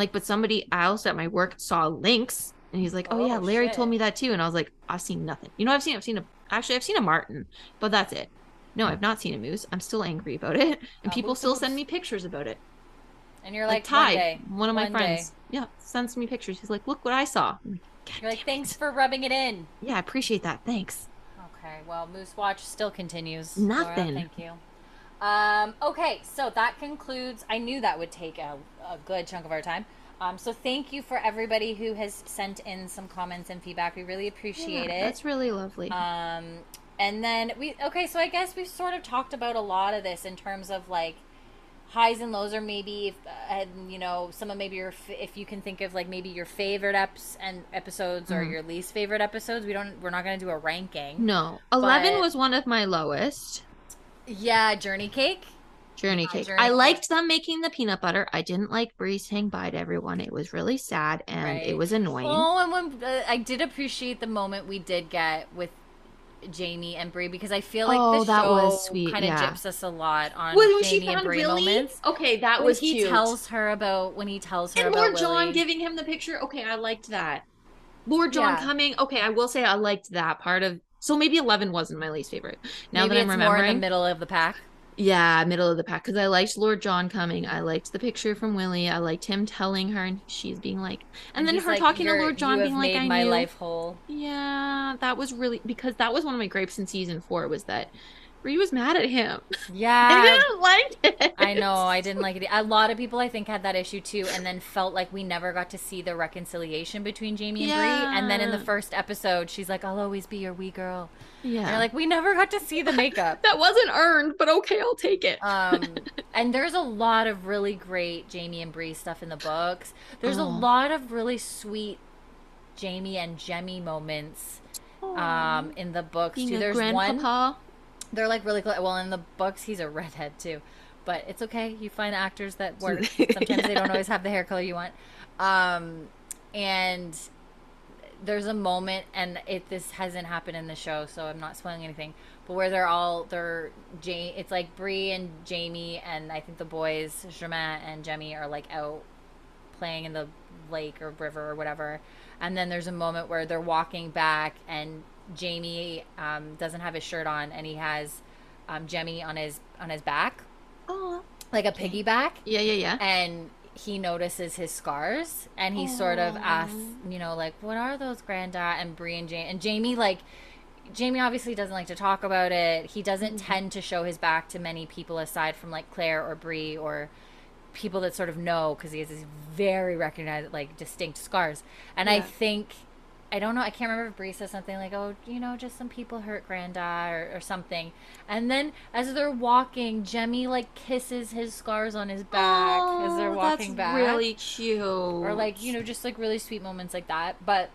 like, but somebody else at my work saw lynx, and he's like, "Oh, Oh, yeah, Larry shit. told me that too." And I was like, "I've seen nothing." You know, I've seen. I've seen a. Actually, I've seen a martin, but that's it. No, I've not seen a moose. I'm still angry about it, and Oh, people still send me pictures about it. And you're Like, like, one Ty, day, one of my one friends, day. yeah, sends me pictures. He's like, "Look what I saw." I'm like, "God You're like, thanks for rubbing it in. Yeah, I appreciate that. Thanks. Okay, well, Moose Watch still continues. Laura, Nothing. thank you. Um, okay, so that concludes. I knew that would take a, a good chunk of our time. Um, so thank you for everybody who has sent in some comments and feedback. We really appreciate Yeah, it. That's really lovely. Um, and then we okay, so I guess we've sort of talked about a lot of this in terms of like highs and lows, or maybe if, and you know some of maybe your f- if you can think of like maybe your favorite eps and episodes or Mhm. your least favorite episodes. We don't. We're not going to do a ranking. no, eleven was one of my lowest. Yeah, Journey Cake. Journey Uh, cake. Journey I liked them making the peanut butter. I didn't like Bree saying bye to everyone. It was really sad and it was annoying. Oh, and when uh, I did appreciate the moment we did get with Jamie and Bree because I feel like Oh, the that show was sweet, kind of yeah. gyps us a lot on When, when she Jamie and found Bree Willie, moments. okay, that When was he cute. tells her about when he tells her and about Lord John Willie. giving him the picture. Okay, I liked that. Lord John Yeah. coming. Okay, I will say I liked that part of. So maybe Eleven wasn't my least favorite. Now Maybe that I'm it's more in remembering, the middle of the pack. Yeah, middle of the pack because I liked Lord John coming. I liked the picture from Willie. I liked him telling her, and she's being like, and, then her like, talking to Lord John, being like, "I my knew." life whole. Yeah, that was really because that was one of my gripes in season four was that Bree was mad at him. Yeah. I Yeah, didn't like it. I know. I didn't like it. A lot of people, I think, had that issue too, and then felt like we never got to see the reconciliation between Jamie and Brie. And then in the first episode, she's like, "I'll always be your wee girl," Yeah, and like, we never got to see the makeup. that wasn't earned, but okay, I'll take it. um, and there's a lot of really great Jamie and Bree stuff in the books. There's a Oh. lot of really sweet Jamie and Jemmy moments um, in the books Being too. a There's one grandpapa. They're like really close. Well, in the books, he's a redhead too, but it's okay. You find actors that work. Sometimes they don't always have the hair color you want. Um, and there's a moment, and it this hasn't happened in the show, so I'm not spoiling anything. But where they're all they're Jane, it's like Bree and Jamie, and I think the boys Germain and Jemmy are like out playing in the lake or river or whatever. And then there's a moment where they're walking back, and Jamie um, doesn't have his shirt on, and he has um, Jemmy on his on his back, Oh, like a piggyback, yeah, yeah, yeah. and he notices his scars, and he sort of asks, you know, like, "What are those, Granda?" And Bree and Jamie, and Jamie like. Jamie obviously doesn't like to talk about it. He doesn't Mm-hmm. tend to show his back to many people aside from like Claire or Bree or people that sort of know because he has these very recognized like distinct scars. And I think I don't know. I can't remember if Bree says something like, "Oh, you know, just some people hurt Granda" or, or something. And then as they're walking, Jemmy like kisses his scars on his back as they're Oh, walking that's back, Really cute. or like you know, just like really sweet moments like that. But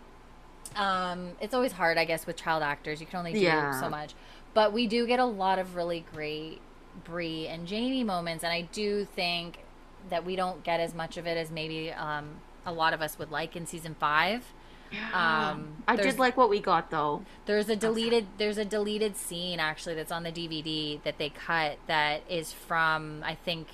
um, it's always hard, I guess, with child actors. You can only do Yeah. so much. But we do get a lot of really great Bree and Jamie moments, and I do think that we don't get as much of it as maybe um, a lot of us would like in season five. Um, I there's- did like what we got though. There's a deleted there's a deleted scene actually that's on the DVD that they cut that is from I think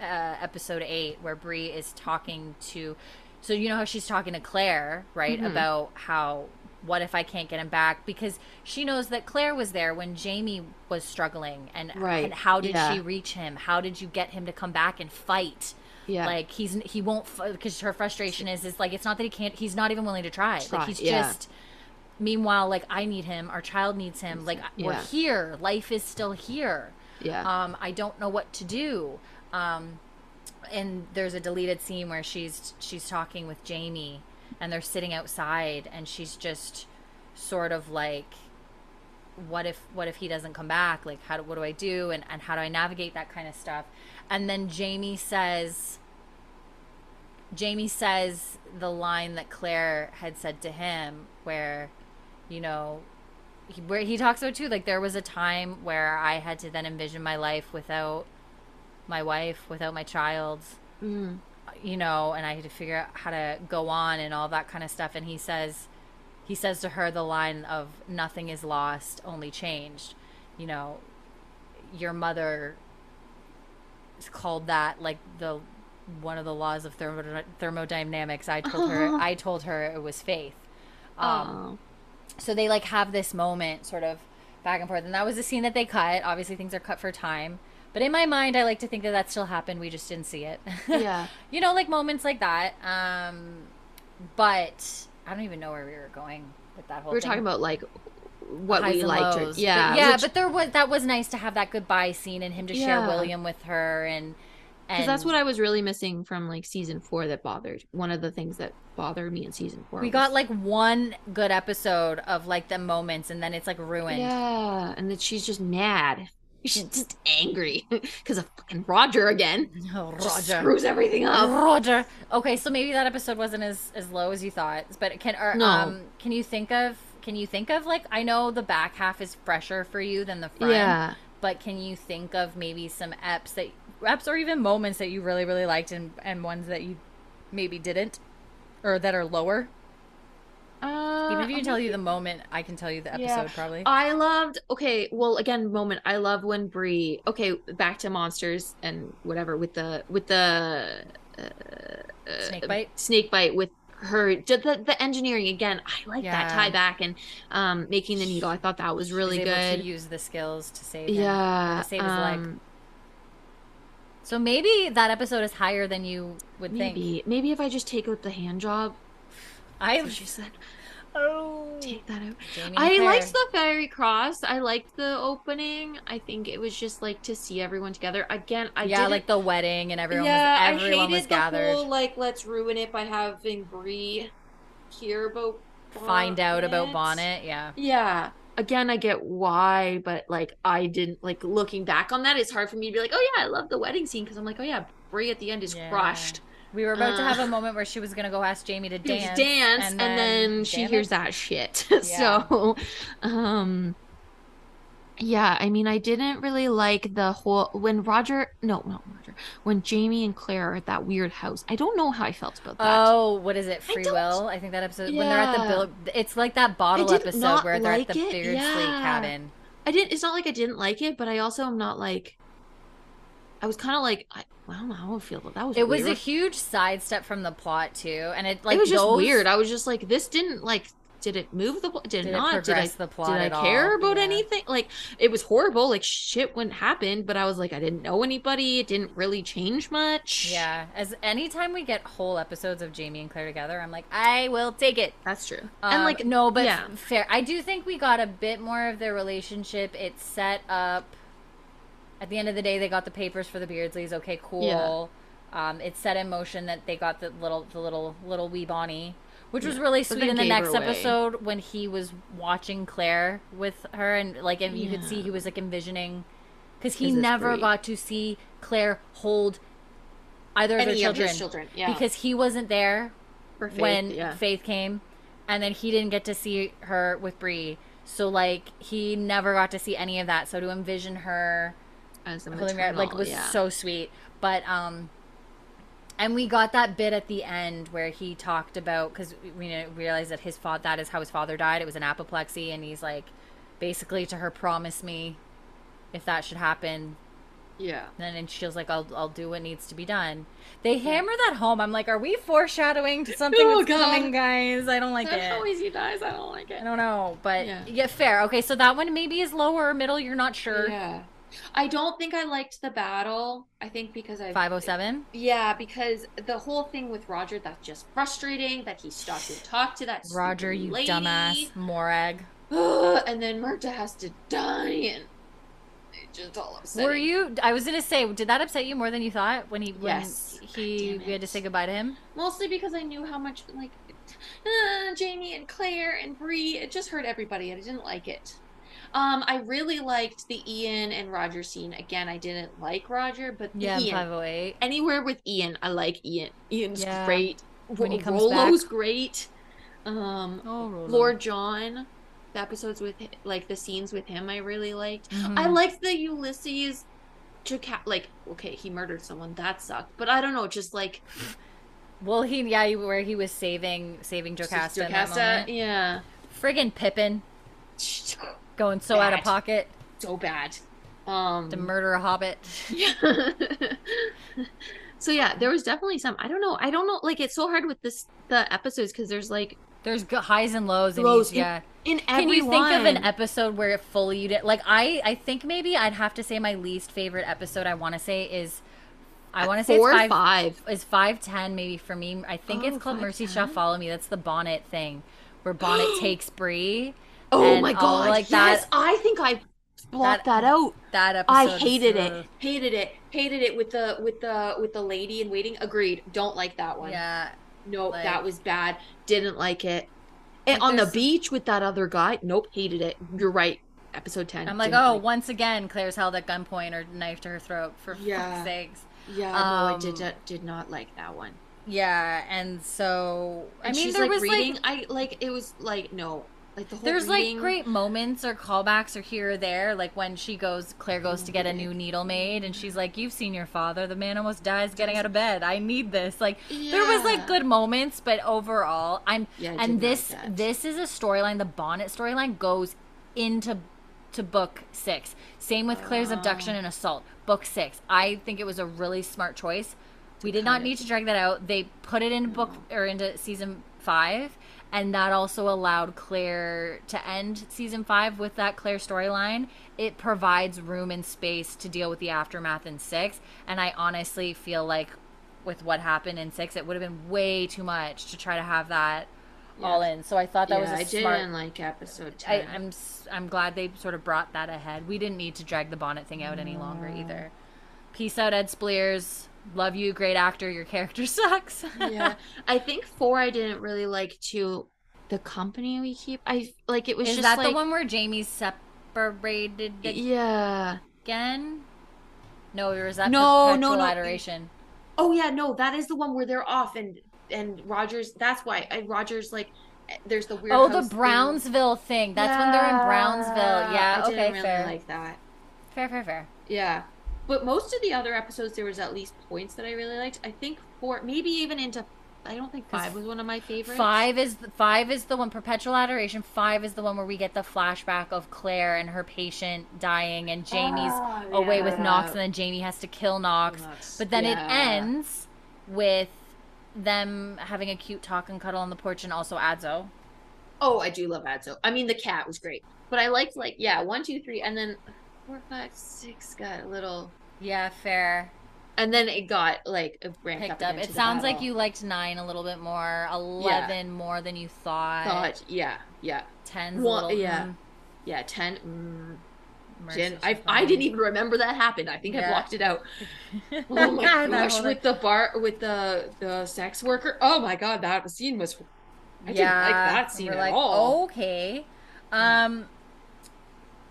uh, episode 8 where Bree is talking to so you know how she's talking to Claire, right? Mhm. About how what if I can't get him back because she knows that Claire was there when Jamie was struggling and, Right, and how did yeah. she reach him? How did you get him to come back and fight? Yeah. Like he's he won't because her frustration is is like it's not that he can't he's not even willing to try. Try, Like he's yeah. just meanwhile like I need him, our child needs him. Like we're here. Life is still here. yeah. Um I don't know what to do. Um and there's a deleted scene where she's she's talking with Jamie and they're sitting outside and she's just sort of like what if what if he doesn't come back like how do, what do i do and, and how do i navigate that kind of stuff and then jamie says jamie says the line that claire had said to him where you know he, where he talks about too like there was a time where i had to then envision my life without my wife without my child Mm. you know, and I had to figure out how to go on and all that kind of stuff. And he says, he says to her the line of "Nothing is lost, only changed." You know, your mother called that like the one of the laws of thermo- thermodynamics. I told her, I told her it was faith. Um, so they like have this moment sort of back and forth and that was the scene that they cut obviously things are cut for time but in my mind i like to think that that still happened we just didn't see it Yeah. you know like moments like that um but i don't even know where we were going with that whole We were thing. talking about like what Highs we and liked. Or, yeah. but, yeah which- but there was that was nice to have that goodbye scene and him to share william with her and and Because that's what I was really missing from like season four that bothered. One of the things that bothered me in season four. we was- got like one good episode of like the moments and then it's like ruined Yeah, and that she's just mad. She's just angry because of fucking Roger again. oh, Just roger screws everything up. Roger. Okay, so maybe that episode wasn't as as low as you thought, but can or, No. um can you think of can you think of like I know the back half is fresher for you than the front, Yeah. but can you think of maybe some eps that eps or even moments that you really really liked and and ones that you maybe didn't or that are lower? Uh, Even if you can tell you the moment, I can tell you the Yeah. episode probably. I loved okay, well again moment I love when Bree okay, back to monsters and whatever with the with the uh, uh, Snake bite? snake bite with her the, the engineering again I like that tie back and um making the needle. I thought that was really good to use the skills to save him. yeah to save his um, So maybe that episode is higher than you would think. maybe. Maybe if I just take out the hand job. I she said oh take that out Jamie I Claire. liked the fairy cross. I liked the opening. I think it was just like to see everyone together again. I yeah, didn't- like the wedding and everyone yeah, was everyone I hated was the gathered. whole like let's ruin it by having Bree hear about Find out about Bonnet. Bonnet. Yeah. Yeah. Again, I get why, but like I didn't like looking back on that. It's hard for me to be like, oh yeah, I love the wedding scene because I'm like, oh yeah, Bree at the end is Yeah. crushed. We were about to Uh, have a moment where she was gonna go ask Jamie to Dance, dance, dance, and, then, she damn hears that shit. so, um, yeah, I mean, I didn't really like the whole when Roger, no, not Roger, when Jamie and Claire are at that weird house. I don't know how I felt about that. Oh, what is it? Free don't- Will. I think that episode when they're at the Yeah. bill. It's like that bottle episode where they're at the it. Beardsley Yeah. cabin. I didn't. It's not like I didn't like it, but I also am not like. I was kind of like, I, I don't know how I feel that. Was It was a huge sidestep from the plot too, and it like it was just those- weird. I was just like, this didn't like. Did it move the? Did, Did it it not? Did I? the plot did I at all? care about Yeah. anything? Like it was horrible. Like shit wouldn't happen, but I was like, I didn't know anybody. It didn't really change much. Yeah, as anytime we get whole episodes of Jamie and Claire together, I'm like, I will take it. that's true. Um, and like, no, but yeah. fair. I do think we got a bit more of their relationship. It's set up. At the end of the day, they got the papers for the Beardsleys. Okay, cool. Um, it's set in motion that they got the little, the little, little wee Bonnie, which was really sweet. In the next episode, when he was watching Claire with her, and like, and you could see he was like envisioning, because he never great. got to see Claire hold either of Any their of children, his children, yeah. because he wasn't there Faith, when yeah. Faith came, and then he didn't get to see her with Bree. So like he never got to see any of that. So to envision her As a holding like was yeah. so sweet. But um, and we got that bit at the end where he talked about because we realized that his father that is how his father died. It was an apoplexy, and he's like basically to her, promise me if that should happen, yeah. And then she was like, "I'll I'll do what needs to be done." They hammer that home. I'm like, "Are we foreshadowing to something Oh, that's God. coming, guys?" I don't like That's it. how easy dies. I don't like it. I don't know, but Yeah. yeah. fair. Okay, so that one maybe is lower or middle. You're not sure. Yeah. I don't think I liked the battle. I think because I Five oh seven. Yeah, because the whole thing with Roger that's just frustrating that he stopped and talked to that Roger, you lady. dumbass, Morag. and then Murtagh has to die and just all upsetting. Were you? I was gonna say, did that upset you more than you thought when he when Yes. he we had to say goodbye to him? Mostly because I knew how much like uh, Jamie and Claire and Bree. It just hurt everybody, and I didn't like it. Um, I really liked the Ian and Roger scene. Again, I didn't like Roger, but Yeah, Ian. five oh eight. Anywhere with Ian, I like Ian. Ian's Yeah. great. When he comes Rollo's back. great. Um, Oh, Rollo. Lord John, the episodes with like the scenes with him, I really liked. Mhm. I liked the Ulysses. Jaca- like okay, he murdered someone that sucked, but I don't know, just like Well, he yeah, he- where he was saving saving Jocasta. Jocasta, yeah, Friggin' Pippin going so out of pocket so bad. Um, to murder a hobbit. Yeah. so yeah, there was definitely some. I don't know. I don't know. Like it's so hard with this the episodes because there's like There's highs and lows. in Lows each, in yeah. in Can every you think of an episode where it fully you did like I I think maybe I'd have to say my least favorite episode I want to say is I want to say four it's or five, five. is 510 maybe for me. I think Oh, it's called Mercy 5'10"? Shall Follow Me. That's the Bonnet thing where Bonnet takes Bree. Oh my god! like yes, that- I think I blocked that, out. That episode I hated is, it. uh, Hated it. Hated it with the with the with the lady in waiting. Agreed. Don't like that one. Yeah. Nope, like- that was bad. Didn't like it. And Like, on the beach with that other guy. Nope, hated it. You're right. Episode ten. I'm like, oh, once again, Claire's held at gunpoint or knife to her throat for Yeah. fuck's sakes. Yeah, no, I um, did did not like that one. Yeah, and so I And mean, she's there like was reading. like I like it was like no, Like the There's reading- like great moments or callbacks or here or there, like when she goes, Claire goes to get a new needle made, and she's like, "You've seen your father. The man almost dies getting out of bed. I need this." Like there was like good moments, but overall, I'm Yeah, and didn't like this this is a storyline. The Bonnet storyline goes into to book six. Same with Claire's ah. abduction Oh. and assault. Book six. I think it was a really smart choice. We did not need to drag that out. They put it in book or into season five, and that also allowed Claire to end season five with that Claire storyline. It provides room and space to deal with the aftermath in six, and I honestly feel like with what happened in six, it would have been way too much to try to have that all in. So I thought that yeah, was a I smart. didn't like episode I, 10. I'm I'm glad they sort of brought that ahead. We didn't need to drag the bonnet thing out any longer either. Peace out, Ed Speleers. Love you, great actor. Your character sucks. yeah. I think four I didn't really like too. The company we keep, I like it was Is just that like the one where Jamie's separated yeah. again? No, or is that No, no, no. adoration? Oh yeah, no, that is the one where they're off and and Rogers. That's why I, Rogers like. There's the weird. Oh, the. Brownsville thing. That's when they're in Brownsville. Yeah. I okay. didn't really fair. like that. fair. Fair. Fair. Yeah. But most of the other episodes, there was at least points that I really liked. I think four, maybe even into. I don't think five was one of my favorites. Five is five is the one perpetual adoration. Five is the one where we get the flashback of Claire and her patient dying, and Jamie's Ah, away with. Knox, and then Jamie has to kill Knox. Knox, But then it ends with them having a cute talk and cuddle on the porch, and also Adso. Oh, I do love Adso. I mean, the cat was great, but I liked like yeah, one, two, three, and then four, five, six got a little, Yeah, fair. and then it got like ramped Picked up. up. It sounds like you liked nine a little bit more, eleven more than you thought. thought. Yeah, yeah, a little. yeah. mm, yeah. Ten. Mm, Jen, I, I didn't even remember that happened. I think I blocked it out. Oh my gosh, with the bar, with the the sex worker. Oh my god, that scene was. I didn't like that scene at like, all. Okay. Um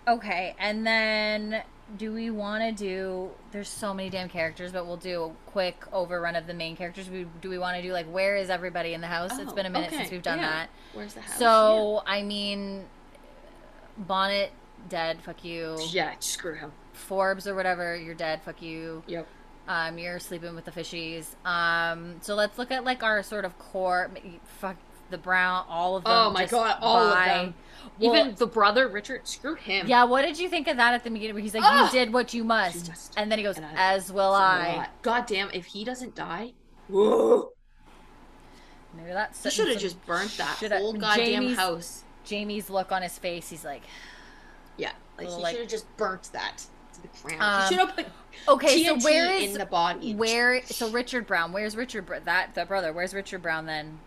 Okay, and then do we want to do there's so many damn characters, but we'll do a quick overrun of the main characters. We do we want to do like where is everybody in the house? It's been a minute okay, since we've done yeah. that. Where's the house? So, I mean Bonnet dead, fuck you. yeah, yeah screw him. Forbes or whatever, you're dead, fuck you. Yep. Um, you're sleeping with the fishies. Um, so let's look at like our sort of core. Fuck the brown, all of them. Oh my God, all of bye. them. Well, Even the brother Richard, screw him. yeah. What did you think of that at the beginning? Where he's like, Ah! "You did what you must," must. and then he goes, "As will I." God damn, if he doesn't die, whoa. Maybe that's should have just burnt that whole goddamn Jamie's- house. Jamie's look on his face. He's like, Yeah, like he like- should have just burnt that to the ground. Um, should have put "Okay, TNT so where is in the body. where? So Richard Brown. Where's Richard? That the brother. Where's Richard Brown then?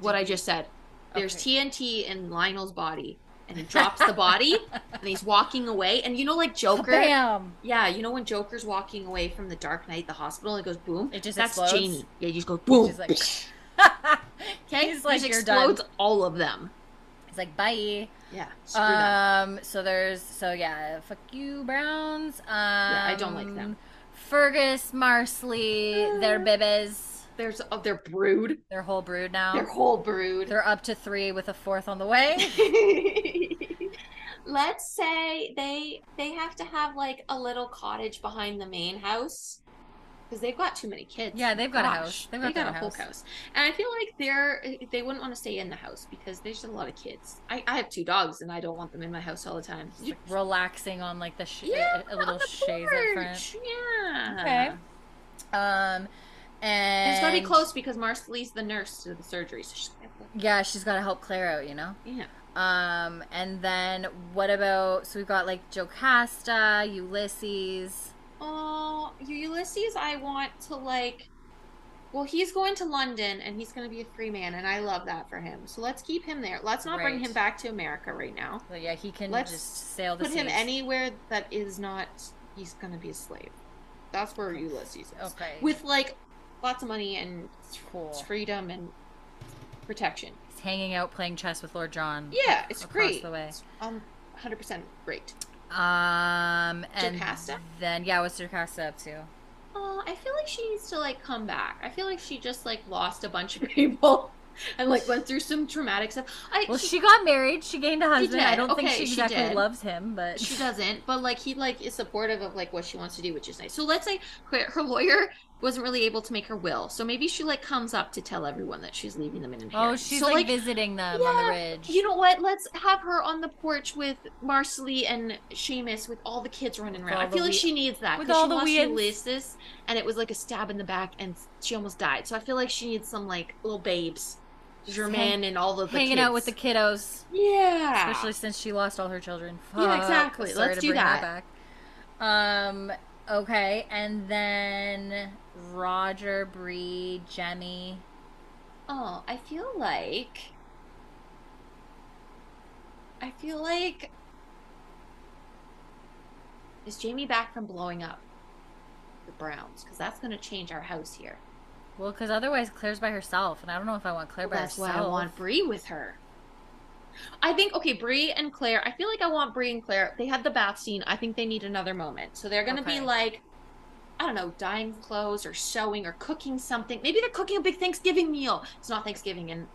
What I just said. There's Okay. TNT in Lionel's body, and he drops the body, and he's walking away. And you know, like Joker. Bam! Yeah, you know when Joker's walking away from the Dark Knight, the hospital, and it goes boom. It just That's explodes? Jamie. Yeah, you just go boom. He's like, okay, he's like, just "You're done." all of them. He's like, bye. Yeah, them. Um. So there's. So yeah. Fuck you, Browns. Um. Yeah, I don't like them. Fergus, Marsali, their bibes. There's oh, their brood, Their whole brood now. their whole brood. They're up to three with a fourth on the way. Let's say they they have to have like a little cottage behind the main house because they've got too many kids. Yeah, they've got a house. They've they got got their a whole house. house, and I feel like they're they wouldn't want to stay in the house because there's just a lot of kids. I, I have two dogs and I don't want them in my house all the time. Just, like, relaxing on like the sh- yeah, a, a little on the chaise front. Yeah. Okay. Um. And And it's gotta be close because Marsali's the nurse to the surgery, so she's Yeah, she's got to help Claire out. You know. yeah. Um, and then what about? So we've got like Jocasta, Ulysses. Oh, Ulysses, I want to like. Well, he's going to London and he's going to be a free man, and I love that for him. So let's keep him there. Let's not bring him back to America right now. So yeah, he can Let's just sail the Put him anywhere that is not. He's going to be a slave. That's where Ulysses is. Okay. With like lots of money and Cool. freedom and protection. He's hanging out playing chess with Lord John. Yeah, it's across great. the way. It's, um, 100% great. Um, and Jocasta? then yeah, what's Jocasta up to? Oh, I feel like she needs to like come back. I feel like she just like lost a bunch of people. and like went through some traumatic stuff. I Well, she got married. She gained a husband. I don't think Okay, she she exactly loves him, but she doesn't, but like he like is supportive of like what she wants to do, which is nice. So let's say her lawyer wasn't really able to make her will, so maybe she like comes up to tell everyone that she's leaving them in Oh, she's so, like, visiting them on the ridge. You know what? Let's have her on the porch with Marsali and Seamus with all the kids running around. I feel like wee- she needs that with because all she the lost weans. Ulysses and it was like a stab in the back and she almost died. So I feel like she needs some like little babes. Germain and all of the Hanging out with the kiddos, yeah, especially since she lost all her children. Yeah, exactly. Sorry Let's to do that. back. Um. Okay, and then Roger, Bree, Jemmy. Oh, I feel like. I feel like. Is Jamie back from blowing up the Browns? Because that's going to change our house here. Well, because otherwise Claire's by herself, and I don't know if I want Claire Well, by that's herself. why I want Bree with her. I think okay, Bree and Claire. I feel like I want Bree and Claire. They had the bath scene. I think they need another moment. So they're gonna Okay. be like, I don't know, dyeing clothes or sewing or cooking something. Maybe they're cooking a big Thanksgiving meal. It's not Thanksgiving, and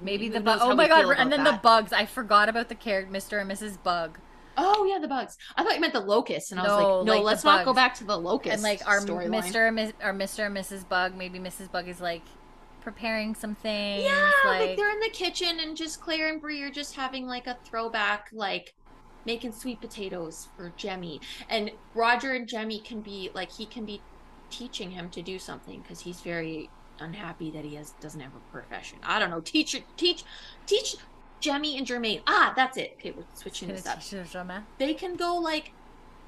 Maybe the knows bug. Oh my god! And then the bugs. I forgot about the character, Mr. and Mrs. Bug, oh yeah, the bugs. I thought you meant the locusts, and I was like, no, like let's not go back to the locust. and like our. Mr. and or Mr. and Mrs. Bug. Maybe Mrs. Bug is like preparing some things. Yeah, like, like, they're in the kitchen and just Claire and Bree are just having like a throwback, like making sweet potatoes for Jemmy. And Roger and Jemmy can be like he can be teaching him to do something because he's very unhappy that he has doesn't have a profession. I don't know. Teach teach teach Jemmy and Germain. Ah, that's it. Okay, we're switching Gonna this up. They can go like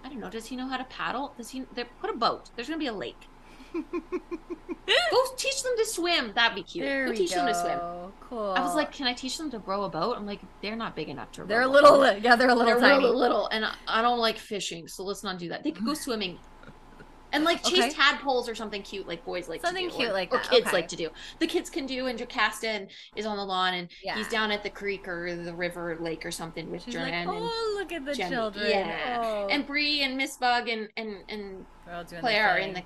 I don't know. Does he know how to paddle? Does he? Put a boat. There's gonna be a lake. Go teach them to swim. That'd be cute. There go teach go. them to swim. Cool. I was like, can I teach them to row a boat? I'm like, they're not big enough to row. they're a a little. Yeah, they're a little They're tiny. really little, and I, don't like fishing, so let's not do that. They could go swimming. And like chase Okay. tadpoles or something cute, like boys like Something to do, cute or, like or kids okay. like to do. The kids can do, and Jocasta is on the lawn, and Yeah. he's down at the creek or the river, or lake or something with She's like, oh, look at the Jemmy. children. Yeah. Oh. and Bree and Miss Bug and and and They're all doing Claire are in the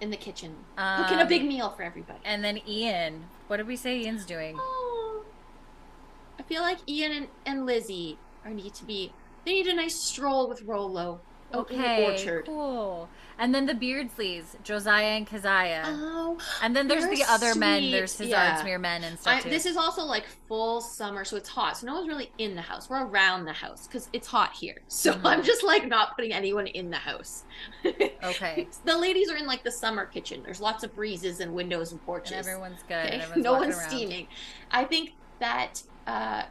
in the kitchen cooking a Um, big meal for everybody. And then Ian. What did we say Ian's doing? Oh, I feel like Ian and, and Lizzie are need to be. They need a nice stroll with Rollo out in the Okay, orchard. cool. And then the Beardsleys, Josiah and Keziah. Oh, and then there's the other men. There's his Yeah. Ardsmuir men and I, stuff too. this is also like full summer, so it's hot. So no one's really in the house. We're around the house because it's hot here. So Mhm. I'm just like not putting anyone in the house. okay. the ladies are in like the summer kitchen. There's lots of breezes and windows and porches. And everyone's good. Okay? And everyone's no one's around. steaming. I think that uh,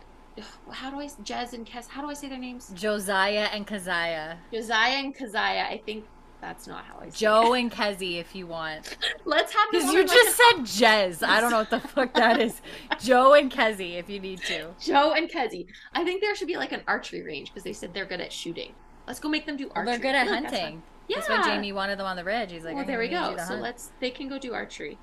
how do I Jez and Kes? How do I say their names? Josiah and Keziah. Josiah and Keziah. I think that's not how I say Joe it. and Kezi, if you want. Let's have them Because you just an- said Jez. I don't know what the fuck that is. Joe and Kezi, if you need to. Joe and Kezi. I think there should be like an archery range because they said they're good at shooting. Let's go make them do Well, archery. they're good at like hunting. fun. Yeah. That's why Jamie wanted them on the ridge. He's like, well, there we go. So hunt. let's. They can go do archery.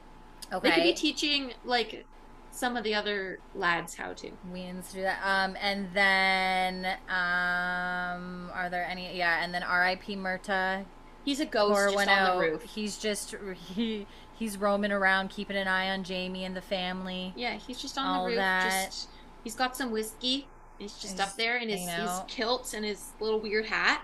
Okay. They could be teaching like some of the other lads how to. Weans do that. Um, and then um, are there any? Yeah, and then R.I.P. Murtagh. He's a ghost just on the roof. He's just he he's roaming around, keeping an eye on Jamie and the family. Yeah, he's just on the roof. that. Just he's got some whiskey. He's just He's up there in his, his kilts and his little weird hat.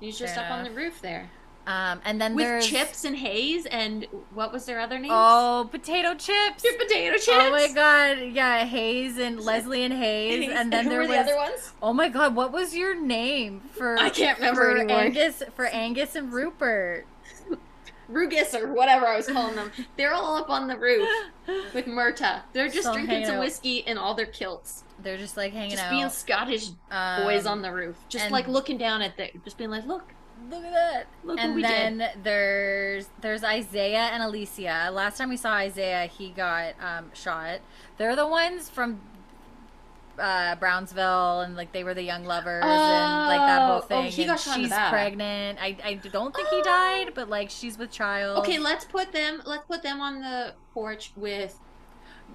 He's just Fair up on the roof there Um, and then with there's Chips and Hayes and what was their other name? Oh, potato chips. Your potato chips. Oh my god, yeah, Hayes and Leslie and Hayes, and then who there were was the other ones? Oh my god, what was your name for I can't remember for anymore. Angus for Angus and Rupert? Rugus or whatever I was calling them. They're all up on the roof with Murtagh. They're just So drinking some out. whiskey in all their kilts. They're just like hanging Just out. being Scottish Um, boys on the roof. Just and- like looking down at the just being like, look, Look at that. look what and then did. there's there's Isaiah and Alicia. Last time we saw Isaiah, he got um, shot. They're the ones from uh, Brownsville, and like they were the young lovers, and like that whole Oh, oh, thing. he and got shot she's pregnant. I, I don't think he died, but like she's with child. Okay, let's put them let's put them on the porch with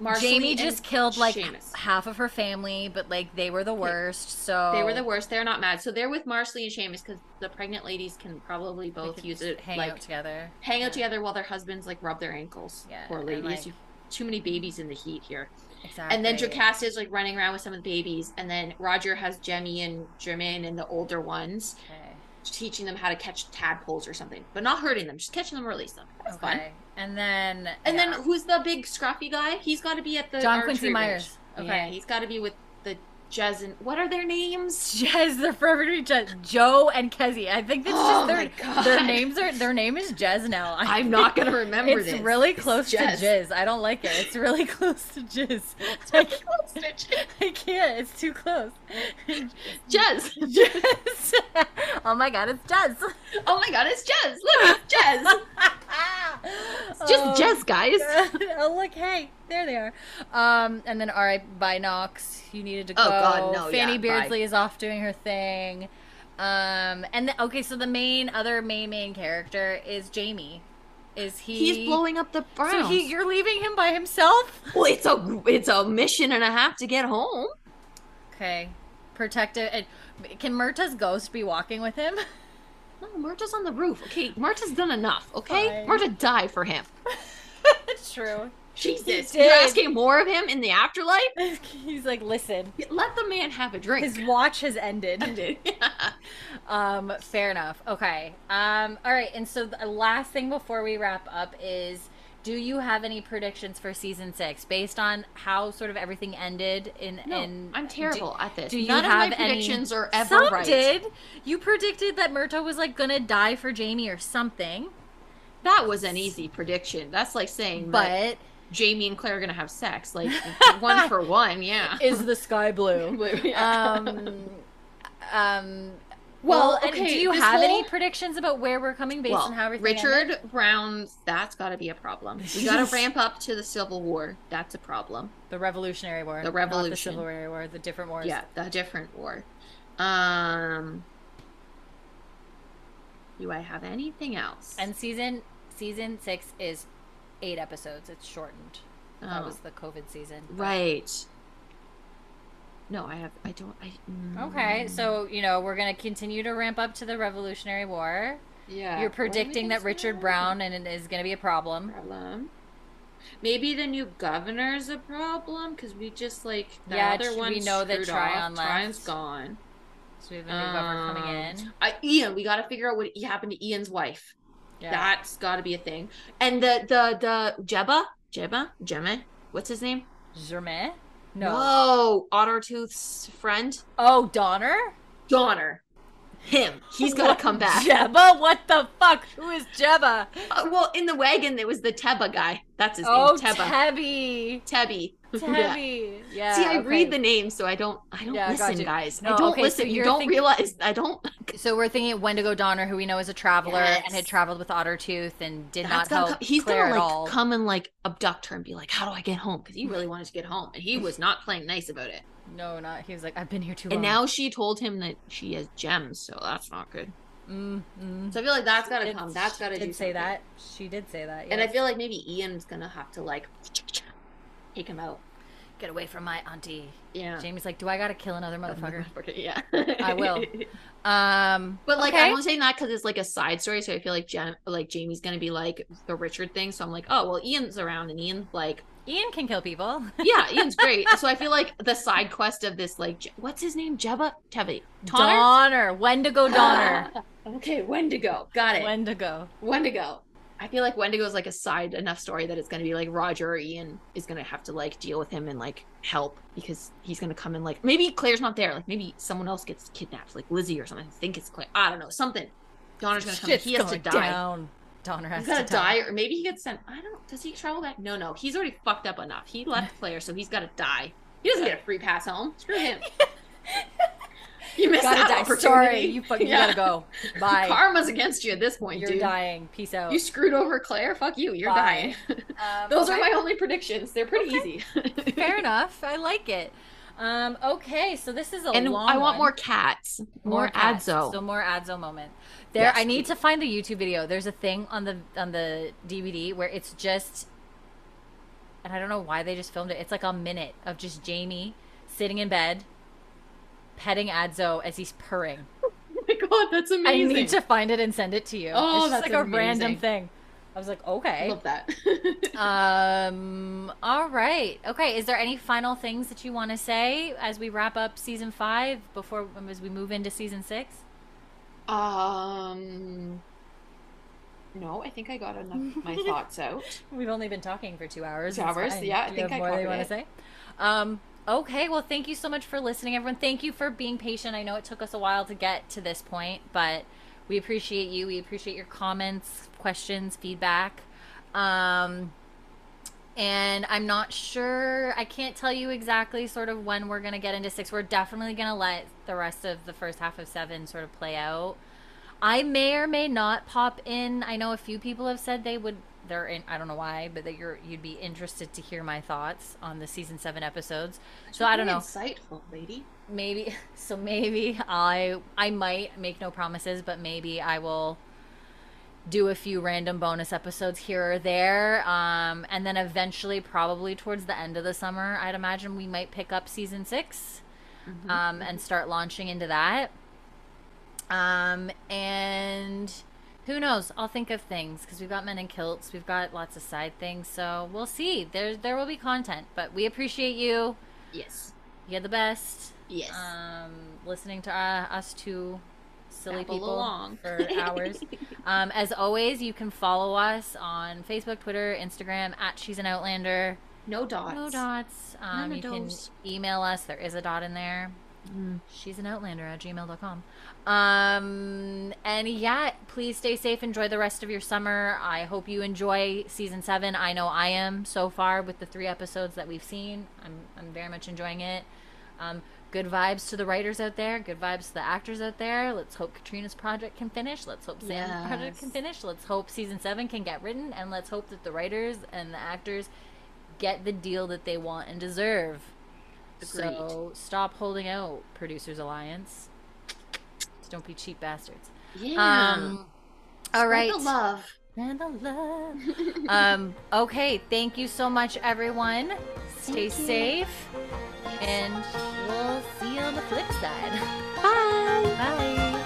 Marsali Jamie just killed like Seamus. half of her family, but like they were the worst. So They were the worst. They're not mad. So they're with Marsali and Seamus because the pregnant ladies can probably both use it hang like out together. hang out together while their husbands like rub their ankles. Yeah, Poor ladies. like, You- too many babies in the heat here. Exactly. And then Jocasta is like running around with some of the babies, and then Roger has Jemmy and Germain and the older ones, Okay. Teaching them how to catch tadpoles or something, but not hurting them, just catching them, release them. That's fun. Okay. And then And yeah. then who's the big scruffy guy? He's got to be at the John Quincy range. Myers. Yeah, Okay. he's got to be with the Jez and what are their names? Jez, they're forever to be Jez. Joe and Kezzy. I think that's Oh just their their names are their name is Jez now. I I'm not gonna remember It's this. really It's close to Jez. I don't like it. It's really close to Jizz. I can't, I can't. It's too close. Jez. Jizz. oh my god, it's Jez. Oh my god, it's Jez. Look, it's Jez. It's just Oh, Jez, guys. God. Oh look, hey, there they are. Um, and then all right, by Knox. You needed to go. Oh, God, no, Fanny yeah, Beardsley bye. is off doing her thing. Um, and the, okay, so the main other main main character is Jamie. Is he? He's blowing up the Browns. So he, you're leaving him by himself? well, it's a it's a mission and a half to get home. Okay, protective. And can Murtagh's ghost be walking with him? No, Murtagh's on the roof. Okay, Murtagh's done enough. Okay, Fine. Murta died for him. It's true. Jesus, you're asking more of him in the afterlife. He's like, listen, Let the man have a drink. his watch has ended. Yeah. Um, fair enough. Okay. Um, all right. And so the last thing before we wrap up is, do you have any predictions for season six based on how sort of everything ended in? No, in I'm terrible at this. Do you None have of my any- predictions are ever Some right. did. You predicted that Murtagh was like gonna die for Jamie or something, That was an easy prediction. That's like saying that but Jamie and Claire are gonna have sex, like one for one. Yeah. is the sky blue? Yeah. um, um. Well, Well, and okay, do you have any predictions about where we're coming based well, on how everything Richard ended? Brown's that's got to be a problem. We got to ramp up to the Civil War. That's a problem. The Revolutionary War, The not Revolution. the Civil War, the different wars. Yeah, the different war. Um, do I have anything else? And season season six is eight episodes. It's shortened. That Oh, was the COVID season. right. No, I have. I don't. I. mm, Okay, so you know we're gonna continue to ramp up to the Revolutionary War. yeah. You're predicting that Richard Brown and it is gonna be a problem. problem. Maybe the new governor's a problem because we just like the Yeah, other one. we know that Tryon left. Tryon's gone. So we have a new governor coming Um, in. I, Ian, we got to figure out what happened to Ian's wife. Yeah. That's got to be a thing. And the the the Jebba, Jebba, Gemma, what's his name? Germain? No. No, Ottertooth's friend, Oh, Donner? Donner. Him. He's got to come back. Jebba? What the fuck? Who is Jebba? Uh, well, in the wagon there was the Teba guy. That's his Oh, name. Teba. Tebby. Tebby. Yeah. Tebby. Yeah. See, I okay. read the names, so I don't. I don't Yeah, listen, guys. No, I don't okay, listen. you you're don't think- realize. I don't. So we're thinking of Wendigo Donner, who we know is a traveler and had traveled with Ottertooth and did That's not gonna help co- he's Claire gonna at like all. come and like abduct her and be like, "How do I get home?" Because he really wanted to get home, and he was not playing nice about it. No, not. He was like, I've been here too long. And now she told him that she has gems, so that's not good. mm, mm. So I feel like that's gotta Did- come. That's gotta did do say something. that. She did say that. And I feel like maybe Ian's gonna have to like take him out. get away from my auntie. Yeah. Jamie's like, do I gotta kill another motherfucker? Yeah. I will. Um, But like okay. I'm only saying that because it's like a side story, so I feel like Jem- like Jamie's gonna be like the Richard thing. So I'm like, oh well, Ian's around, and Ian like, Ian can kill people. yeah, Ian's great. so I feel like the side quest of this, like, what's his name? Jebba, Tebby, Tonner. Donner, Wendigo Donner, okay, Wendigo, got it. Wendigo. Wendigo. I feel like Wendigo is like a side enough story that it's gonna be like Roger or Ian is gonna have to like deal with him and like help because he's gonna come in like maybe Claire's not there, like maybe someone else gets kidnapped, like Lizzie or something. I think it's Claire. I don't know, something. Donner's gonna come. in. He has to die. Down. Donner has He's gotta to die. die, or maybe he gets sent. I don't. Does he travel back? No, no. He's already fucked up enough. He left Claire, so he's gotta die. He doesn't get a free pass home. Screw him. you missed Gotta that die. Sorry, you fucking Yeah. gotta go. Bye. Karma's against you at this point, You're dude. dying. Peace out. You screwed over Claire. Fuck you. You're Bye. dying. Um, Those are my only predictions. They're pretty Okay. easy. Fair enough. I like it. Um, okay, so this is a and long I want one. more cats. More, cats. Adso. So more Adso moment. There, Yes, I need please. to find the YouTube video. There's a thing on the on the DVD where it's just, and I don't know why they just filmed it. It's like a minute of just Jamie sitting in bed, petting Adso as he's purring. oh my god, that's amazing. I need to find it and send it to you. Oh, it's that's like a random thing. I was like, okay. Love that. um. All right. Okay. Is there any final things that you want to say as we wrap up season five before as we move into season six? um. No, I think I got enough of my thoughts out. We've only been talking for two hours. Two hours? Yeah, I Do think have I more you want to say. Um. Okay. Well, thank you so much for listening, everyone. Thank you for being patient. I know it took us a while to get to this point, but we appreciate you. We appreciate your comments, questions, feedback. Um. And I'm not sure. I can't tell you exactly sort of when we're gonna get into six. We're definitely gonna let the rest of the first half of seven sort of play out. I may or may not pop in. I know a few people have said they would. They're in. I don't know why, but that you're you'd be interested to hear my thoughts on the season seven episodes. So I don't know. Insightful lady. Maybe. So maybe I I might make no promises, but maybe I will do a few random bonus episodes here or there. Um, and then eventually, probably towards the end of the summer, I'd imagine we might pick up season 6 Mm-hmm. um, and start launching into that. Um, and who knows? I'll think of things because we've got men in kilts, we've got lots of side things, so we'll see. There, there will be content, but we appreciate you. Yes. You're the best. Yes. Um, listening to uh, us two silly Babble people along. for hours. um, as always, you can follow us on Facebook, Twitter, Instagram at She's an Outlander. no dots. No dots. Um, you can email us. There is a dot in there. Mm. She's an outlander at gmail.com. Um, and yeah, please stay safe. Enjoy the rest of your summer. I hope you enjoy season seven. I know I am so far with the three episodes that we've seen. I'm, I'm very much enjoying it. Um, good vibes to the writers out there. Good vibes to the actors out there. Let's hope Caitríona's project can finish. Let's hope Sam's project can finish. Let's hope season seven can get written. And let's hope that the writers and the actors get the deal that they want and deserve. So stop holding out, Producers Alliance. Just don't be cheap bastards. Yeah. Um, all Spread right. The love. And the love. um, okay, thank you so much, everyone. Stay safe, and we'll see you on the flip side. Bye. Bye.